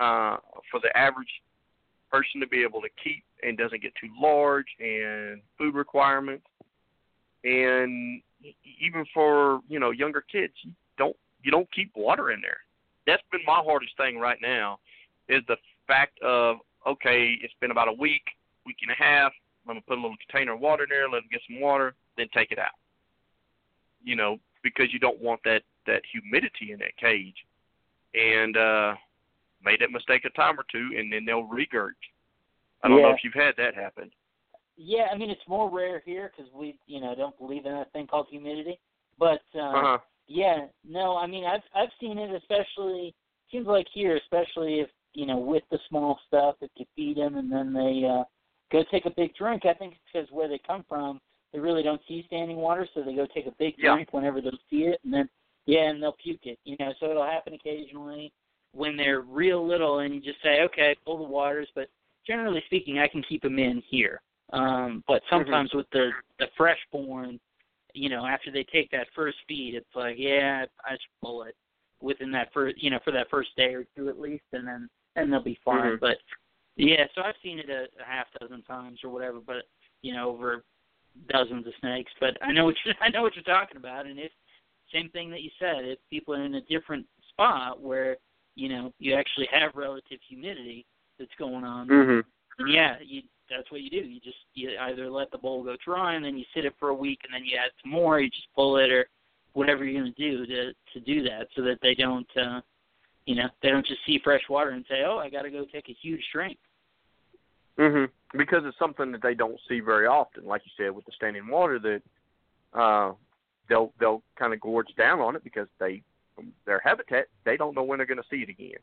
uh, for the average person to be able to keep and doesn't get too large and food requirements. And even for you know younger kids, you don't you don't keep water in there. That's been my hardest thing right now, is the fact of okay, it's been about a week, week and a half. I'm gonna put a little container of water in there, let them get some water, then take it out. You know, because you don't want that that humidity in that cage. And uh made that mistake a time or two, and then they'll regurg. I don't know if you've had that happen. Yeah, I mean it's more rare here because we, you know, don't believe in that thing called humidity. But uh, Uh huh. yeah, no, I mean I've I've seen it, especially seems like here, especially if you know with the small stuff, if you feed them and then they uh, go take a big drink. I think it's because where they come from, they really don't see standing water, so they go take a big Yeah. drink whenever they see it, and then yeah, and they'll puke it. You know, so it'll happen occasionally when they're real little, and you just say, okay, pull the waters, but generally speaking, I can keep them in here. Um, but sometimes with the the fresh born, you know, after they take that first feed, it's like, yeah, I just pull it within that first, you know, for that first day or two at least, and then and they'll be fine. Mhm. But yeah, so I've seen it a, a half dozen times or whatever, but you know, over dozens of snakes. But I know what you're, I know what you're talking about, and it's same thing that you said. If people are in a different spot where you know you actually have relative humidity that's going on, Mhm. and yeah, you that's what you do. You just you either let the bowl go dry and then you sit it for a week and then you add some more, you just pull it or whatever you're gonna do to to do that so that they don't uh you know, they don't just see fresh water and say, Oh, I gotta go take a huge drink. Mhm. Because it's something that they don't see very often, like you said with the standing water that uh they'll they'll kind of gorge down on it because they their habitat, they don't know when they're going to see it again.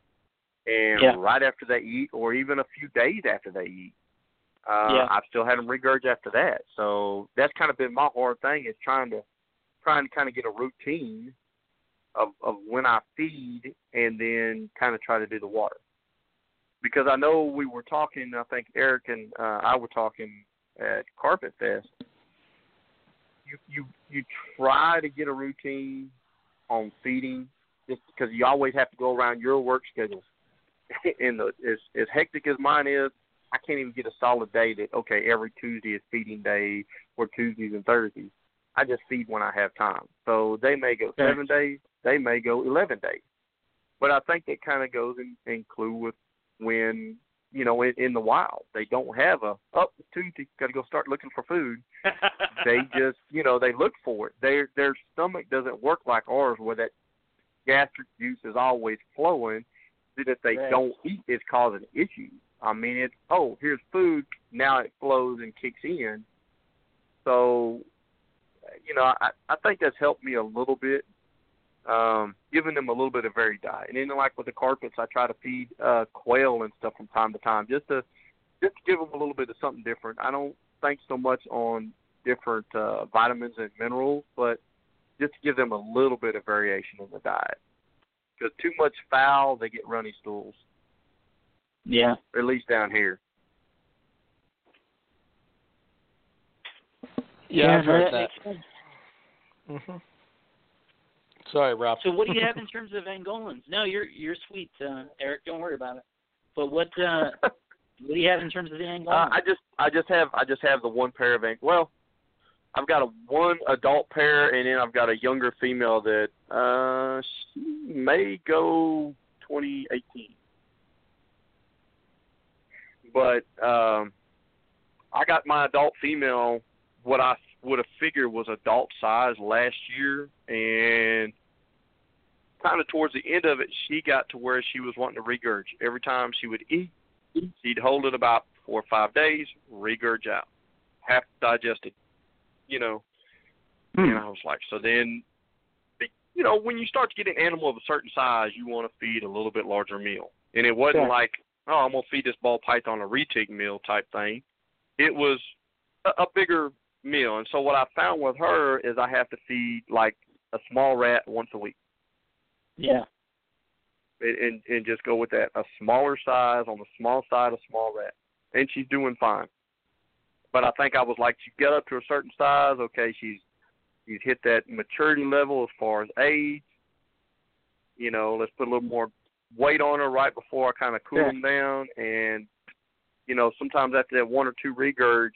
And Yeah. right after they eat, or even a few days after they eat, uh, Yeah. I've still had them regurg after that. So that's kind of been my hard thing is trying to trying to kind of get a routine of of when I feed and then kind of try to do the water. Because I know we were talking, I think Eric and uh, I were talking at Carpet Fest. You you you try to get a routine on feeding just because you always have to go around your work schedule. and the as as hectic as mine is, I can't even get a solid day that okay every Tuesday is feeding day or Tuesdays and Thursdays. I just feed when I have time. So they may go seven days, they may go eleven days. But I think that kind of goes in, in clue with when you know in, in the wild they don't have a oh it's Tuesday got to go start looking for food. they just you know they look for it. Their their stomach doesn't work like ours where that gastric juice is always flowing. That if they Right. don't eat, it's causing issues. I mean, it's oh here's food now it flows and kicks in. So you know, I I think that's helped me a little bit, um, giving them a little bit of varied diet. And then like with the carpets, I try to feed uh, quail and stuff from time to time, just to just to give them a little bit of something different. I don't think so much on different uh, vitamins and minerals, but just to give them a little bit of variation in the diet. Because too much foul, they get runny stools, yeah. or at least down here. Yeah, I've heard that. makes sense. Sorry, Rob. So what do you have in terms of Angolans? No, you're you're sweet, uh, Eric. Don't worry about it. But what uh, what do you have in terms of the Uh, I just I just have I just have the one pair of ink. Well, I've got a one adult pair and then I've got a younger female that uh she may go 2018. But um I got my adult female what I would have figured was adult size last year and kind of towards the end of it she got to where she was wanting to regurg every time she would eat She'd hold it about four or five days, regurg out, half digested, you know. Hmm. And I was like, so then, you know, when you start to get an animal of a certain size, you want to feed a little bit larger meal. And it wasn't Sure. like, oh, I'm gonna feed this ball python a retic meal type thing. It was a, a bigger meal. And so what I found with her is I have to feed like a small rat once a week yeah. and, and and just go with that. A smaller size on the small side of small rat, and she's doing fine. But I think I was like, she get up to a certain size, okay, she's she's hit that maturity level as far as age. You know, let's put a little more weight on her right before I kind of cool Yeah. them down, and you know, sometimes after that one or two regurg,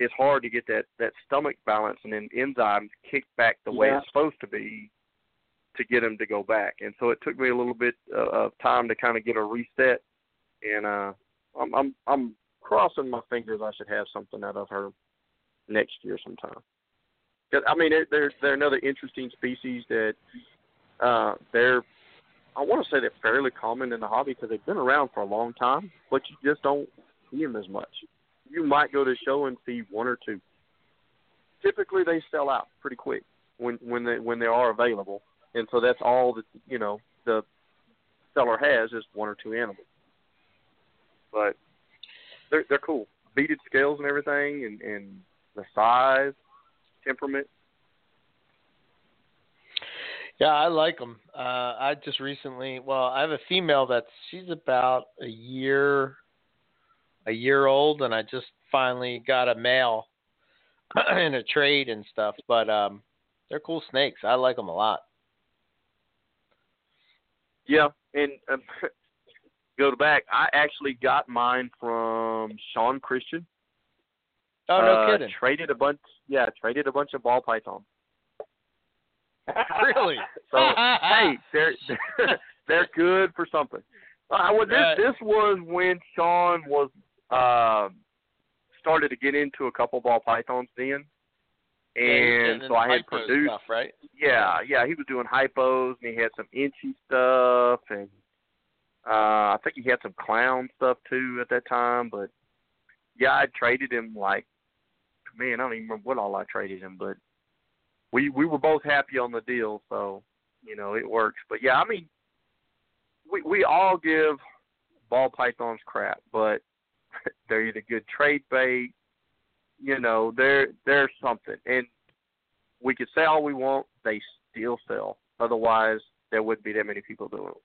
it's hard to get that that stomach balance and then enzymes kick back the way Yeah. it's supposed to be to get them to go back. And so it took me a little bit uh, of time to kind of get a reset. And uh, I'm I'm I'm crossing my fingers. I should have something out of her next year sometime. 'Cause, I mean, they're they're, they're another interesting species that uh, they're I want to say they're fairly common in the hobby because they've been around for a long time, but you just don't see them as much. You might go to a show and see one or two. Typically, they sell out pretty quick when when they when they are available, and so that's all that you know the seller has is one or two animals. But they're they're cool, beaded scales and everything, and and the size, temperament. Yeah, I like them. Uh, I just recently, well, I have a female that's she's about a year, a year old, and I just finally got a male in a trade and stuff. But um, they're cool snakes. I like them a lot. Yeah, and um, go to back. I actually got mine from Sean Christian. Oh no uh, kidding! Traded a bunch. Yeah, traded a bunch of ball pythons. really? So hey, they're they're good for something. Uh, well, this this was when Sean was uh, started to get into a couple ball pythons then, and so I had produced. stuff, right? Yeah, yeah, he was doing hypos and he had some enchi stuff and uh I think he had some clown stuff too at that time, but yeah, I traded him like man, I don't even remember what all I traded him, but we we were both happy on the deal, so You know, it works. But yeah, I mean, we we all give ball pythons crap, but they're either good trade bait. You know, they're they're something, and we could say all we want, they still sell. Otherwise, there wouldn't be that many people doing it.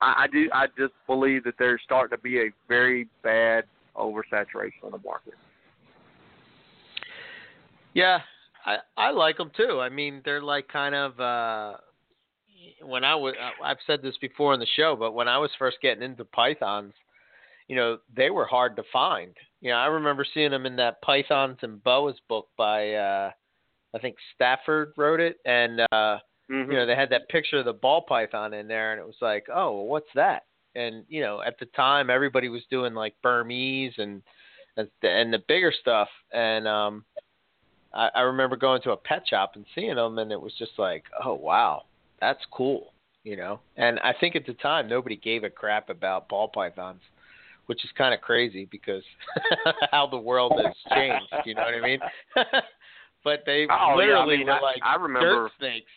I, I do. I just believe that there's starting to be a very bad oversaturation on the market. Yeah, I I like them too. I mean, they're like kind of uh when I was I've said this before on the show, but when I was first getting into pythons, you know, they were hard to find. You know, I remember seeing them in that Pythons and Boas book by uh I think Stafford wrote it and uh Mm-hmm. you know, they had that picture of the ball python in there and it was like, "Oh, well, what's that?" And you know, at the time everybody was doing like Burmese and and the, and the bigger stuff and um I, I remember going to a pet shop and seeing them, and it was just like, oh wow, that's cool, you know. And I think at the time nobody gave a crap about ball pythons, which is kind of crazy because how the world has changed. You know what I mean? but they Oh, yeah, I literally mean, were I- like I remember- dirt snakes.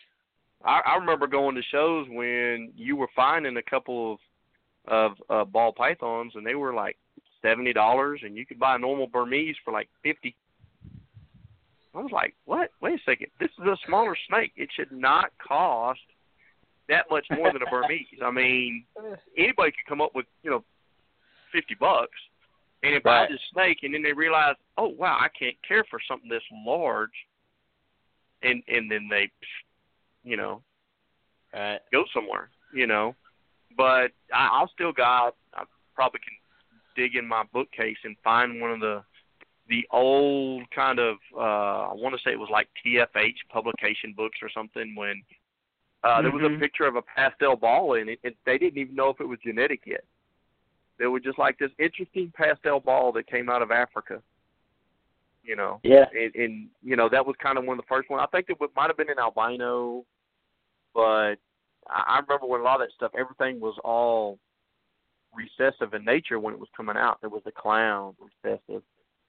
I, I remember going to shows when you were finding a couple of of uh, ball pythons, and they were like seventy dollars, and you could buy a normal Burmese for like fifty. I was like, "What? Wait a second! This is a smaller snake. It should not cost that much more than a Burmese. I mean, anybody could come up with you know fifty bucks and buy Right. this snake, and then they realize, oh wow, I can't care for something this large, and and then they, you know, Right. go somewhere, you know. But I, I'll still got. I probably can dig in my bookcase and find one of the the old kind of. uh I want to say it was like TFH publication books or something when. Uh, there was a Mhm. picture of a pastel ball in it, and they didn't even know if it was genetic yet. They were just like this interesting pastel ball that came out of Africa. You know, Yeah. and, and you know that was kind of one of the first ones. I think it might have been an albino, but I, I remember when a lot of that stuff, everything was all recessive in nature when it was coming out. There was the clown recessive,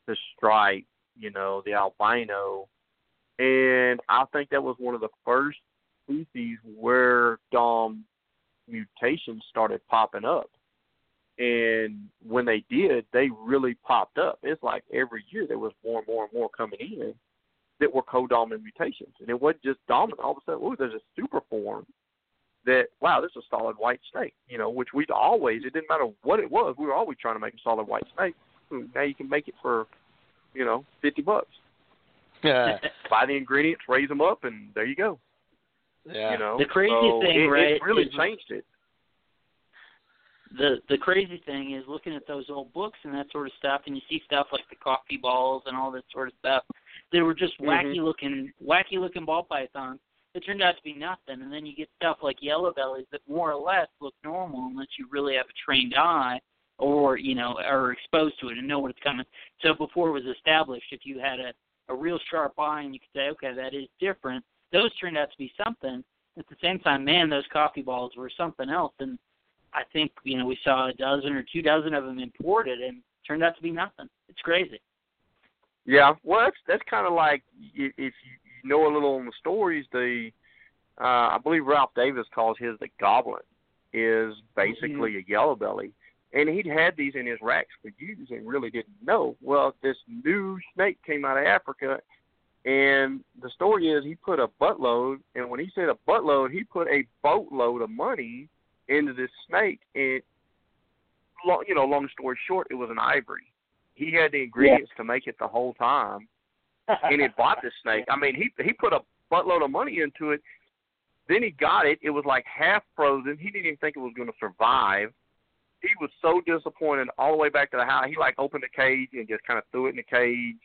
the stripe, you know, the albino, and I think that was one of the first species where Dom mutations started popping up. And when they did, they really popped up. It's like every year there was more and more and more coming in that were co-dominant mutations, and it wasn't just dominant. All of a sudden, oh, there's a super form that wow, this is a solid white snake. You know, which we'd always it didn't matter what it was, we were always trying to make a solid white snake. Hmm, Now you can make it for, you know, fifty bucks. Yeah. Buy the ingredients, raise them up, and there you go. Yeah. You know, The crazy so thing, it, right, it really is- changed it. The the crazy thing is looking at those old books and that sort of stuff, and you see stuff like the coffee balls and all this sort of stuff. They were just mm-hmm. wacky looking, wacky looking ball pythons. It turned out to be nothing, and then you get stuff like yellow bellies that more or less look normal unless you really have a trained eye or you know are exposed to it and know what it's coming. So before it was established, if you had a a real sharp eye and you could say, okay, that is different. Those turned out to be something. At the same time, man, those coffee balls were something else, and I think you know we saw a dozen or two dozen of them imported, and turned out to be nothing. It's crazy. Yeah, well, that's that's kind of like if you, know a little on the stories. The uh, I believe Ralph Davis calls his the goblin is basically a yellow belly, and he'd had these in his racks for years and really didn't know. Well, this new snake came out of Africa, and the story is he put a buttload, and when he said a buttload, he put a boatload of money into this snake, and long, you know, long story short, it was an ivory. He had the ingredients to make it the whole time, and he bought the snake. I mean, he he put a buttload of money into it. Then he got it. It was like half frozen. He didn't even think it was going to survive. He was so disappointed all the way back to the house. He like opened the cage and just kind of threw it in the cage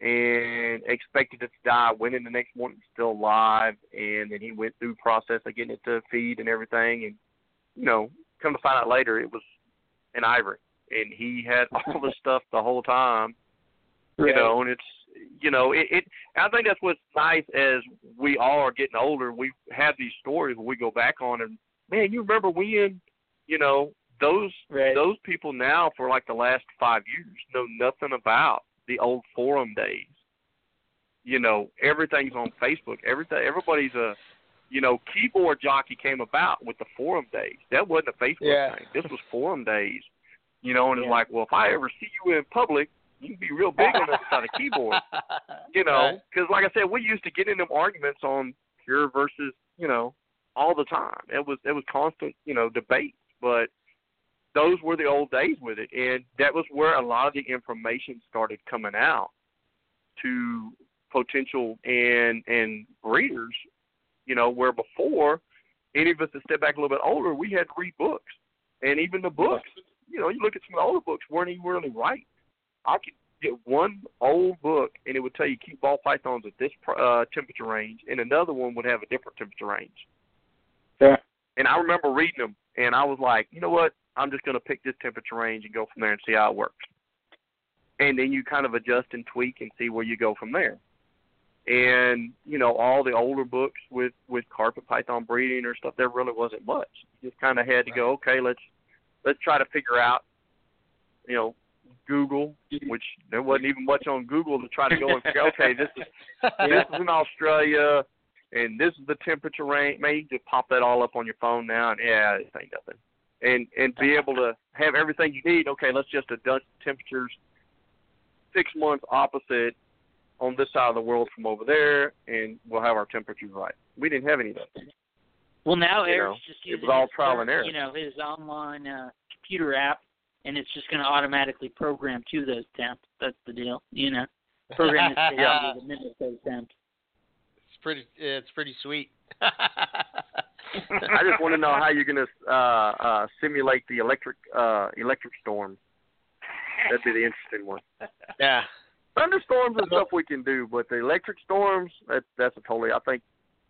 and expected it to die. Went in the next morning, still alive, and then he went through process of getting it to feed and everything. And you know, come to find out later, it was an ivory, and he had all the stuff the whole time you know, and it's you know, it, it I think that's what's nice as we all are getting older, we have these stories we go back on and man, you remember when, you know, those Right. those people now for like the last five years know nothing about the old forum days. You know, everything's on Facebook. Everything everybody's a you know, keyboard jockey came about with the forum days. That wasn't a Facebook Yeah. thing. This was forum days. You know, and it's like, well, if I ever see you in public, you can be real big on the other side of the keyboard. You know, Right. because like I said, we used to get in them arguments on pure versus, you know, all the time. It was it was constant, you know, debate. But those were the old days with it, and that was where a lot of the information started coming out to potential and and breeders. You know, where before any of us that step back a little bit older, we had to read books, and even the books. You know, you look at some of the older books weren't even really right. I could get one old book and it would tell you keep ball pythons at this uh, temperature range, and another one would have a different temperature range. Yeah. And I remember reading them, and I was like, you know what? I'm just going to pick this temperature range and go from there and see how it works. And then you kind of adjust and tweak and see where you go from there. And you know, all the older books with with carpet python breeding or stuff, there really wasn't much. You just kind of had to go, okay, let's let's try to figure out, you know, Google, which there wasn't even much on Google to try to go and figure, okay, this is this is in Australia, and this is the temperature range. Man, you just pop that all up on your phone now, and yeah, this ain't nothing. And and be able to have everything you need. Okay, let's just adjust temperatures six months opposite on this side of the world from over there, and we'll have our temperatures right. We didn't have any of that. Well, now You Eric's know, just it using was all his, trial and error. You know, his online uh, computer app, and it's just going to automatically program to those temps. That's the deal. You know, program it to Yeah. to mimic those temps. It's pretty. It's pretty sweet. I just want to know how you're going to uh, uh, simulate the electric uh, electric storm. That'd be the interesting one. yeah. Thunderstorms and stuff we can do, but the electric storms, that, that's a totally. I think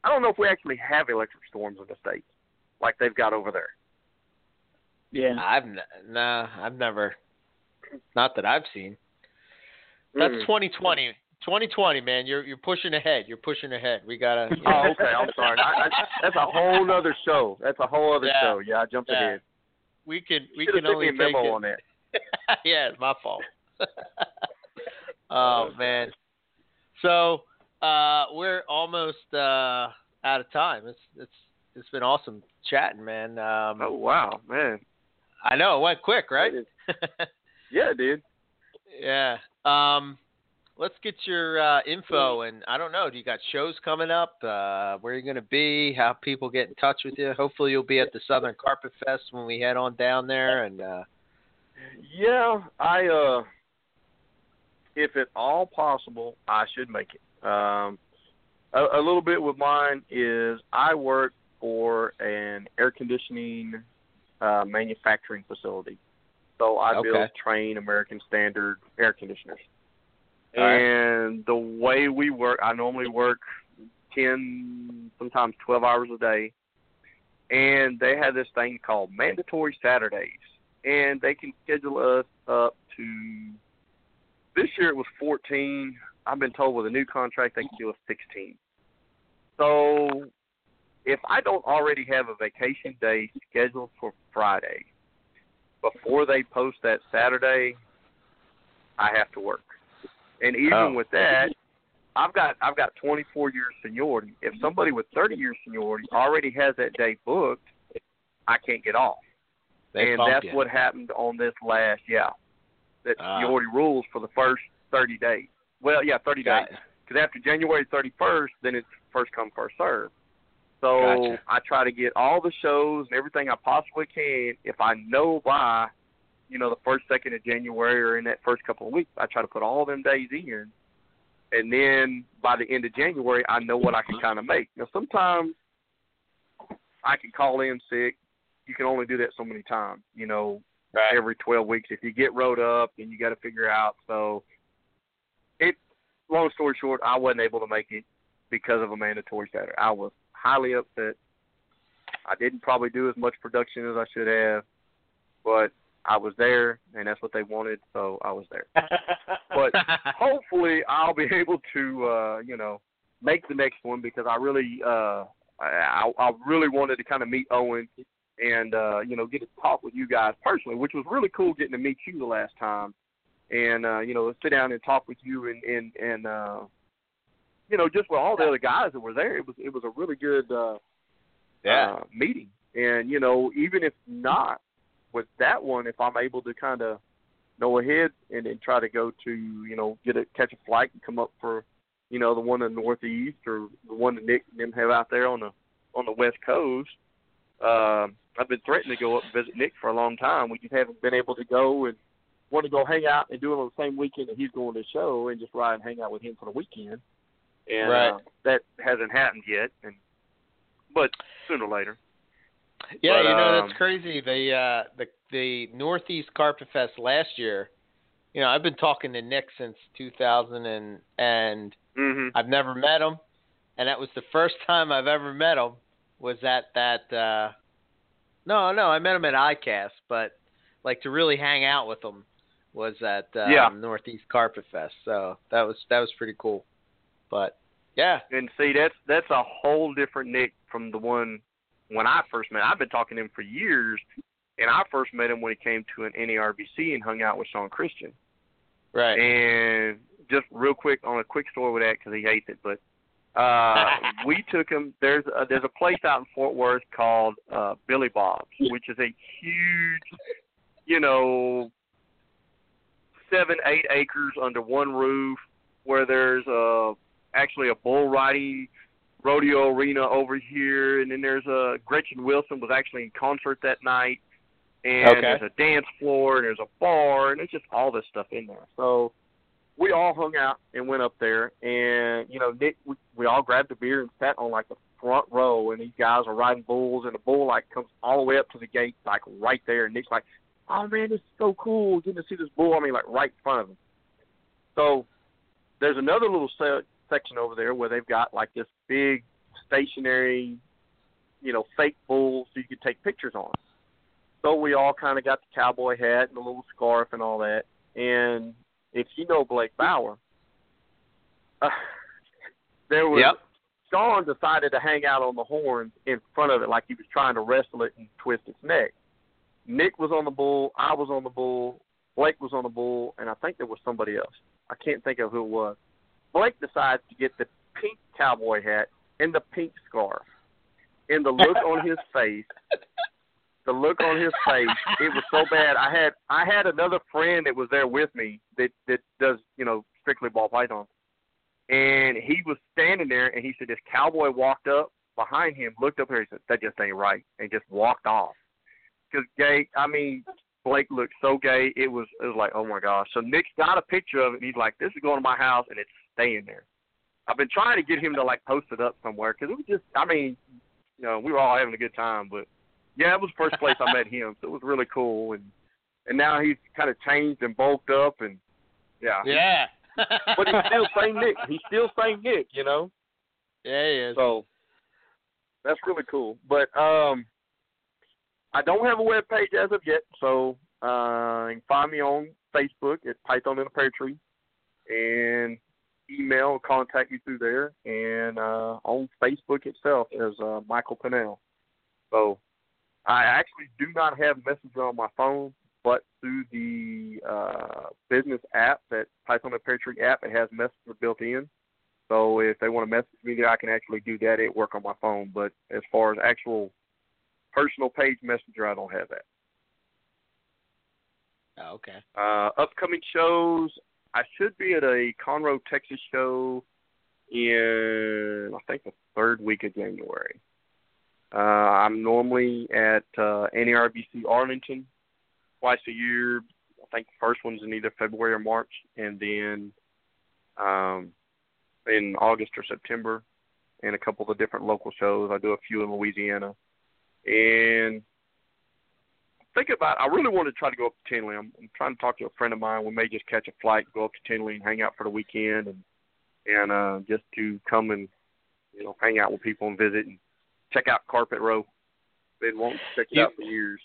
I don't know if we actually have electric storms in the states like they've got over there. Yeah. I've n- nah. I've never. Not that I've seen. That's Mm. 2020. 2020, man. You're you're pushing ahead. You're pushing ahead. We gotta. you know. Oh, okay. I'm sorry. I, I, that's a whole other show. That's a whole other Yeah. show. Yeah, I jumped Yeah. ahead. we can we Should have can sent me only a memo it. on that. yeah, it's my fault. oh man. So uh, we're almost uh, out of time. It's it's it's been awesome chatting, man. Um, Oh wow, man. I know it went quick, right? Yeah, dude. yeah. Um, let's get your uh, info, and I don't know. Do you got shows coming up? Uh, where are you going to be? How people get in touch with you? Hopefully, you'll be at the Southern Carpet Fest when we head on down there. And uh, Yeah, I uh if at all possible, I should make it. Um a, a little bit with mine is I work for an air conditioning uh manufacturing facility. So I build Trane American standard air conditioners. Right. And the way we work, I normally work 10, sometimes 12 hours a day. And they have this thing called mandatory Saturdays. And they can schedule us up to, this year it was 14. I've been told with a new contract they can do a 16. So if I don't already have a vacation day scheduled for Friday, before they post that Saturday, I have to work. And even Oh. with that, I've got I've got 24 years seniority. If somebody with 30 years seniority already has that day booked, I can't get off. they and that's you. what happened on this last yeah. That Ah. seniority rules for the first 30 days. Well, yeah, 30 Got days. Because after January 31st, then it's first come first serve. So Gotcha. I try to get all the shows and everything I possibly can. If I know by, you know, the first, second of January or in that first couple of weeks, I try to put all them days in. And then by the end of January, I know what I can kind of make. Now, sometimes I can call in sick. You can only do that so many times, you know, Right. every 12 weeks. If you get rode up, then you got to figure out. So, it. Long story short, I wasn't able to make it because of a mandatory Saturday. I was highly upset. I didn't probably do as much production as I should have, but I was there, and that's what they wanted, so I was there. But hopefully, I'll be able to, uh, you know, make the next one because I really, uh, I, I really wanted to kind of meet Owen and uh, you know get to talk with you guys personally, which was really cool getting to meet you the last time, and uh, you know sit down and talk with you and and and uh, you know, just with all the other guys that were there, it was it was a really good uh, Yeah. uh, meeting. And you know, even if not with that one, if I'm able to kind of know ahead and then try to go to you know get a catch a flight and come up for you know the one in the northeast or the one that Nick and them have out there on the on the west coast. Um, I've been threatening to go up and visit Nick for a long time. We just haven't been able to go and want to go hang out and do it on the same weekend that he's going to the show and just ride and hang out with him for the weekend. And Right. uh, that hasn't happened yet. And but sooner or later. Yeah, But, you know um, that's crazy. The uh the the Northeast Carpet Fest last year. You know, I've been talking to Nick since 2000 and and hmm I've never met him, and that was the first time I've ever met him. Was at that? uh No, no, I met him at ICAST, but like to really hang out with him was at uh, Yeah. Northeast Carpet Fest. So that was that was pretty cool. But yeah, And see, that's that's a whole different Nick from the one when I first met. I've been talking to him for years, and I first met him when he came to an NARBC and hung out with Sean Christian. right. And just real quick on a quick story with that because he hates it, but uh we took him. There's a, there's a place out in Fort Worth called uh Billy Bob's, which is a huge, you know, seven eight acres under one roof, where there's uh actually a bull riding rodeo arena over here, and then there's a Gretchen Wilson was actually in concert that night, and Okay. there's a dance floor, and there's a bar, and there's just all this stuff in there. So we all hung out and went up there, and you know, Nick, we, we all grabbed a beer and sat on like the front row, and these guys are riding bulls, and the bull like comes all the way up to the gate, like right there, and Nick's like, "Oh man, this is so cool, getting to see this bull." I mean, like right in front of him. So there's another little se- section over there where they've got like this big stationary, you know, fake bull so you could take pictures on. So we all kind of got the cowboy hat and the little scarf and all that. And if you know Blake Bauer, uh, there was Yep. Sean decided to hang out on the horns in front of it like he was trying to wrestle it and twist its neck. Nick was on the bull, I was on the bull, Blake was on the bull, and I think there was somebody else. I can't think of who it was. Blake decides to get the pink cowboy hat and the pink scarf. And the look on his face, the look on his face, it was so bad. I had I had another friend that was there with me that that does you know strictly ball python, and he was standing there and he said this cowboy walked up behind him, looked up here, he said that just ain't right, and just walked off. Because gay, I mean Blake looked so gay. It was it was like, oh my gosh. So Nick's got a picture of it, and he's like, this is going to my house, and it's staying there. I've been trying to get him to like post it up somewhere because it was just, I mean, you know, we were all having a good time, but yeah, it was the first place I met him, so it was really cool, and and now he's kind of changed and bulked up, and yeah, yeah. but he's still same Nick. He's still same Nick, you know. yeah, he is. So that's really cool. But um I don't have a web page as of yet, so uh you can find me on Facebook at Python in a Pear Tree and email or contact me through there and uh on Facebook itself as uh Michael Pennell. So I actually do not have Messenger on my phone, but through the uh business app, that Python in a Pear app, it has Messenger built in. So if they want to message me there, I can actually do that. It work on my phone. But as far as actual personal page messenger, I don't have that. Oh, okay. Uh, upcoming shows, I should be at a Conroe, Texas show in I think the third week of January. Uh, I'm normally at uh, NARBC Arlington twice a year. I think the first one's in either February or March, and then um, in August or September, and a couple of different local shows. I do a few in Louisiana, and think about. I really want to try to go up to Tinley. I'm, I'm trying to talk to a friend of mine. We may just catch a flight, go up to Tinley, and hang out for the weekend, and and uh, just to come and you know hang out with people and visit and check out Carpet Row. Been wanting to check it You- out for years.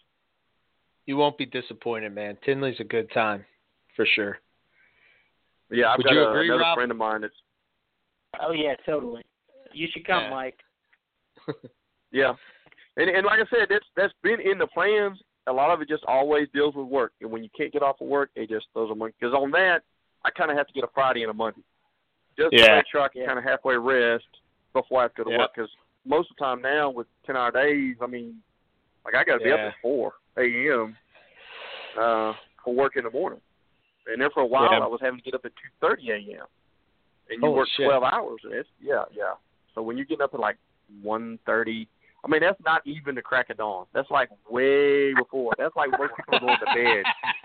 You won't be disappointed, man. Tinley's a good time, for sure. Yeah, I've Would got you a, agree, another Rob? friend of mine that's Oh yeah, totally. You should come, Yeah. Mike. Yeah, and and like I said, that's that's been in the plans. A lot of it just always deals with work, and when you can't get off of work, it just throws a monkey. Because on that, I kind of have to get a Friday and a Monday. just to make sure I can Yeah. kind of halfway rest before I have to go to Yep. work. Because most of the time now with ten hour days, I mean, like I got to be up at four a.m. uh for work in the morning, and then for a while Yeah. I was having to get up at two thirty a.m. And you Holy work shit. twelve hours. And it's yeah, yeah. So when you're getting up at like one thirty. I mean, that's not even the crack of dawn. That's like way before. That's like most people going to bed,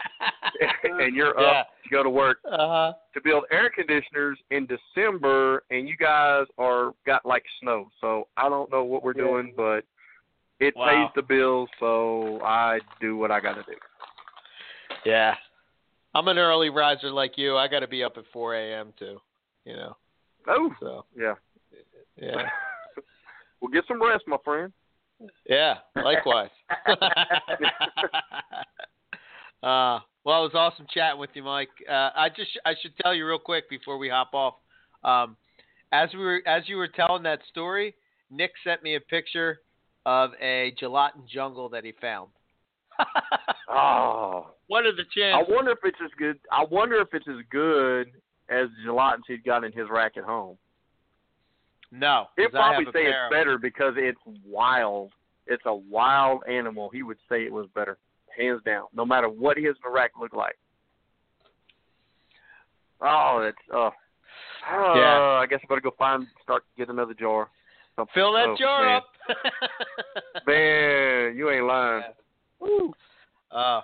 and you're Yeah. up to go to work Uh-huh. to build air conditioners in December, and you guys are got like snow. So I don't know what we're Yeah. doing, but it Wow. pays the bills, so I do what I got to do. Yeah. I'm an early riser like you. I got to be up at 4 a.m. too. You know. Oh, So yeah. yeah, well, get some rest, my friend. yeah. Likewise. uh, well, it was awesome chatting with you, Mike. Uh, I just I should tell you real quick before we hop off. Um, as we were as you were telling that story, Nick sent me a picture of a gelatin jungle that he found. Oh, what are the chances? I wonder if it's as good. I wonder if it's as good as the gelatins he'd got in his rack at home. No, He'd probably say it's better because it's wild. It's a wild animal. He would say it was better, hands down. No matter what his rack looked like. Oh, that's uh, uh Yeah. I guess I better go find start get another jar. Something. Fill that Oh, jar man. up. Man, you ain't lying. Woo. Uh,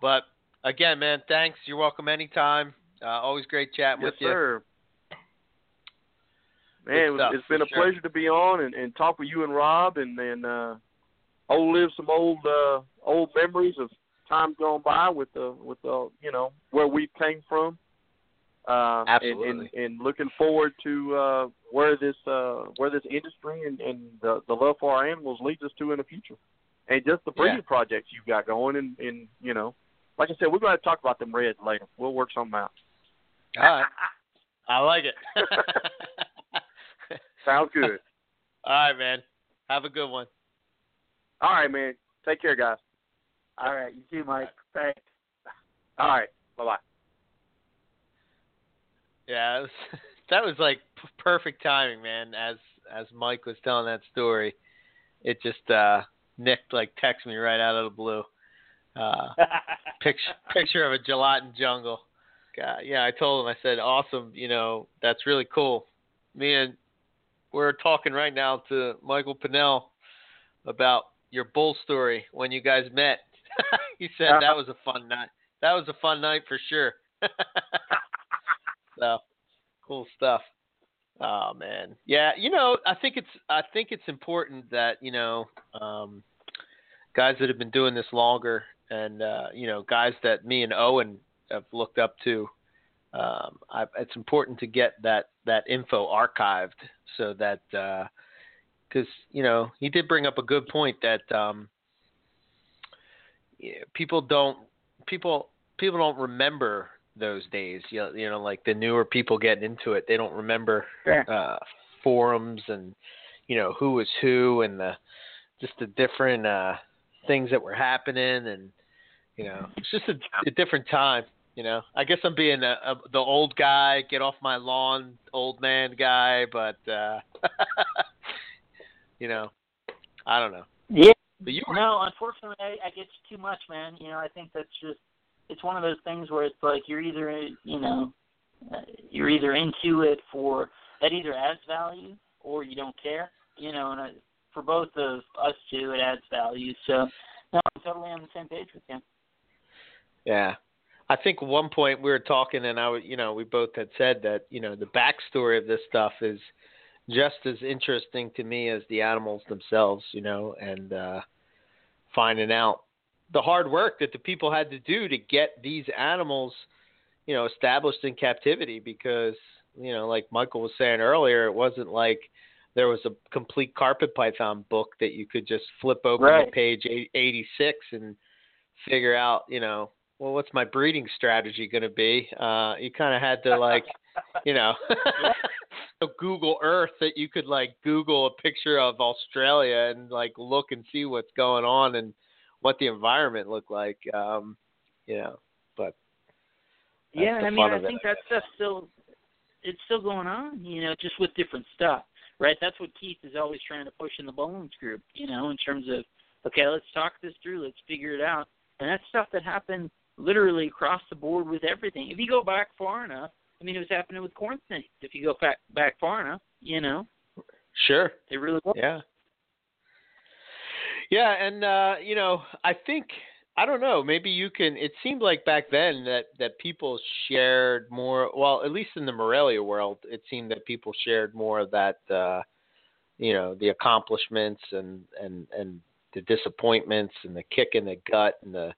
but again, man, thanks. You're welcome anytime. Uh, always great chatting Yes, with you. sir. Good Man, stuff, it's been a sure. pleasure to be on and, and talk with you and Rob and then uh old live some old uh old memories of times gone by with the with the you know where we came from. Uh and, and, and looking forward to uh where this uh where this industry and, and the the love for our animals leads us to in the future. And just the breeding Yeah. projects you've got going and, and you know like I said, we're gonna talk about them reds later. We'll work something out. All right. I like it. Sounds good. All right, man. Have a good one. All right, man. Take care, guys. All right, you too, Mike. Thanks. All right. Bye bye. Yeah, was, that was like p- perfect timing, man. As as Mike was telling that story, it just uh Nick like texted me right out of the blue. Uh picture picture of a gelatin jungle. God, yeah, I told him. I said, "Awesome, you know, that's really cool." Me and we're talking right now to Michael Pinnell about your bull story when you guys met. he said that was a fun night. That was a fun night for sure. so, cool stuff. Oh man, yeah. You know, I think it's I think it's important that you know um, guys that have been doing this longer, and uh, you know, guys that me and Owen have looked up to. Um, I, it's important to get that that info archived so that because you know he did bring up a good point that um, people don't people people don't remember those days. You know, you know, like the newer people getting into it, they don't remember Sure. uh, forums and you know who was who and the just the different uh, things that were happening and you know it's just a, a different time. You know, I guess I'm being a, a, the old guy, get off my lawn, old man guy, but uh, you know, I don't know. Yeah. But you were No, unfortunately, I, I get too much, man. You know, I think that's just it's one of those things where it's like you're either you know uh, you're either into it for that either adds value or you don't care. You know, and I, for both of us two, it adds value. So, no, I'm totally on the same page with you. Yeah. I think at one point we were talking and I would, you know, we both had said that, you know, the backstory of this stuff is just as interesting to me as the animals themselves, you know, and uh finding out the hard work that the people had to do to get these animals, you know, established in captivity because, you know, like Michael was saying earlier, it wasn't like there was a complete carpet python book that you could just flip open Right. to page eight- 86 and figure out, you know, well, what's my breeding strategy going to be? Uh, you kind of had to like, you know, Google Earth that you could like Google a picture of Australia and like look and see what's going on and what the environment looked like. Um, you know, but Yeah, That's the and I mean, I it, think that stuff still it's still going on, you know, just with different stuff, right? That's what Keith is always trying to push in the Bowens group, you know, in terms of okay, let's talk this through, let's figure it out, and that's stuff that happened literally across the board with everything. If you go back far enough, I mean, it was happening with corn snakes. If you go back back far enough, you know. Sure. It really was. Yeah. Yeah, and uh, you know, I think I don't know. Maybe you can. It seemed like back then that that people shared more. Well, at least in the Morelia world, it seemed that people shared more of that. Uh, you know, the accomplishments and and and the disappointments and the kick in the gut and the,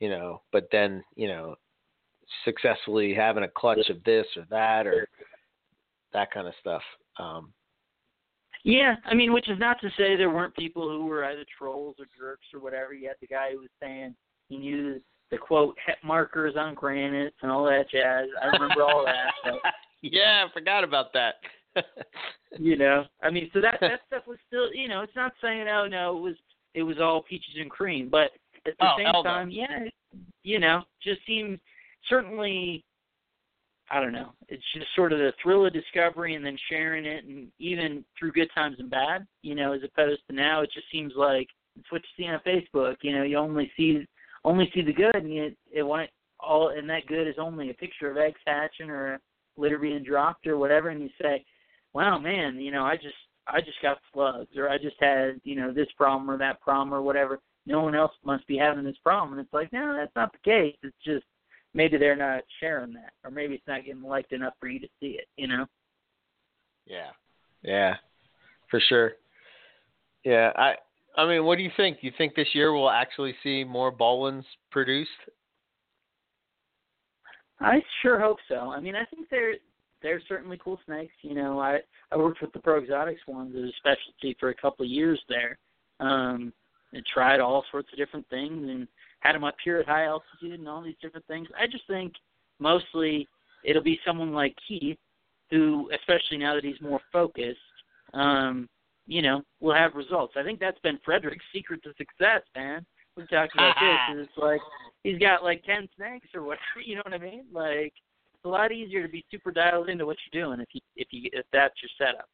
you know. But then you know, successfully having a clutch of this or that or that kind of stuff. Um, yeah, I mean, which is not to say there weren't people who were either trolls or jerks or whatever. You had the guy who was saying he knew the quote het markers on granite and all that jazz. I remember all that. So, yeah, I forgot about that. you know, I mean, so that that stuff was still, you know, it's not saying oh no, it was it was all peaches and cream, but at the oh, same time, yeah, you know, just seemed certainly I don't know. It's just sort of the thrill of discovery and then sharing it, and even through good times and bad, you know, as opposed to now, it just seems like it's what you see on Facebook. You know, you only see only see the good, and it it want all, and that good is only a picture of eggs hatching or a litter being dropped or whatever, and you say, "Wow, man, you know, I just I just got slugs, or I just had you know this problem or that problem or whatever. No one else must be having this problem." And it's like, no, that's not the case. It's just maybe they're not sharing that, or maybe it's not getting liked enough for you to see it. You know? Yeah, yeah, for sure. Yeah, I. I mean, what do you think? Do you think this year we'll actually see more Boelens produced? I sure hope so. I mean, I think they're they're certainly cool snakes. You know, I I worked with the Pro Exotics ones as a specialty for a couple of years there. Um, and tried all sorts of different things and had them up here at high altitude and all these different things. I just think mostly it'll be someone like Keith who, especially now that he's more focused, um, you know, will have results. I think that's been Frederick's secret to success, man. We're talking about this, and it's like he's got like ten snakes or whatever. You know what I mean? Like it's a lot easier to be super dialed into what you're doing if you if you if that's your setup.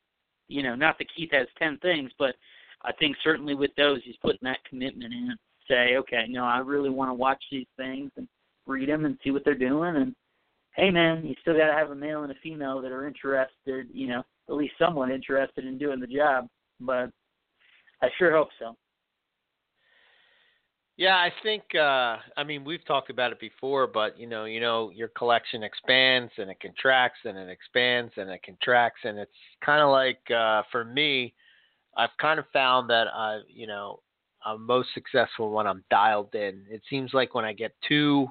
You know, not that Keith has ten things, but I think certainly with those he's putting that commitment in say, okay, no, I really want to watch these things and read them and see what they're doing. And hey, man, you still got to have a male and a female that are interested, you know, at least somewhat interested in doing the job. But I sure hope so. Yeah, I think uh I mean we've talked about it before, but you know, you know, your collection expands and it contracts and it expands and it contracts and it's kind of like uh for me, I've kind of found that I, you know, I'm most successful when I'm dialed in. It seems like when I get too,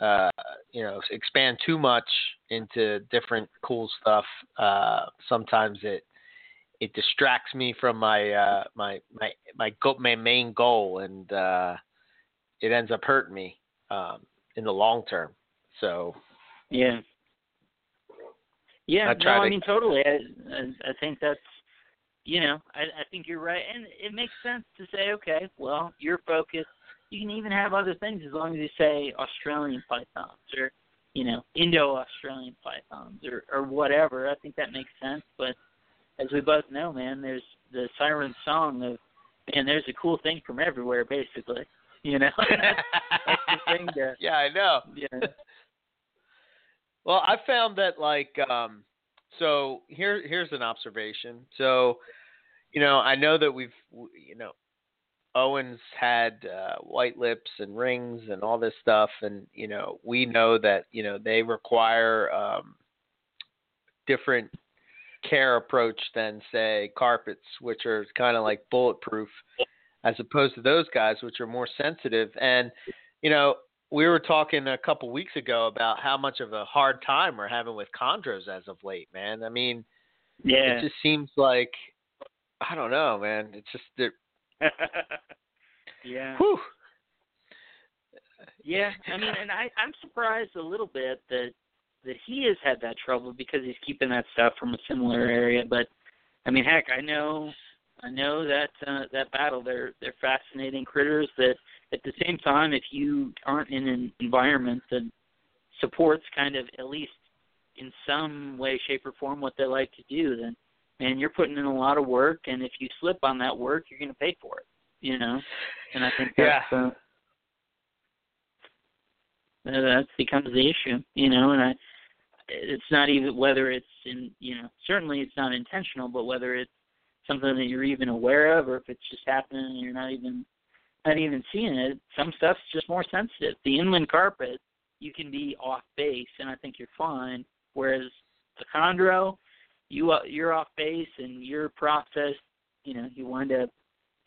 uh, you know, expand too much into different cool stuff, uh, sometimes it it distracts me from my uh, my my my go- my main goal, and uh, it ends up hurting me um, in the long term. So yeah, yeah, I no, try I mean totally. I I I think that's you know, I, I think you're right, and it makes sense to say, okay, well, your focus. You can even have other things as long as you say Australian pythons or, you know, Indo-Australian pythons or or whatever. I think that makes sense. But as we both know, man, there's the siren song of, man, there's a cool thing from everywhere, basically. You know, that's, the thing to, yeah, I know. yeah. Well, I found that like um so here here's an observation. So, you know, I know that we've you know Owens had uh, white lips and rings and all this stuff and you know, we know that, you know, they require um different care approach than say carpets which are kind of like bulletproof as opposed to those guys which are more sensitive and you know we were talking a couple weeks ago about how much of a hard time we're having with chondros as of late, man. I mean, Yeah. it just seems like I don't know, man. It's just that yeah. whew. Yeah, I mean, and I I'm surprised a little bit that that he has had that trouble because he's keeping that stuff from a similar area. But I mean, heck, I know I know that uh, that battle. They're they're fascinating critters that at the same time, if you aren't in an environment that supports kind of at least in some way, shape, or form what they like to do, then man, you're putting in a lot of work, and if you slip on that work, you're going to pay for it. You know, and I think that's Yeah. uh, that that becomes the issue. You know, and I it's not even whether it's in you know certainly it's not intentional, but whether it's something that you're even aware of, or if it's just happening and you're not even not even seeing it. Some stuff's just more sensitive. The inland carpet, you can be off base, and I think you're fine. Whereas the chondro, you uh, you're off base and your process, you know, you wind up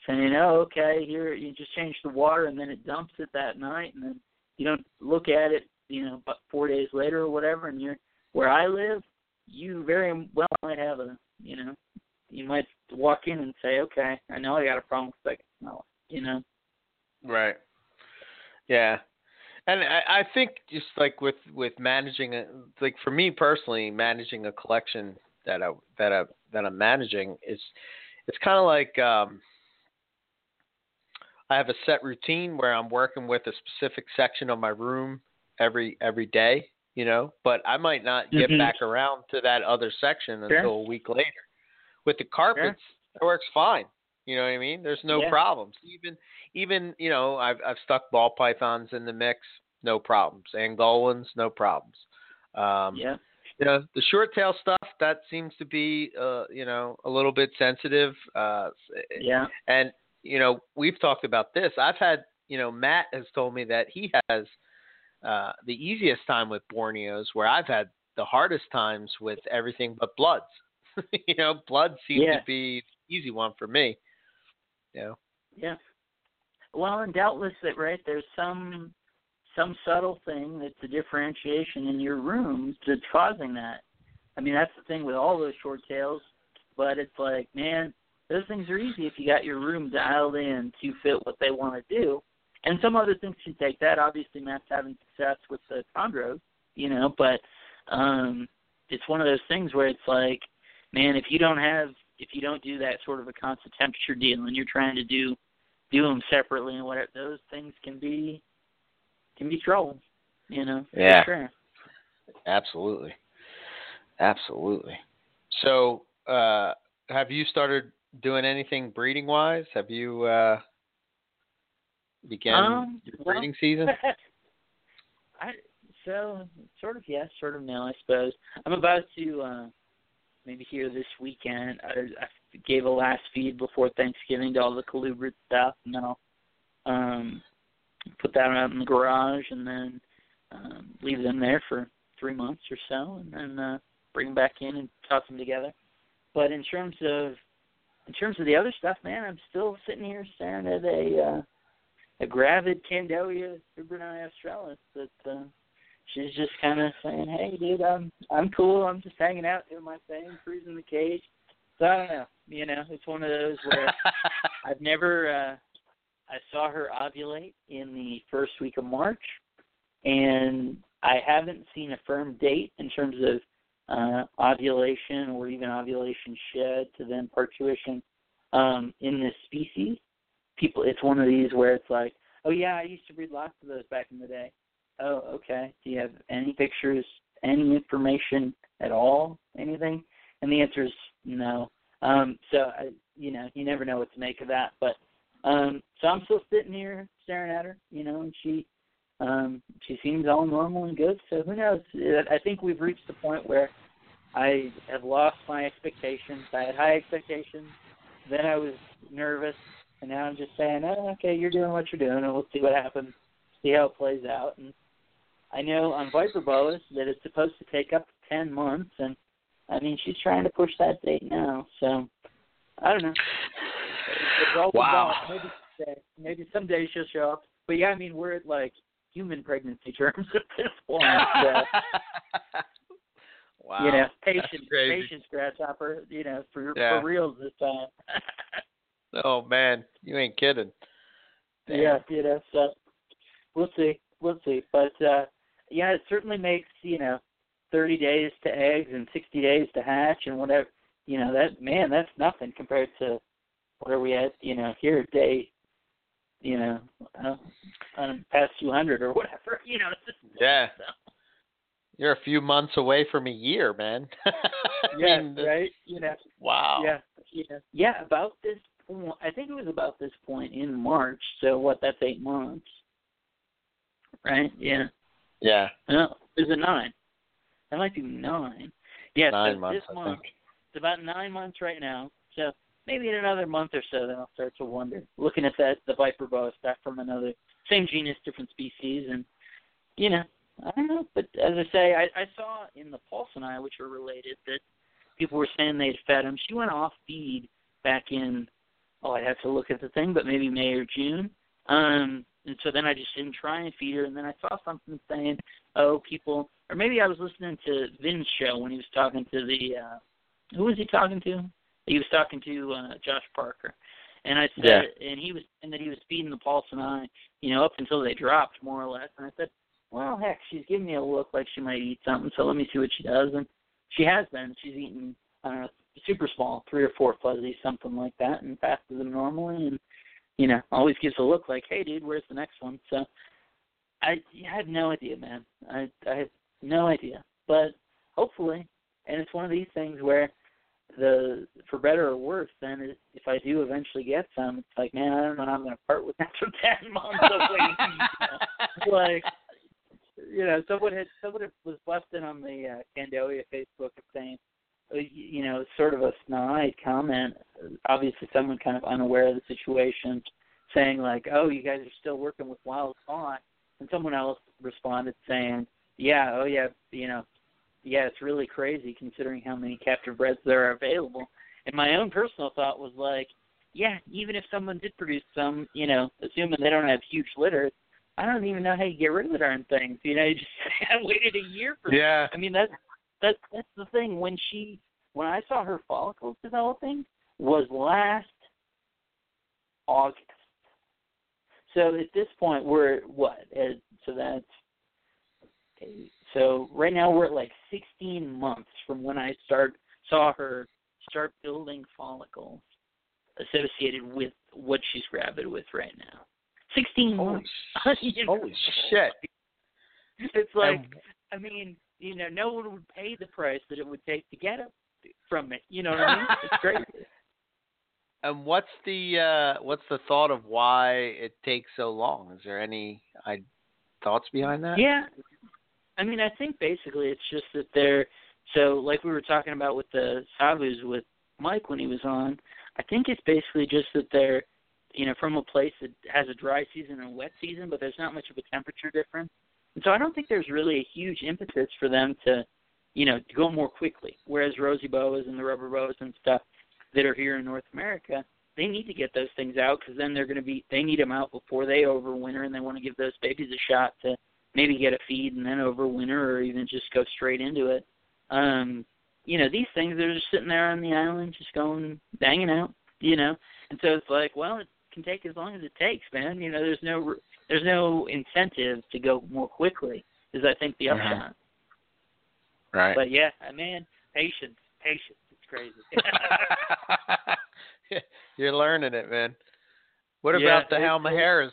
saying, "Oh, okay, here you just change the water," and then it dumps it that night, and then you don't look at it, you know, but four days later or whatever, and you're where I live, you very well might have a, you know, you might walk in and say, "Okay, I know I got a problem with second smell," you know. Right. Yeah. And I, I think just like with with managing a like for me personally, managing a collection that I that I that I'm managing is it's kind of like um I have a set routine where I'm working with a specific section of my room every every day, you know, but I might not get Mhm. back around to that other section Sure. until a week later. With the carpets, it works fine. You know what I mean? There's no Yeah. problems. Even even you know I've I've stuck ball pythons in the mix, no problems. Angolans, no problems. Um, yeah. Know the short tail stuff that seems to be uh, you know a little bit sensitive. Uh, Yeah. and you know we've talked about this. I've had you know Matt has told me that he has uh, the easiest time with Borneos, where I've had the hardest times with everything but bloods. you know, blood seems Yeah. to be the easy one for me. You know. Yeah. Well, and doubtless that right there's some some subtle thing that's a differentiation in your rooms that's causing that. I mean, that's the thing with all those short tails. But it's like, man, those things are easy if you got your room dialed in to fit what they want to do. And some other things can take that. Obviously, Matt's having success with the chondros, you know, but um it's one of those things where it's like, man, if you don't have, if you don't do that sort of a constant temperature deal, and you're trying to do do them separately and whatever, those things can be can be trouble, you know. for Yeah. Sure. Absolutely. Absolutely. So, uh, have you started doing anything breeding wise? Have you uh, began Um, your well- breeding season? I so sort of yes, sort of no, I suppose. I'm about to uh maybe here this weekend. I, I gave a last feed before Thanksgiving to all the colubrid stuff, and then I'll um put that out in the garage, and then um leave them there for three months or so, and then uh bring them back in and toss them together. But in terms of in terms of the other stuff, man, I'm still sitting here staring at a uh a gravid Candoia bibroni australis that uh, she's just kind of saying, "Hey, dude, I'm I'm cool. I'm just hanging out, doing my thing, cruising the cage." So I don't know. You know, it's one of those where I've never. uh I saw her ovulate in the first week of March, and I haven't seen a firm date in terms of uh ovulation or even ovulation shed to then parturition um in this species. People it's one of these where it's like oh yeah i used to breed lots of those back in the day. Oh okay. Do you have any pictures any information at all anything? And the answer is no. Um so i you know you never know what to make of that but um so i'm still sitting here staring at her you know and she um she seems all normal and good so who knows i think we've reached the point where i have lost my expectations i had high expectations then i was nervous and now I'm just saying, oh, okay, you're doing what you're doing, and we'll see what happens, see how it plays out. And I know on Viper Boas that it's supposed to take up to 10 months, and I mean, she's trying to push that date now. So I don't know. All Wow. involved. Maybe someday, maybe someday she'll show up. But yeah, I mean, we're at like human pregnancy terms at this point. So, wow. you know, patience, patience, grasshopper. You know, for Yeah. for reals this time. Oh man, you ain't kidding. Damn. Yeah, you know, so we'll see. We'll see. But uh yeah, it certainly makes, you know, thirty days to eggs and sixty days to hatch and whatever you know, that man, that's nothing compared to where we at? you know, here day you know, uh, um, past two hundred or whatever. You know, Yeah. so, You're a few months away from a year, man. Yeah, mean, right. You know. Wow. Yeah, yeah, yeah. About this, point, I think it was about this point in March. So what? That's eight months, right? Yeah. Yeah. No, is it nine? That might be nine. Yeah, Nine so months, this month. It's about nine months right now. So maybe in another month or so, then I'll start to wonder. Looking at that, the viper boa back from another same genus, different species, and you know, I don't know. But as I say, I, I saw in the Paulsoni, which are related, that people were saying they'd fed him. She went off feed back in. Oh, I'd have to look at the thing, but maybe May or June. Um, and so then I just didn't try and feed her. And then I saw something saying, "Oh, people," or maybe I was listening to Vin's show when he was talking to the. uh Who was he talking to? He was talking to uh Josh Parker, and I said, Yeah. and he was, and that he was feeding the Paulsoni, you know, up until they dropped more or less. And I said, well, heck, she's giving me a look like she might eat something, so let me see what she does. And she has been. She's eaten, I don't know, super small, three or four fuzzies, something like that, and faster than normally. And you know, always gives a look like, hey, dude, where's the next one? So I, I had no idea, man. I, I had no idea, but hopefully, and it's one of these things where the for better or worse, then it, if I do eventually get some, it's like, man, I don't know how I'm going to part with that for ten months of waiting. you know? like, you know, someone had someone was busting on the uh, Candoia Facebook and saying, uh, you know, sort of a snide comment. Obviously, someone kind of unaware of the situation, saying like, "Oh, you guys are still working with wild caught," and someone else responded saying, "Yeah, oh yeah, you know, yeah, it's really crazy considering how many captive breds there are available." And my own personal thought was like, yeah, even if someone did produce some, you know, assuming they don't have huge litters, I don't even know how you get rid of the darn things. You know, you just I waited a year for. Yeah. I mean, that's that's that's the thing. When she, when I saw her follicles developing, was last August. So at this point, we're what? So that's okay. So right now we're at like 16 months from when I start saw her start building follicles associated with what she's gravid with right now. 16 Holy, months. You know? holy shit. It's like, And- I mean, you know, no one would pay the price that it would take to get it from it. You know what I mean? It's crazy. And what's the uh what's the thought of why it takes so long? Is there any I thoughts behind that? Yeah. I mean, I think basically it's just that they're so like we were talking about with the Savus with Mike when he was on. I think it's basically just that they're, you know, from a place that has a dry season and a wet season, but there's not much of a temperature difference. And so I don't think there's really a huge impetus for them to, you know, to go more quickly. Whereas rosy boas and the rubber boas and stuff that are here in North America, they need to get those things out because then they're going to be they need them out before they overwinter, and they want to give those babies a shot to maybe get a feed and then overwinter, or even just go straight into it. Um, you know, these things they're just sitting there on the island, just going banging out. You know, and so it's like, well, it can take as long as it takes, man. You know, there's no there's no incentive to go more quickly. Is I think the upshot. Right. But yeah, I mean, patience, patience. It's crazy. You're learning it, man. What Yeah, about the it's- Halmaheras?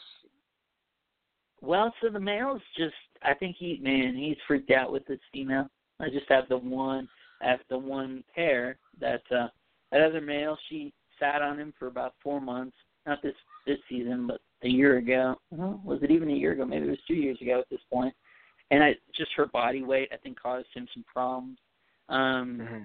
Well, so the male's just I think he man, he's freaked out with this female. I just have the one I have the one pair that uh that other male she sat on him for about four months. Not this this season, but a year ago. Well, was it even a year ago? Maybe it was two years ago at this point. And I just her body weight I think caused him some problems. Um Mm-hmm.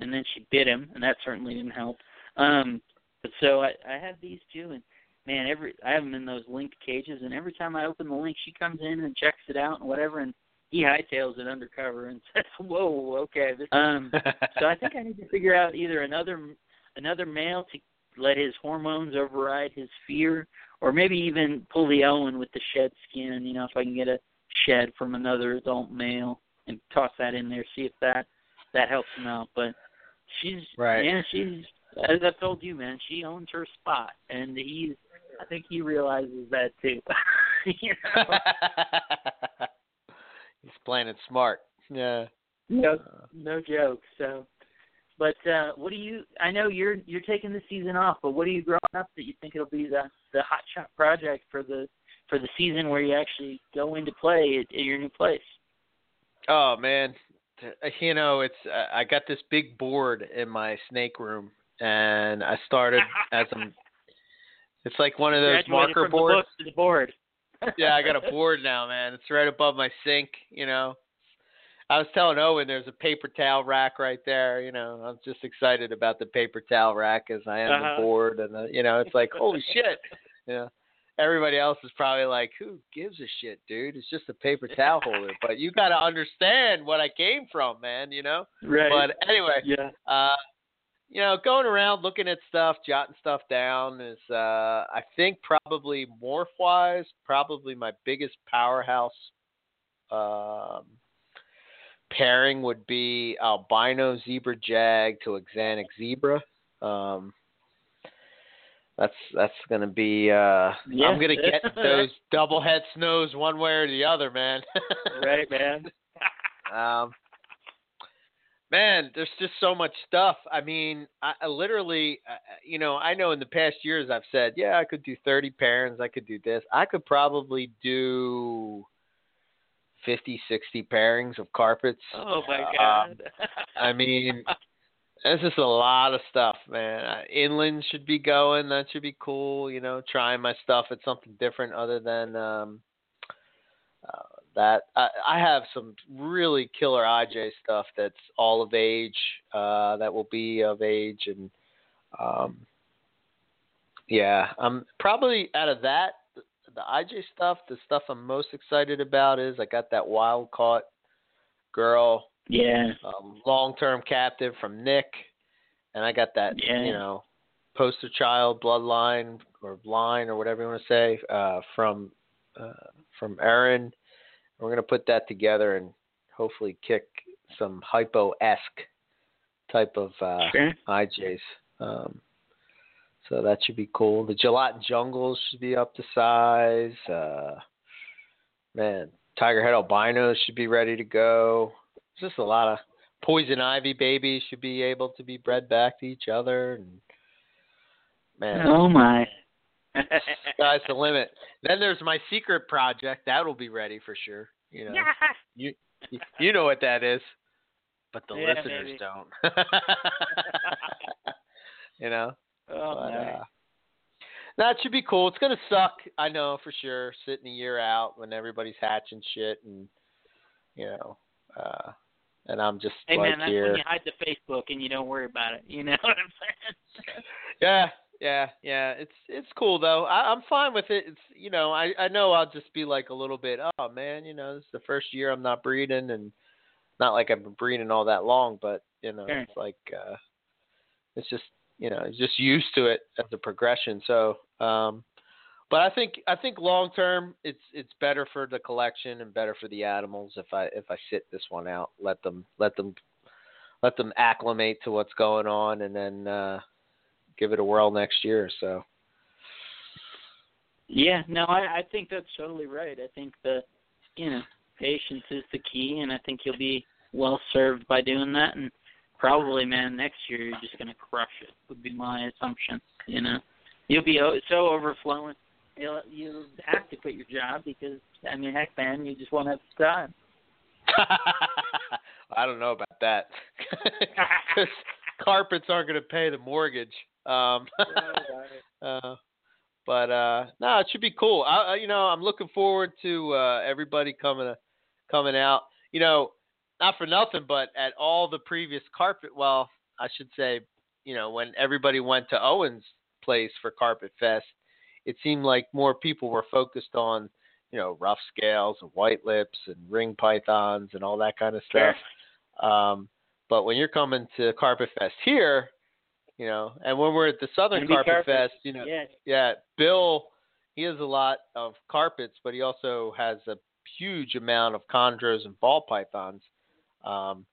and then she bit him, and that certainly didn't help. Um, but so I, I have these two, and man, every I have them in those link cages, and every time I open the link, she comes in and checks it out and whatever, and he hightails it undercover and says, "Whoa, okay." This, um, so I think I need to figure out either another another male to let his hormones override his fear, or maybe even pull the Owen with the shed skin. You know, if I can get a shed from another adult male and toss that in there, see if that that helps him out. But she's Right. yeah, she's as I told you, man, she owns her spot, and he's I think he realizes that too. you know? He's playing it smart. Yeah. no, no joke. So, but uh what do you? I know you're you're taking the season off, but what are you growing up that you think it'll be the the hot shot project for the for the season where you actually go into play at, at your new place? Oh man, you know it's uh, I got this big board in my snake room, and I started as a. It's like one of those Graduated marker boards. The to the board. yeah, I got a board now, man. It's right above my sink. You know, I was telling Owen there's a paper towel rack right there. You know, I'm just excited about the paper towel rack as I am Uh-huh. the board, and the, you know, it's like holy shit. Yeah. everybody else is probably like, who gives a shit, dude? It's just a paper towel holder. But you got to understand what I came from, man. You know. Right. But anyway, yeah. uh, you know, going around looking at stuff, jotting stuff down is, uh, I think, probably morph wise, probably my biggest powerhouse um, pairing would be albino zebra jag to axanthic zebra. Um, that's that's gonna be. Uh, Yeah. I'm gonna get those double head snows one way or the other, man. right, man. Um, man, there's just so much stuff. I mean, I, I literally, uh, you know, I know in the past years I've said, yeah, I could do 30 pairings, I could do this. I could probably do 50, 60 pairings of carpets. Oh my Um, god. I mean, It's just a lot of stuff, man. Uh, Inland should be going. That should be cool. You know, trying my stuff at something different other than um, uh, that. I, I have some really killer IJ stuff that's all of age. Uh, that will be of age, and um, yeah, I'm probably out of that. The, the IJ stuff, the stuff I'm most excited about is I got that wild caught girl yeah. um, long-term captive from Nick, and I got that Yeah. you know poster child bloodline or line or whatever you want to say uh, from uh, from Aaron. We're gonna put that together and hopefully kick some hypo esque type of uh, Sure. IJs. Um, so that should be cool. The gelatin jungles should be up to size. Uh, man, tiger head albinos should be ready to go. It's just a lot of poison ivy babies should be able to be bred back to each other. And man, Oh my. sky's the limit. Then there's my secret project. That'll be ready for sure. You know, you you know what that is, but the Yeah, listeners maybe. don't. you know. oh But, my. uh, it should be cool. It's gonna suck, I know for sure. Sitting a year out when everybody's hatching shit, and you know, uh, and I'm just Hey like man, that's here. when you hide the Facebook and you don't worry about it. You know what I'm saying? Yeah, yeah, yeah. It's it's cool though. I, I'm fine with it. It's you know, I I know I'll just be like a little bit. Oh man, you know, this is the first year I'm not breeding, and not like I've been breeding all that long, but you know, Sure. it's like uh, it's just you know, just used to it as a progression. So, um, but I think I think long term, it's it's better for the collection and better for the animals if I if I sit this one out, let them let them let them acclimate to what's going on, and then. uh give it a whirl next year. So Yeah, no, I, I think that's totally right. I think the, you know, patience is the key, and I think you'll be well served by doing that. And probably, man, next year you're just going to crush it. Would be my assumption. You know, you'll be so overflowing. You'll you have to quit your job because I mean, heck, man, you just won't have the time. I don't know about that. carpets aren't going to pay the mortgage. Um, uh, but uh, no, it should be cool. I, you know, I'm looking forward to uh, everybody coming uh, coming out. You know, not for nothing, but at all the previous carpet. Well, I should say, you know, when everybody went to Owen's place for Carpet Fest, it seemed like more people were focused on, you know, rough scales and white lips and ring pythons and all that kind of stuff. Um, but when you're coming to Carpet Fest here, you know, and when we're at the Southern Carpet carpet. Fest, you know, Yeah, yeah, Bill, he has a lot of carpets, but he also has a huge amount of chondros and ball pythons. Um,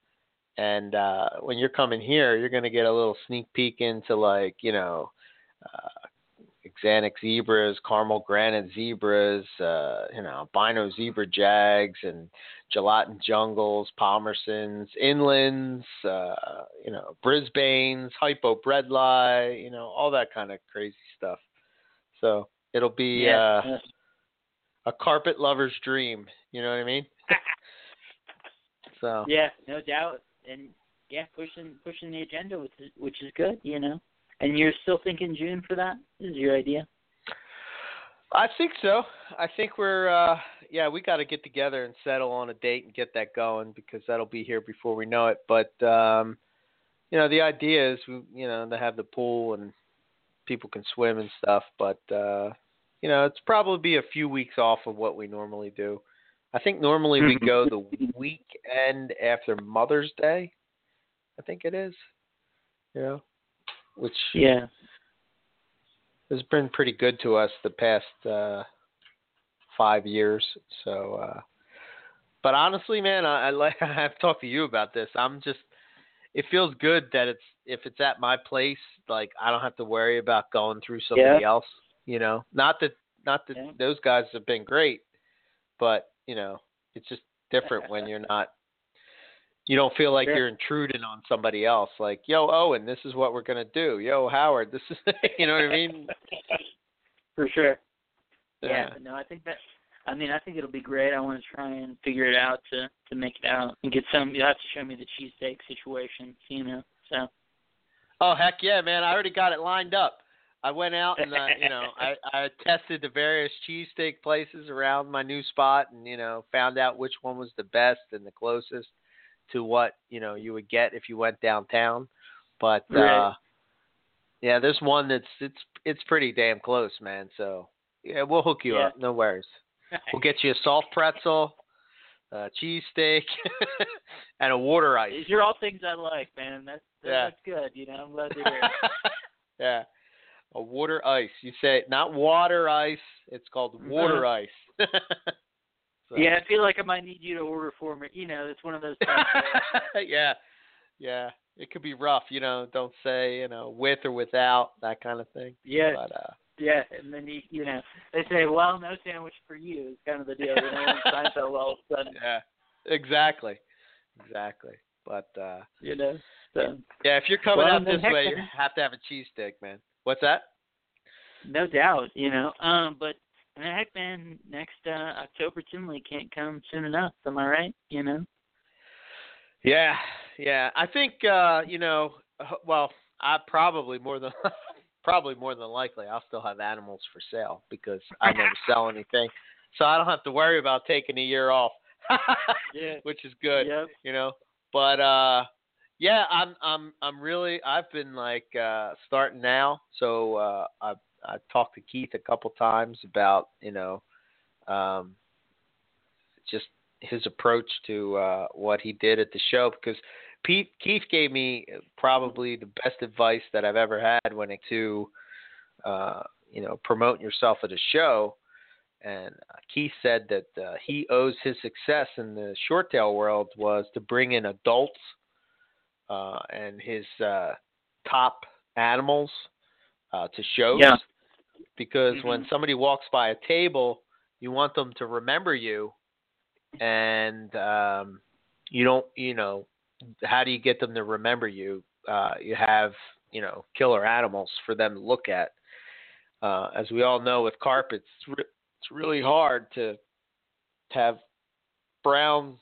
and uh, when you're coming here, you're going to get a little sneak peek into like you know, uh, axanthic zebras, caramel granite zebras, uh, you know, albino zebra jags, and gelatin jungles, palmerstons, inlands, uh, you know, Brisbanes, hypo bredli, you know, all that kind of crazy stuff. So it'll be yeah. uh, a carpet lover's dream. You know what I mean? So yeah, no doubt, and yeah, pushing pushing the agenda, which is which is good, you know. And you're still thinking June for that? Is your idea? I think so. I think we're uh yeah, we got to get together and settle on a date and get that going because that'll be here before we know it. But um you know, the idea is we, you know, to have the pool and people can swim and stuff, but uh you know, it's probably be a few weeks off of what we normally do. I think normally we go the weekend after Mother's Day. I think it is. Yeah. which Yeah. Has been pretty good to us the past uh five years. So uh but honestly man, I, I like I've talked to you about this. I'm just it feels good that it's if it's at my place, like I don't have to worry about going through somebody Yeah. else. You know, not that not that Yeah. those guys have been great, but you know, it's just different when you're not. You don't feel like Sure. you're intruding on somebody else. Like, yo, Owen, this is what we're gonna do. Yo, Howard, this is. you know what I mean? For sure. Yeah. Yeah. but no, I think that. I mean, I think it'll be great. I want to try and figure it out to to make it out and get some. You'll have to show me the cheesesteak situation, you know. So. Oh heck yeah, man! I already got it lined up. I went out and uh, you know I I tested the various cheesesteak places around my new spot and you know found out which one was the best and the closest to what you know you would get if you went downtown. But uh yeah, there's one that's it's it's pretty damn close, man. So yeah, we'll hook you Yeah. up. No worries. We'll get you a soft pretzel, a cheesesteak, and a water ice. These are all things I like, man. That's that, Yeah. that's good. You know, I'm glad to hear. it. yeah. A water ice. You say not water ice. It's called water ice. So- Yeah, I feel like I might need you to order for me. You know, it's one of those things. yeah. Yeah. It could be rough, you know, don't say, you know, with or without, that kind of thing. yeah, But uh yeah, and then you, you know, they say, "Well, no sandwich for you." Is kind of the deal. You know, Seinfeld all of a sudden, yeah. Exactly. Exactly. But uh you know. So yeah, if you're coming Well, out this way, you have to have a cheese cheesesteak, man. What's that? no doubt, you know. Um, but heck, man, next uh October Tinley can't come soon enough. Am I right? You know. Yeah, yeah. I think uh, you know, well, I probably more than probably more than likely I'll still have animals for sale because I never sell anything. So I don't have to worry about taking a year off. Yeah. Which is good, Yep. you know. But uh yeah, I'm I'm I'm really I've been like uh starting now. So uh I I talked to Keith a couple times about, you know, um just his approach to uh what he did at the show because Pete Keith gave me probably the best advice that I've ever had when it to uh you know promoting yourself at a show. And Keith said that uh, he owes his success in the short tail world was to bring in adults uh, and his uh, top animals uh, to shows. Yeah. Because Mhm. when somebody walks by a table, you want them to remember you, and um, you don't. You know, how do you get them to remember you? Uh, you have you know killer animals for them to look at. Uh, as we all know, with carpets, it's re- it's really hard to have brown,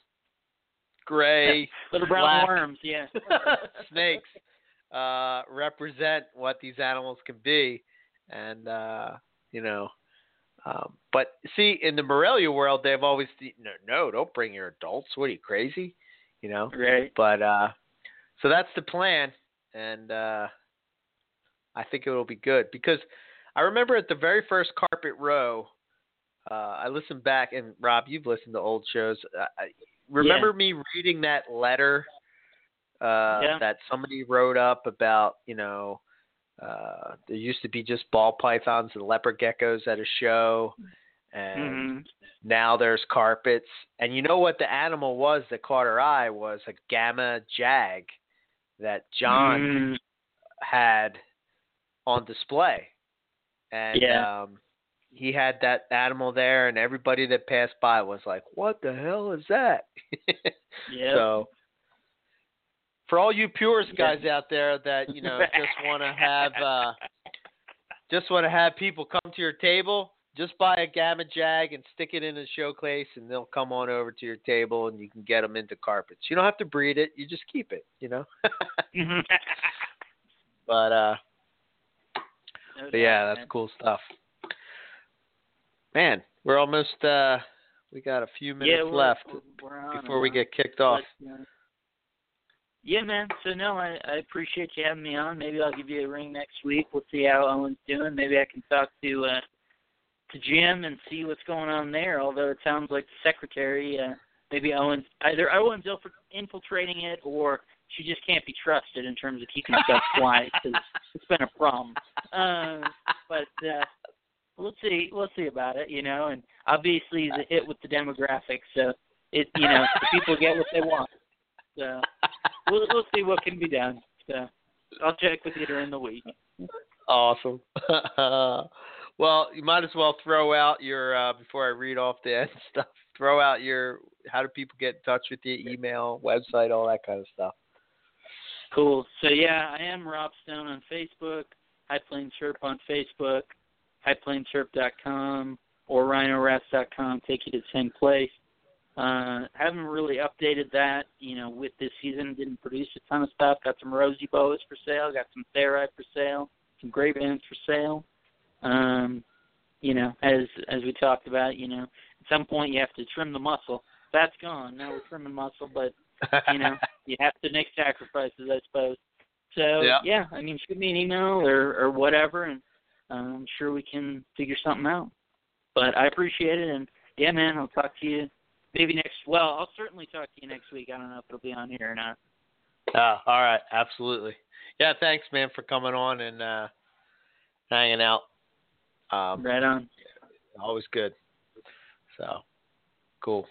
gray, Little brown black worms, yeah. snakes uh, represent what these animals can be, and uh, you know. Um, but see, in the Morelia world, they've always no, no, don't bring your adults. What are you crazy? You know. Right. But uh, so that's the plan, and uh, I think it will be good because I remember at the very first Carpet Row, uh, I listened back, and Rob, you've listened to old shows. I remember me reading that letter uh, Yeah. that somebody wrote up about, you know, uh, there used to be just ball pythons and leopard geckos at a show, and Mhm. now there's carpets. And you know what the animal was that caught her eye was a gamma jag that John Mhm. had on display. And Yeah. um he had that animal there and everybody that passed by was like, What the hell is that? Yeah. So for all you purist guys out there that, you know, just wanna have uh just wanna have people come to your table, just buy a Gamma Jag and stick it in a showcase, and they'll come on over to your table, and you can get them into carpets. You don't have to breed it; you just keep it. You know. but uh, No but yeah, that's man. cool stuff. Man, we're almost uh, we got a few minutes yeah, we're, left we're- before we get kicked off. But, uh, yeah, man. So no, I, I appreciate you having me on. Maybe I'll give you a ring next week. We'll see how Owen's doing. Maybe I can talk to uh to Jim and see what's going on there. Although it sounds like the secretary, uh, maybe Owen's either Owen's infil- infiltrating it or she just can't be trusted in terms of keeping stuff quiet because it's been a problem. Uh, but uh, we'll see. We'll see about it, you know. And obviously, he's a hit with the demographics, so it, you know, the people get what they want. So we'll we'll see what can be done. So I'll check with you during the week. Awesome. well, you might as well throw out your uh, before I read off the end stuff. Throw out your how do people get in touch with you? Email, website, all that kind of stuff. Cool. So yeah, I am Rob Stone on Facebook, High Plains Surf on Facebook, highplainsurf.com or rhinorest.com take you to the same place. Uh, haven't really updated that, you know, with this season. Didn't produce a ton of stuff. Got some rosy boas for sale. Got some therite for sale. Some gray bands for sale. Um, you know, as as we talked about, you know, at some point you have to trim the muscle. That's gone. Now we're trimming muscle, but you know, you have to make sacrifices, I suppose. So Yeah. I mean, shoot me an email or or whatever, and uh, I'm sure we can figure something out. But I appreciate it, and yeah, man, I'll talk to you maybe next. Well, I'll certainly talk to you next week. I don't know if it'll be on here or not. Ah, all right, absolutely. Yeah, thanks, man, for coming on and uh, hanging out. Um, right on. always good. So, cool.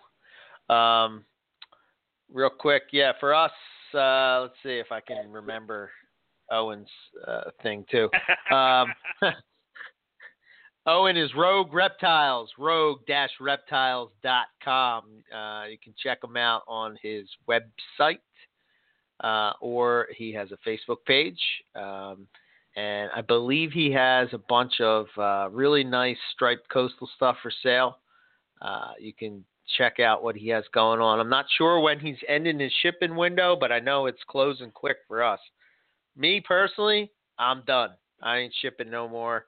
Um, real quick, yeah, for us, uh, let's see if I can remember Owen's uh, thing too. Um, Owen is Rogue Reptiles, rogue-reptiles.com. Uh, you can check him out on his website, uh, or he has a Facebook page. Um, and I believe he has a bunch of uh, really nice striped coastal stuff for sale. Uh, you can check out what he has going on. I'm not sure when he's ending his shipping window, but I know it's closing quick for us. Me personally, I'm done. I ain't shipping no more.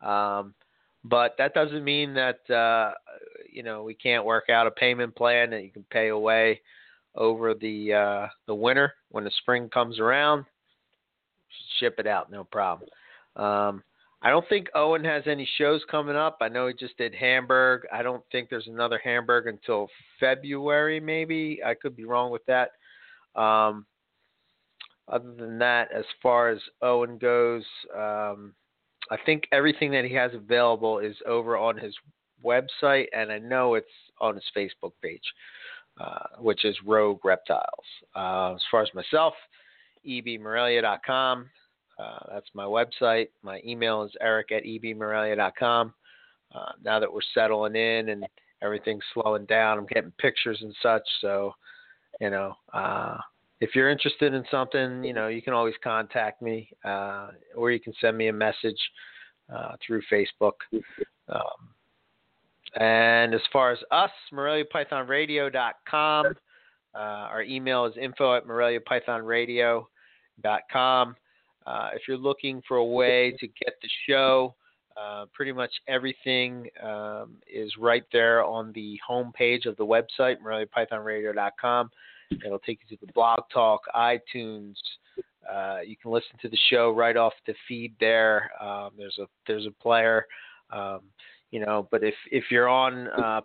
Um, but that doesn't mean that uh, you know we can't work out a payment plan that you can pay away over the uh, the winter when the spring comes around. Ship it out, no problem. Um, I don't think Owen has any shows coming up. I know he just did Hamburg. I don't think there's another Hamburg until February, maybe. I could be wrong with that. Um, other than that, as far as Owen goes, um, I think everything that he has available is over on his website, and I know it's on his Facebook page, uh, which is Rogue Reptiles. Uh, as far as myself, ebmorelia.com. Uh, that's my website. My email is eric at ebmorelia.com. Uh, now that we're settling in and everything's slowing down, I'm getting pictures and such. So, you know, uh, if you're interested in something, you know, you can always contact me uh, or you can send me a message uh, through Facebook. Um, and as far as us, MoreliaPythonRadio.com. Uh, our email is info at MoreliaPythonRadio.com. Uh, if you're looking for a way to get the show, uh, pretty much everything um, is right there on the home page of the website, MoreliaPythonRadio.com. It'll take you to the blog talk, iTunes. Uh, you can listen to the show right off the feed there. Um, there's a there's a player, um, you know. But if if you're on uh,